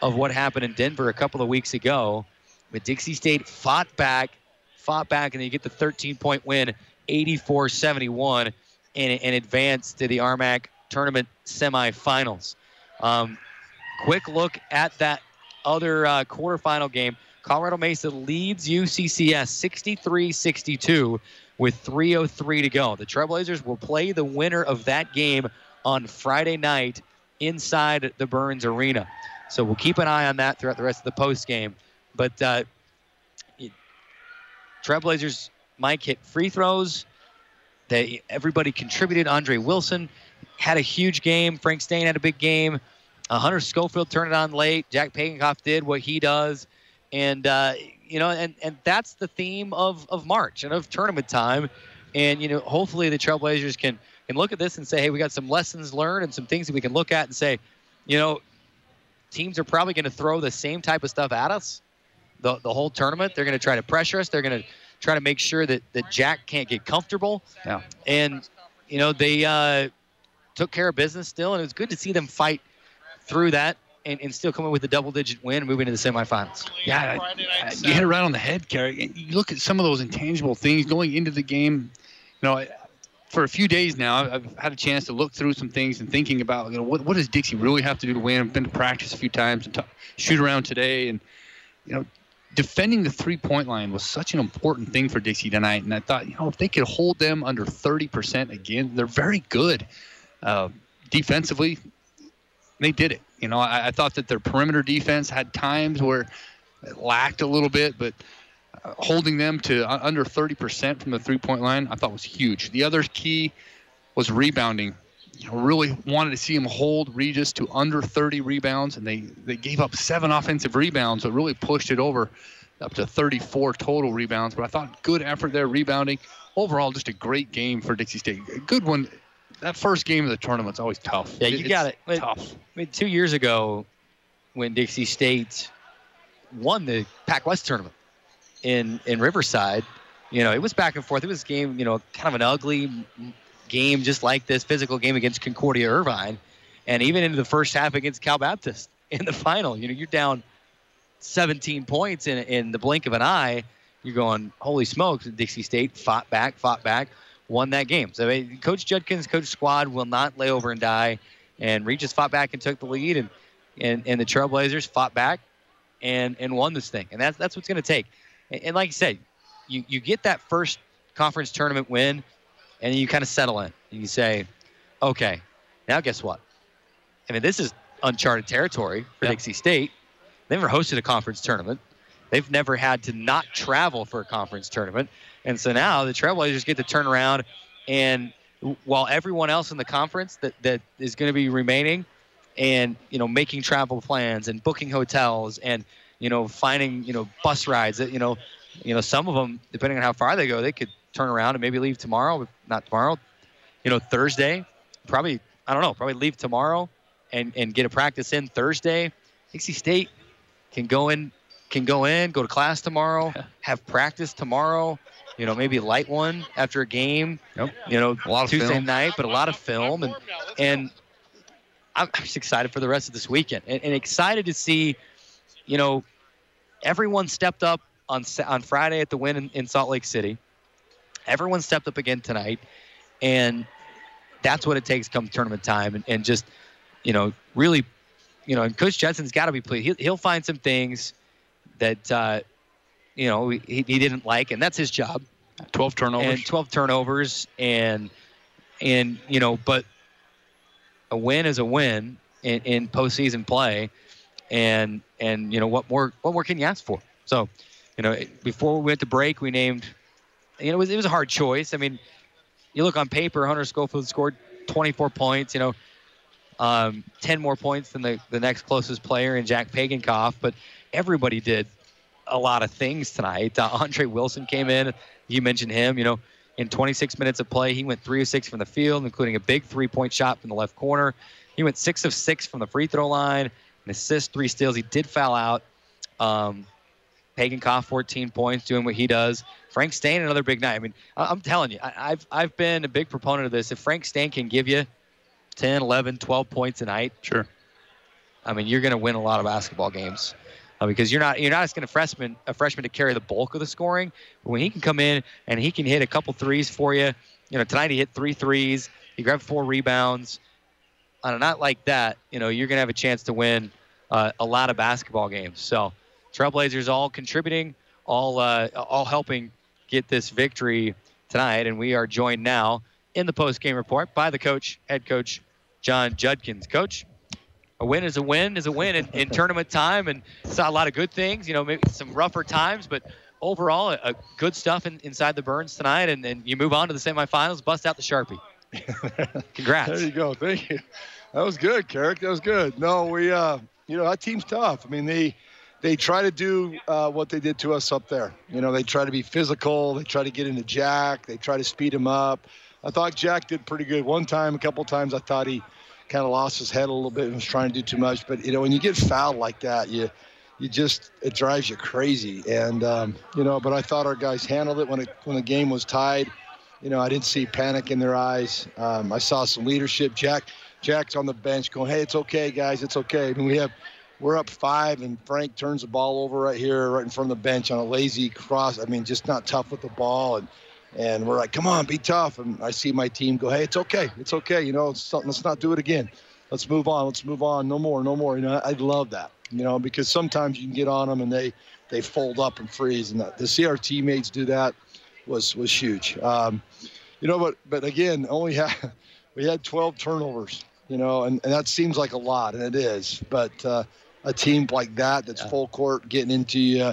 of what happened in Denver a couple of weeks ago. But Dixie State fought back, fought back, and then you get the 13 point win, 84 71, and, and advance to the RMAC tournament semifinals. Um, quick look at that other uh, quarterfinal game. Colorado Mesa leads UCCS 63 62 with 3.03 to go. The Trailblazers will play the winner of that game on Friday night inside the Burns Arena. So we'll keep an eye on that throughout the rest of the post game. But uh, Trailblazers, Mike hit free throws. They everybody contributed. Andre Wilson had a huge game. Frank Stain had a big game. Uh, Hunter Schofield turned it on late. Jack Pagenkopf did what he does, and uh, you know, and and that's the theme of of March and of tournament time. And you know, hopefully the Trailblazers can can look at this and say, hey, we got some lessons learned and some things that we can look at and say, you know, teams are probably going to throw the same type of stuff at us the, the whole tournament. They're going to try to pressure us. They're going to try to make sure that, that Jack can't get comfortable. Yeah. And, you know, they uh, took care of business still, and it was good to see them fight through that and, and still come in with a double digit win moving to the semifinals. Yeah, I, I, you hit it right on the head, Kerry. You look at some of those intangible things going into the game. You know, for a few days now, I've had a chance to look through some things and thinking about, you know, what, what does Dixie really have to do to win? I've been to practice a few times and t- shoot around today, and you know, defending the three point line was such an important thing for Dixie tonight. And I thought, you know, if they could hold them under 30% again, they're very good. Uh, defensively, they did it. You know, I, I, thought that their perimeter defense had times where it lacked a little bit, but holding them to under 30% from the three point line, I thought was huge. The other key was rebounding. You know, really wanted to see him hold Regis to under 30 rebounds, and they, they gave up seven offensive rebounds, but really pushed it over up to 34 total rebounds. But I thought good effort there, rebounding. Overall, just a great game for Dixie State. A good one. That first game of the tournament's always tough. Yeah, you It's got it. Tough. I mean, two years ago, when Dixie State won the Pac West tournament in in Riverside, you know, it was back and forth. It was a game, you know, kind of an ugly game, just like this physical game against Concordia Irvine, and even into the first half against Cal Baptist [laughs] in the final. You know, you're down 17 points in in the blink of an eye. You're going, holy smokes! Dixie State fought back, fought back, won that game. So Coach Judkins, Coach Squad will not lay over and die. And Regis fought back and took the lead, and and, and the Trailblazers fought back and and won this thing. And that's that's what's going to take. And, and like you said, you you get that first conference tournament win, and you kind of settle in. And you say, okay, now guess what? I mean, this is uncharted territory for Yeah. Dixie State. They've never hosted a conference tournament. They've never had to not travel for a conference tournament. And so now the Trailblazers get to turn around and while everyone else in the conference that, that is going to be remaining and, you know, making travel plans and booking hotels and, you know, finding, you know, bus rides that, you know, you know, some of them, depending on how far they go, they could turn around and maybe leave tomorrow, not tomorrow, you know, Thursday, probably, I don't know, probably leave tomorrow and, and get a practice in Thursday. Dixie State can go in can go in, go to class tomorrow, have practice tomorrow. You know, maybe light one after a game. Yep. You know, A lot of Tuesday film. night, but a lot of film, and and I'm I'm just excited for the rest of this weekend, and, and excited to see, you know, everyone stepped up on on Friday at the win in, in Salt Lake City. Everyone stepped up again tonight, and that's what it takes come tournament time, and, and just you know really, you know, and Coach Jensen's got to be pleased. He'll, he'll find some things that uh, you know he, he didn't like, and that's his job. 12 turnovers. And 12 turnovers, and and you know, but a win is a win in, in postseason play, and and you know what more what more can you ask for? So, you know, before we went to break, we named. You know, it was it was a hard choice. I mean, you look on paper, Hunter Schofield scored 24 points. You know, um, 10 more points than the, the next closest player in Jack Pagenkopf, but everybody did a lot of things tonight. Uh, Andre Wilson came in. You mentioned him. You know, in 26 minutes of play, he went three of six from the field, including a big three-point shot from the left corner. He went six of six from the free throw line, an assist, three steals. He did foul out. Um, Pagenkopf, 14 points, doing what he does. Frank Stain, another big night. I mean, I- I'm telling you, I- I've I've been a big proponent of this. If Frank Stain can give you 10, 11, 12 points a night, Sure. I mean, you're going to win a lot of basketball games uh, because you're not you're not asking a freshman a freshman to carry the bulk of the scoring. But when he can come in and he can hit a couple threes for you, you know, tonight he hit three threes. He grabbed four rebounds. On a night like that, you know, you're going to have a chance to win uh, a lot of basketball games. So, Trailblazers all contributing, all uh, all helping get this victory tonight, and we are joined now in the post game report by the coach, head coach John Judkins. Coach, a win is a win is a win in, in tournament time, and saw a lot of good things. You know, maybe some rougher times, but overall, a, good stuff in, inside the Burns tonight. And then you move on to the semifinals, bust out the sharpie. [laughs] Congrats. There you go. Thank you. That was good, Carrick. That was good. No, we, uh, you know, that team's tough. I mean, they they try to do uh, what they did to us up there. You know, they try to be physical. They try to get into Jack. They try to speed him up. I thought Jack did pretty good. One time, a couple times, I thought he kind of lost his head a little bit and was trying to do too much. But you know, when you get fouled like that, you you just it drives you crazy. And um, you know, but I thought our guys handled it when it when the game was tied. You know, I didn't see panic in their eyes. Um, I saw some leadership. Jack, Jack's on the bench going, "Hey, it's okay, guys, it's okay." I mean, we have, we're up five, and Frank turns the ball over right here, right in front of the bench on a lazy cross. I mean, just not tough with the ball, and and we're like, "Come on, be tough." And I see my team go, "Hey, it's okay, it's okay. You know. Let's not do it again. Let's move on. Let's move on. No more, no more." You know, I, love that. You know, because sometimes you can get on them and they they fold up and freeze, and that, to see our teammates do that was was huge. Um, you know, but but again, only had [laughs] we had 12 turnovers. You know, and, and that seems like a lot, and it is. But uh, a team like that, that's full court, getting into you,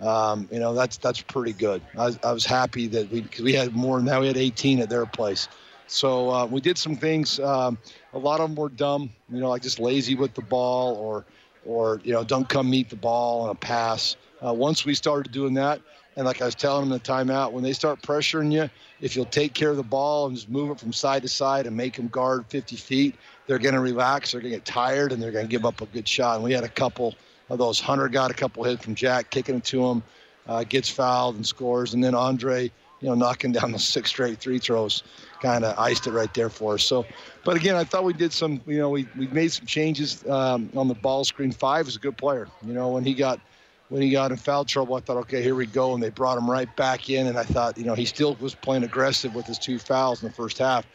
um, you know, that's that's pretty good. I, was- I was happy that we we had more Now. We had 18 at their place. So uh, we did some things. Um, a lot of them were dumb, you know, like just lazy with the ball, or or you know, don't come meet the ball on a pass. Uh, once we started doing that, and like I was telling them in the timeout, when they start pressuring you, if you'll take care of the ball and just move it from side to side and make them guard 50 feet, they're going to relax. They're going to get tired and they're going to give up a good shot. And we had a couple of those. Hunter got a couple hits from Jack, kicking it to him, uh, gets fouled and scores. And then Andre, you know, knocking [laughs] down the six straight three throws, kind of iced it right there for us. So, but again, I thought we did some, you know, we, we made some changes um, on the ball screen. Five is a good player. You know, when he got when he got in foul trouble, I thought, okay, here we go. And they brought him right back in. And I thought, you know, he still was playing aggressive with his two fouls in the first half,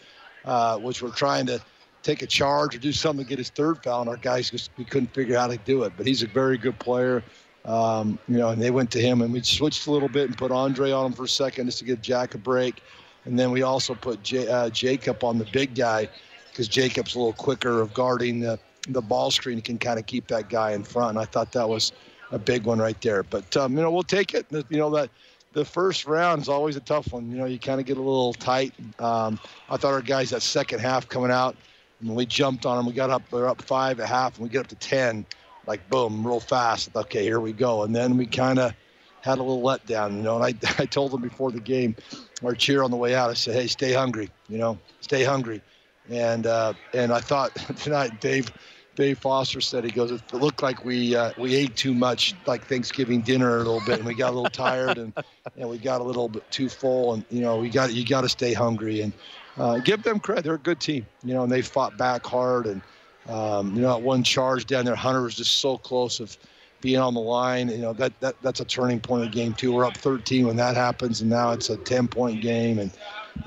uh, which were trying to take a charge or do something to get his third foul. And our guys just, we couldn't figure out how to do it. But he's a very good player. Um, you know, and they went to him and we switched a little bit and put Andre on him for a second just to give Jack a break. And then we also put J- uh, Jacob on the big guy because Jacob's a little quicker of guarding the, the ball screen. He can kind of keep that guy in front. And I thought that was – a big one right there. But um, you know, we'll take it. You know that the first round is always a tough one. You know, you kind of get a little tight. Um, I thought our guys that second half coming out, when we jumped on them, we got up. they're up five at half, and we get up to ten, like boom, real fast. Okay, here we go. And then we kind of had a little letdown. You know, and I [laughs] I told them before the game, our cheer on the way out. I said, hey, stay hungry. You know, stay hungry. And uh, and I thought [laughs] tonight, Dave Dave Foster said he goes, it looked like we uh, we ate too much, like Thanksgiving dinner a little bit, and we got a little tired, and and we got a little bit too full, and you know we got you got to stay hungry and uh, give them credit. They're a good team, you know, and they fought back hard, and um, you know that one charge down there, Hunter was just so close of being on the line. You know that that that's a turning point of the game too. We're up 13 when that happens, and now it's a 10 point game, and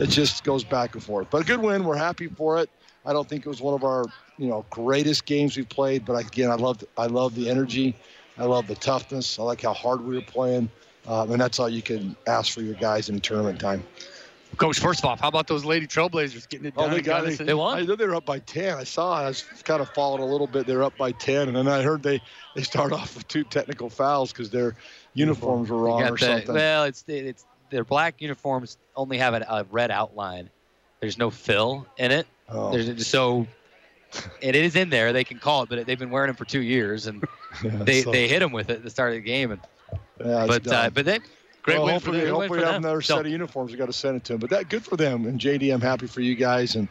it just goes back and forth. But a good win. We're happy for it. I don't think it was one of our you know greatest games we've played, but again, I love I love the energy, I love the toughness. I like how hard we were playing, um, and that's all you can ask for your guys in tournament time. Coach, first off, how about those Lady Trailblazers getting it done? Oh, they got it. They won. I know they were up by 10. I saw. I was kind of followed a little bit. They're up by 10, and then I heard they they start off with two technical fouls because their uniforms were wrong or the, something. Well, it's it's their black uniforms only have a, a red outline. There's no fill in it. Oh. There's, so it is in there. They can call it, but they've been wearing them for two years, and [laughs] Yeah, they, so- they hit them with it at the start of the game. And yeah, but uh, but they great well, win for hopefully, them. hopefully for have another So, set of uniforms. We got to send it to them. But that good for them. And JD, I'm happy for you guys. And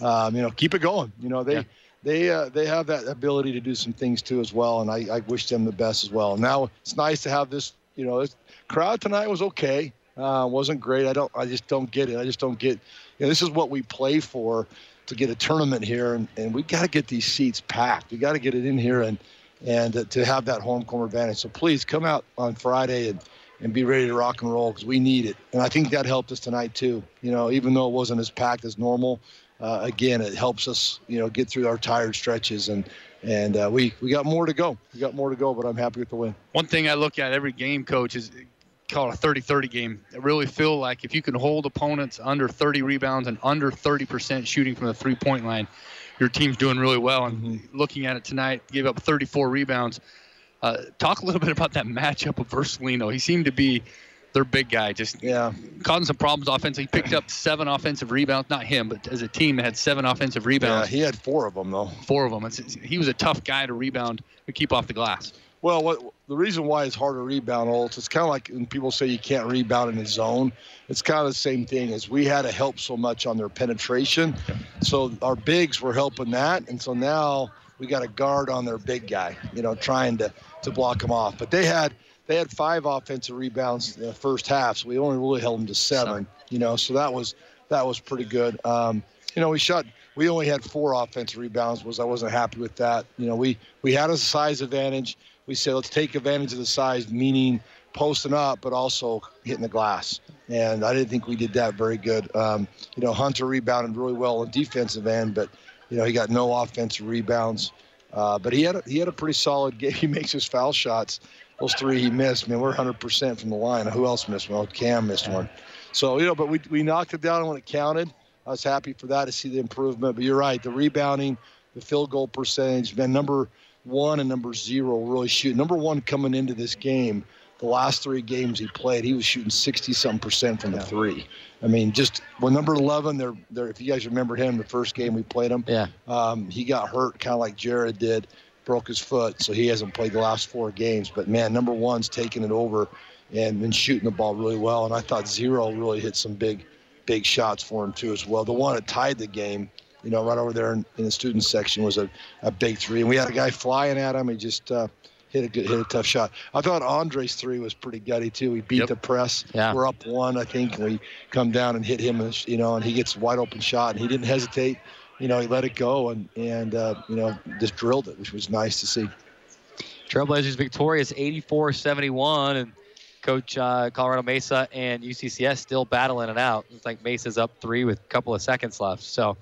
um, you know, keep it going. You know, they Yeah. they uh, they have that ability to do some things too as well. And I, I wish them the best as well. Now it's nice to have this. You know, this crowd tonight was okay. Uh, wasn't great. I don't. I just don't get it. I just don't get. You know, this is what we play for to get a tournament here, and, and we got to get these seats packed. We got to get it in here and and uh, to have that home court advantage. So please come out on Friday and and be ready to rock and roll because we need it. And I think that helped us tonight too. You know, even though it wasn't as packed as normal, uh, again, it helps us you know get through our tired stretches and and uh, we we got more to go. We got more to go, but I'm happy with the win. One thing I look at every game, coach, is called a 30-30 game. I really feel like if you can hold opponents under 30 rebounds and under 30% shooting from the three-point line, your team's doing really well. And looking at it tonight, gave up 34 rebounds. Uh, talk a little [laughs] bit about that matchup of Virgilino. He seemed to be their big guy, just Yeah, causing some problems offensively. He picked up seven offensive rebounds, not him, but as a team, had seven offensive rebounds. yeah. He had four of them though. four of them. It's, he was a tough guy to rebound and keep off the glass. Well, what the reason why it's hard to rebound, Olds, it's kind of like when people say you can't rebound in the zone. It's kind of the same thing as we had to help so much on their penetration. So our bigs were helping that, and so now we got a guard on their big guy, you know, trying to to block him off. But they had they had five offensive rebounds in the first half, so we only really held them to seven. You know, so that was that was pretty good. Um, you know, we shot. We only had four offensive rebounds. Was I wasn't happy with that. You know, we we had a size advantage. We said let's take advantage of the size, meaning posting up, but also hitting the glass. And I didn't think we did that very good. Um, you know, Hunter rebounded really well on defensive end, but you know he got no offensive rebounds. Uh, but he had a, he had a pretty solid game. [laughs] He makes his foul shots. Those three he missed. Man, we're 100% from the line. Who else missed one? Cam missed one. So you know, but we we knocked it down when it counted. I was happy for that to see the improvement. But you're right, the rebounding, the field goal percentage, been number one and number zero really shoot. Number one coming into this game, the last three games he played, he was shooting 60 some percent from the three. I mean, just when number 11, they're, they're, if you guys remember him, the first game we played him, Yeah. um, he got hurt kind of like Jared did. broke his foot, so he hasn't played the last four games. But man, number one's taking it over and been shooting the ball really well. And I thought zero really hit some big, big shots for him too as well. The one that tied the game, you know, right over there in, in the student section was a, a big three. And we had a guy flying at him. He just uh, hit a good, hit a tough shot. I thought Andre's three was pretty gutty too. He beat Yep. the press. Yeah. We're up one, I think, and we come down and hit him, you know, and he gets a wide open shot, and he didn't hesitate. You know, he let it go and and uh, you know just drilled it, which was nice to see. Trailblazers victorious 84-71, and Coach uh, Colorado Mesa and UCCS still battling it out. It's like Mesa's up three with a couple of seconds left, so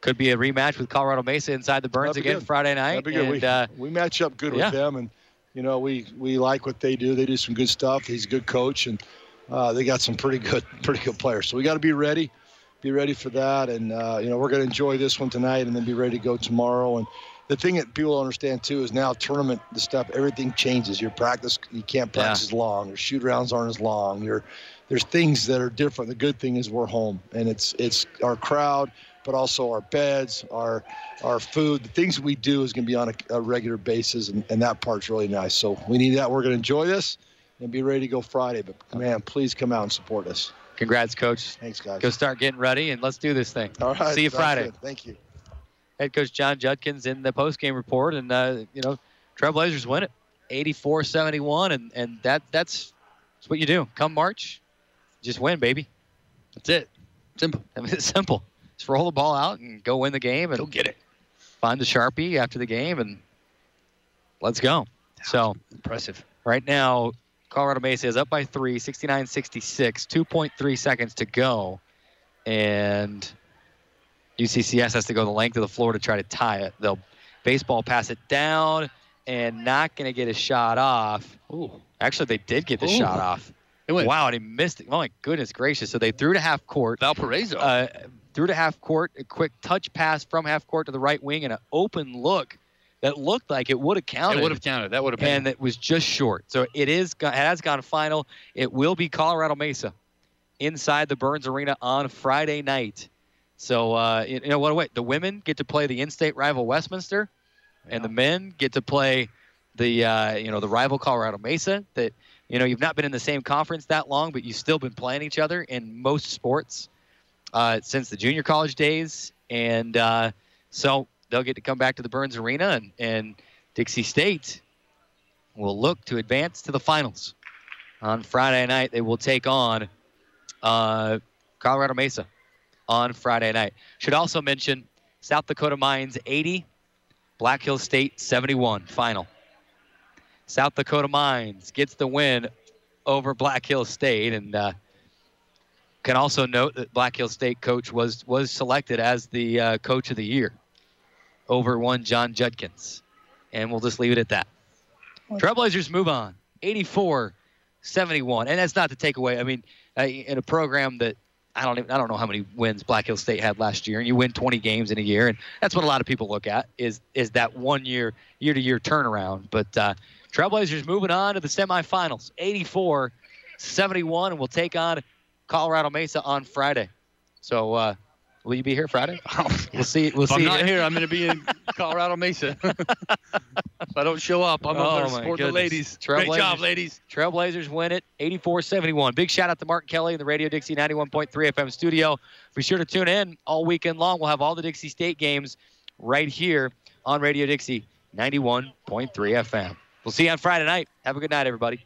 could be a rematch with Colorado Mesa inside the Burns again good. Friday night. That'd be good. And, we, uh, we match up good yeah. with them, and you know we we like what they do. They do some good stuff. He's a good coach, and uh, they got some pretty good [laughs] pretty good players. So we got to be ready, be ready for that, and uh, you know we're going to enjoy this one tonight, and then be ready to go tomorrow. And the thing that people understand too is now tournament the stuff everything changes. Your practice you can't Yeah. practice as long. Your shoot rounds aren't as long. Your there's things that are different. The good thing is we're home, and it's it's our crowd, but also our beds, our our food, the things we do is going to be on a, a regular basis, and, and that part's really nice. So we need that. We're going to enjoy this and be ready to go Friday. But man, please come out and support us. congrats, Coach. Thanks, guys. Go start getting ready, and let's do this thing. All right. See you Friday. good. Thank you. Head coach John Judkins in the postgame report, and uh, you know, Trailblazers win it, 84-71, and and that that's, that's what you do. Come March, just win, baby. That's it. Simple. I mean, it's simple. Just roll the ball out and go win the game, and Go get it. find the sharpie after the game, and let's go. So Impressive. right now, Colorado Mesa is up by three, 69-66, 2.3 seconds to go, and UCCS has to go the length of the floor to try to tie it. They'll baseball pass it down and not going to get a shot off. Ooh. Actually, they did get the Ooh. shot off. Wow, and he missed it. Oh my goodness gracious! So they threw to half court. Valparaiso. Uh, threw to half court, a quick touch pass from half court to the right wing, and an open look that looked like it would have counted it would have counted. That would have been. and it was just short. So it is it has gone final. It will be Colorado Mesa inside the Burns Arena on Friday night. So uh, you know what? A wait, the women get to play the in-state rival Westminster, and the men get to play the uh, you know the rival Colorado Mesa. That you know you've not been in the same conference that long, but you've still been playing each other in most sports uh, since the junior college days, and uh, so they'll get to come back to the Burns Arena and and Dixie State will look to advance to the finals. On Friday night, they will take on uh, Colorado Mesa on Friday night. Should also mention South Dakota Mines 80, Black Hills State 71 final. South Dakota Mines gets the win over Black Hills State, and uh, can also note that Black Hills State coach was was selected as the uh, coach of the year over one John Judkins, and we'll just leave it at that. Trailblazers move on, 84-71, and that's not to take away. I mean, uh, in a program that I don't even, I don't know how many wins Black Hills State had last year, and you win 20 games in a year, and that's what a lot of people look at is is that one year year to year turnaround. But uh, Trailblazers moving on to the semifinals, 84-71, and we'll take on Colorado Mesa on Friday. So uh, will you be here Friday? [laughs] We'll see. We'll if see. I'm not here, I'm going to be in [laughs] Colorado Mesa. [laughs] if I don't show up, I'm Oh, going to support the ladies. Great job, ladies. Trailblazers win it 84-71. Big shout out to Mark Kelly in the Radio Dixie 91.3 FM studio. Be sure to tune in all weekend long. We'll have all the Dixie State games right here on Radio Dixie 91.3 FM. We'll see you on Friday night. Have a good night, everybody.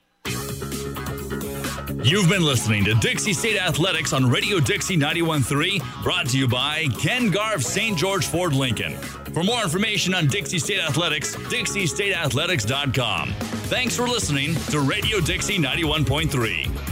You've been listening to Dixie State Athletics on Radio Dixie 91.3, brought to you by Ken Garff St. George Ford Lincoln. For more information on Dixie State Athletics, dixiestateathletics.com. Thanks for listening to Radio Dixie 91.3.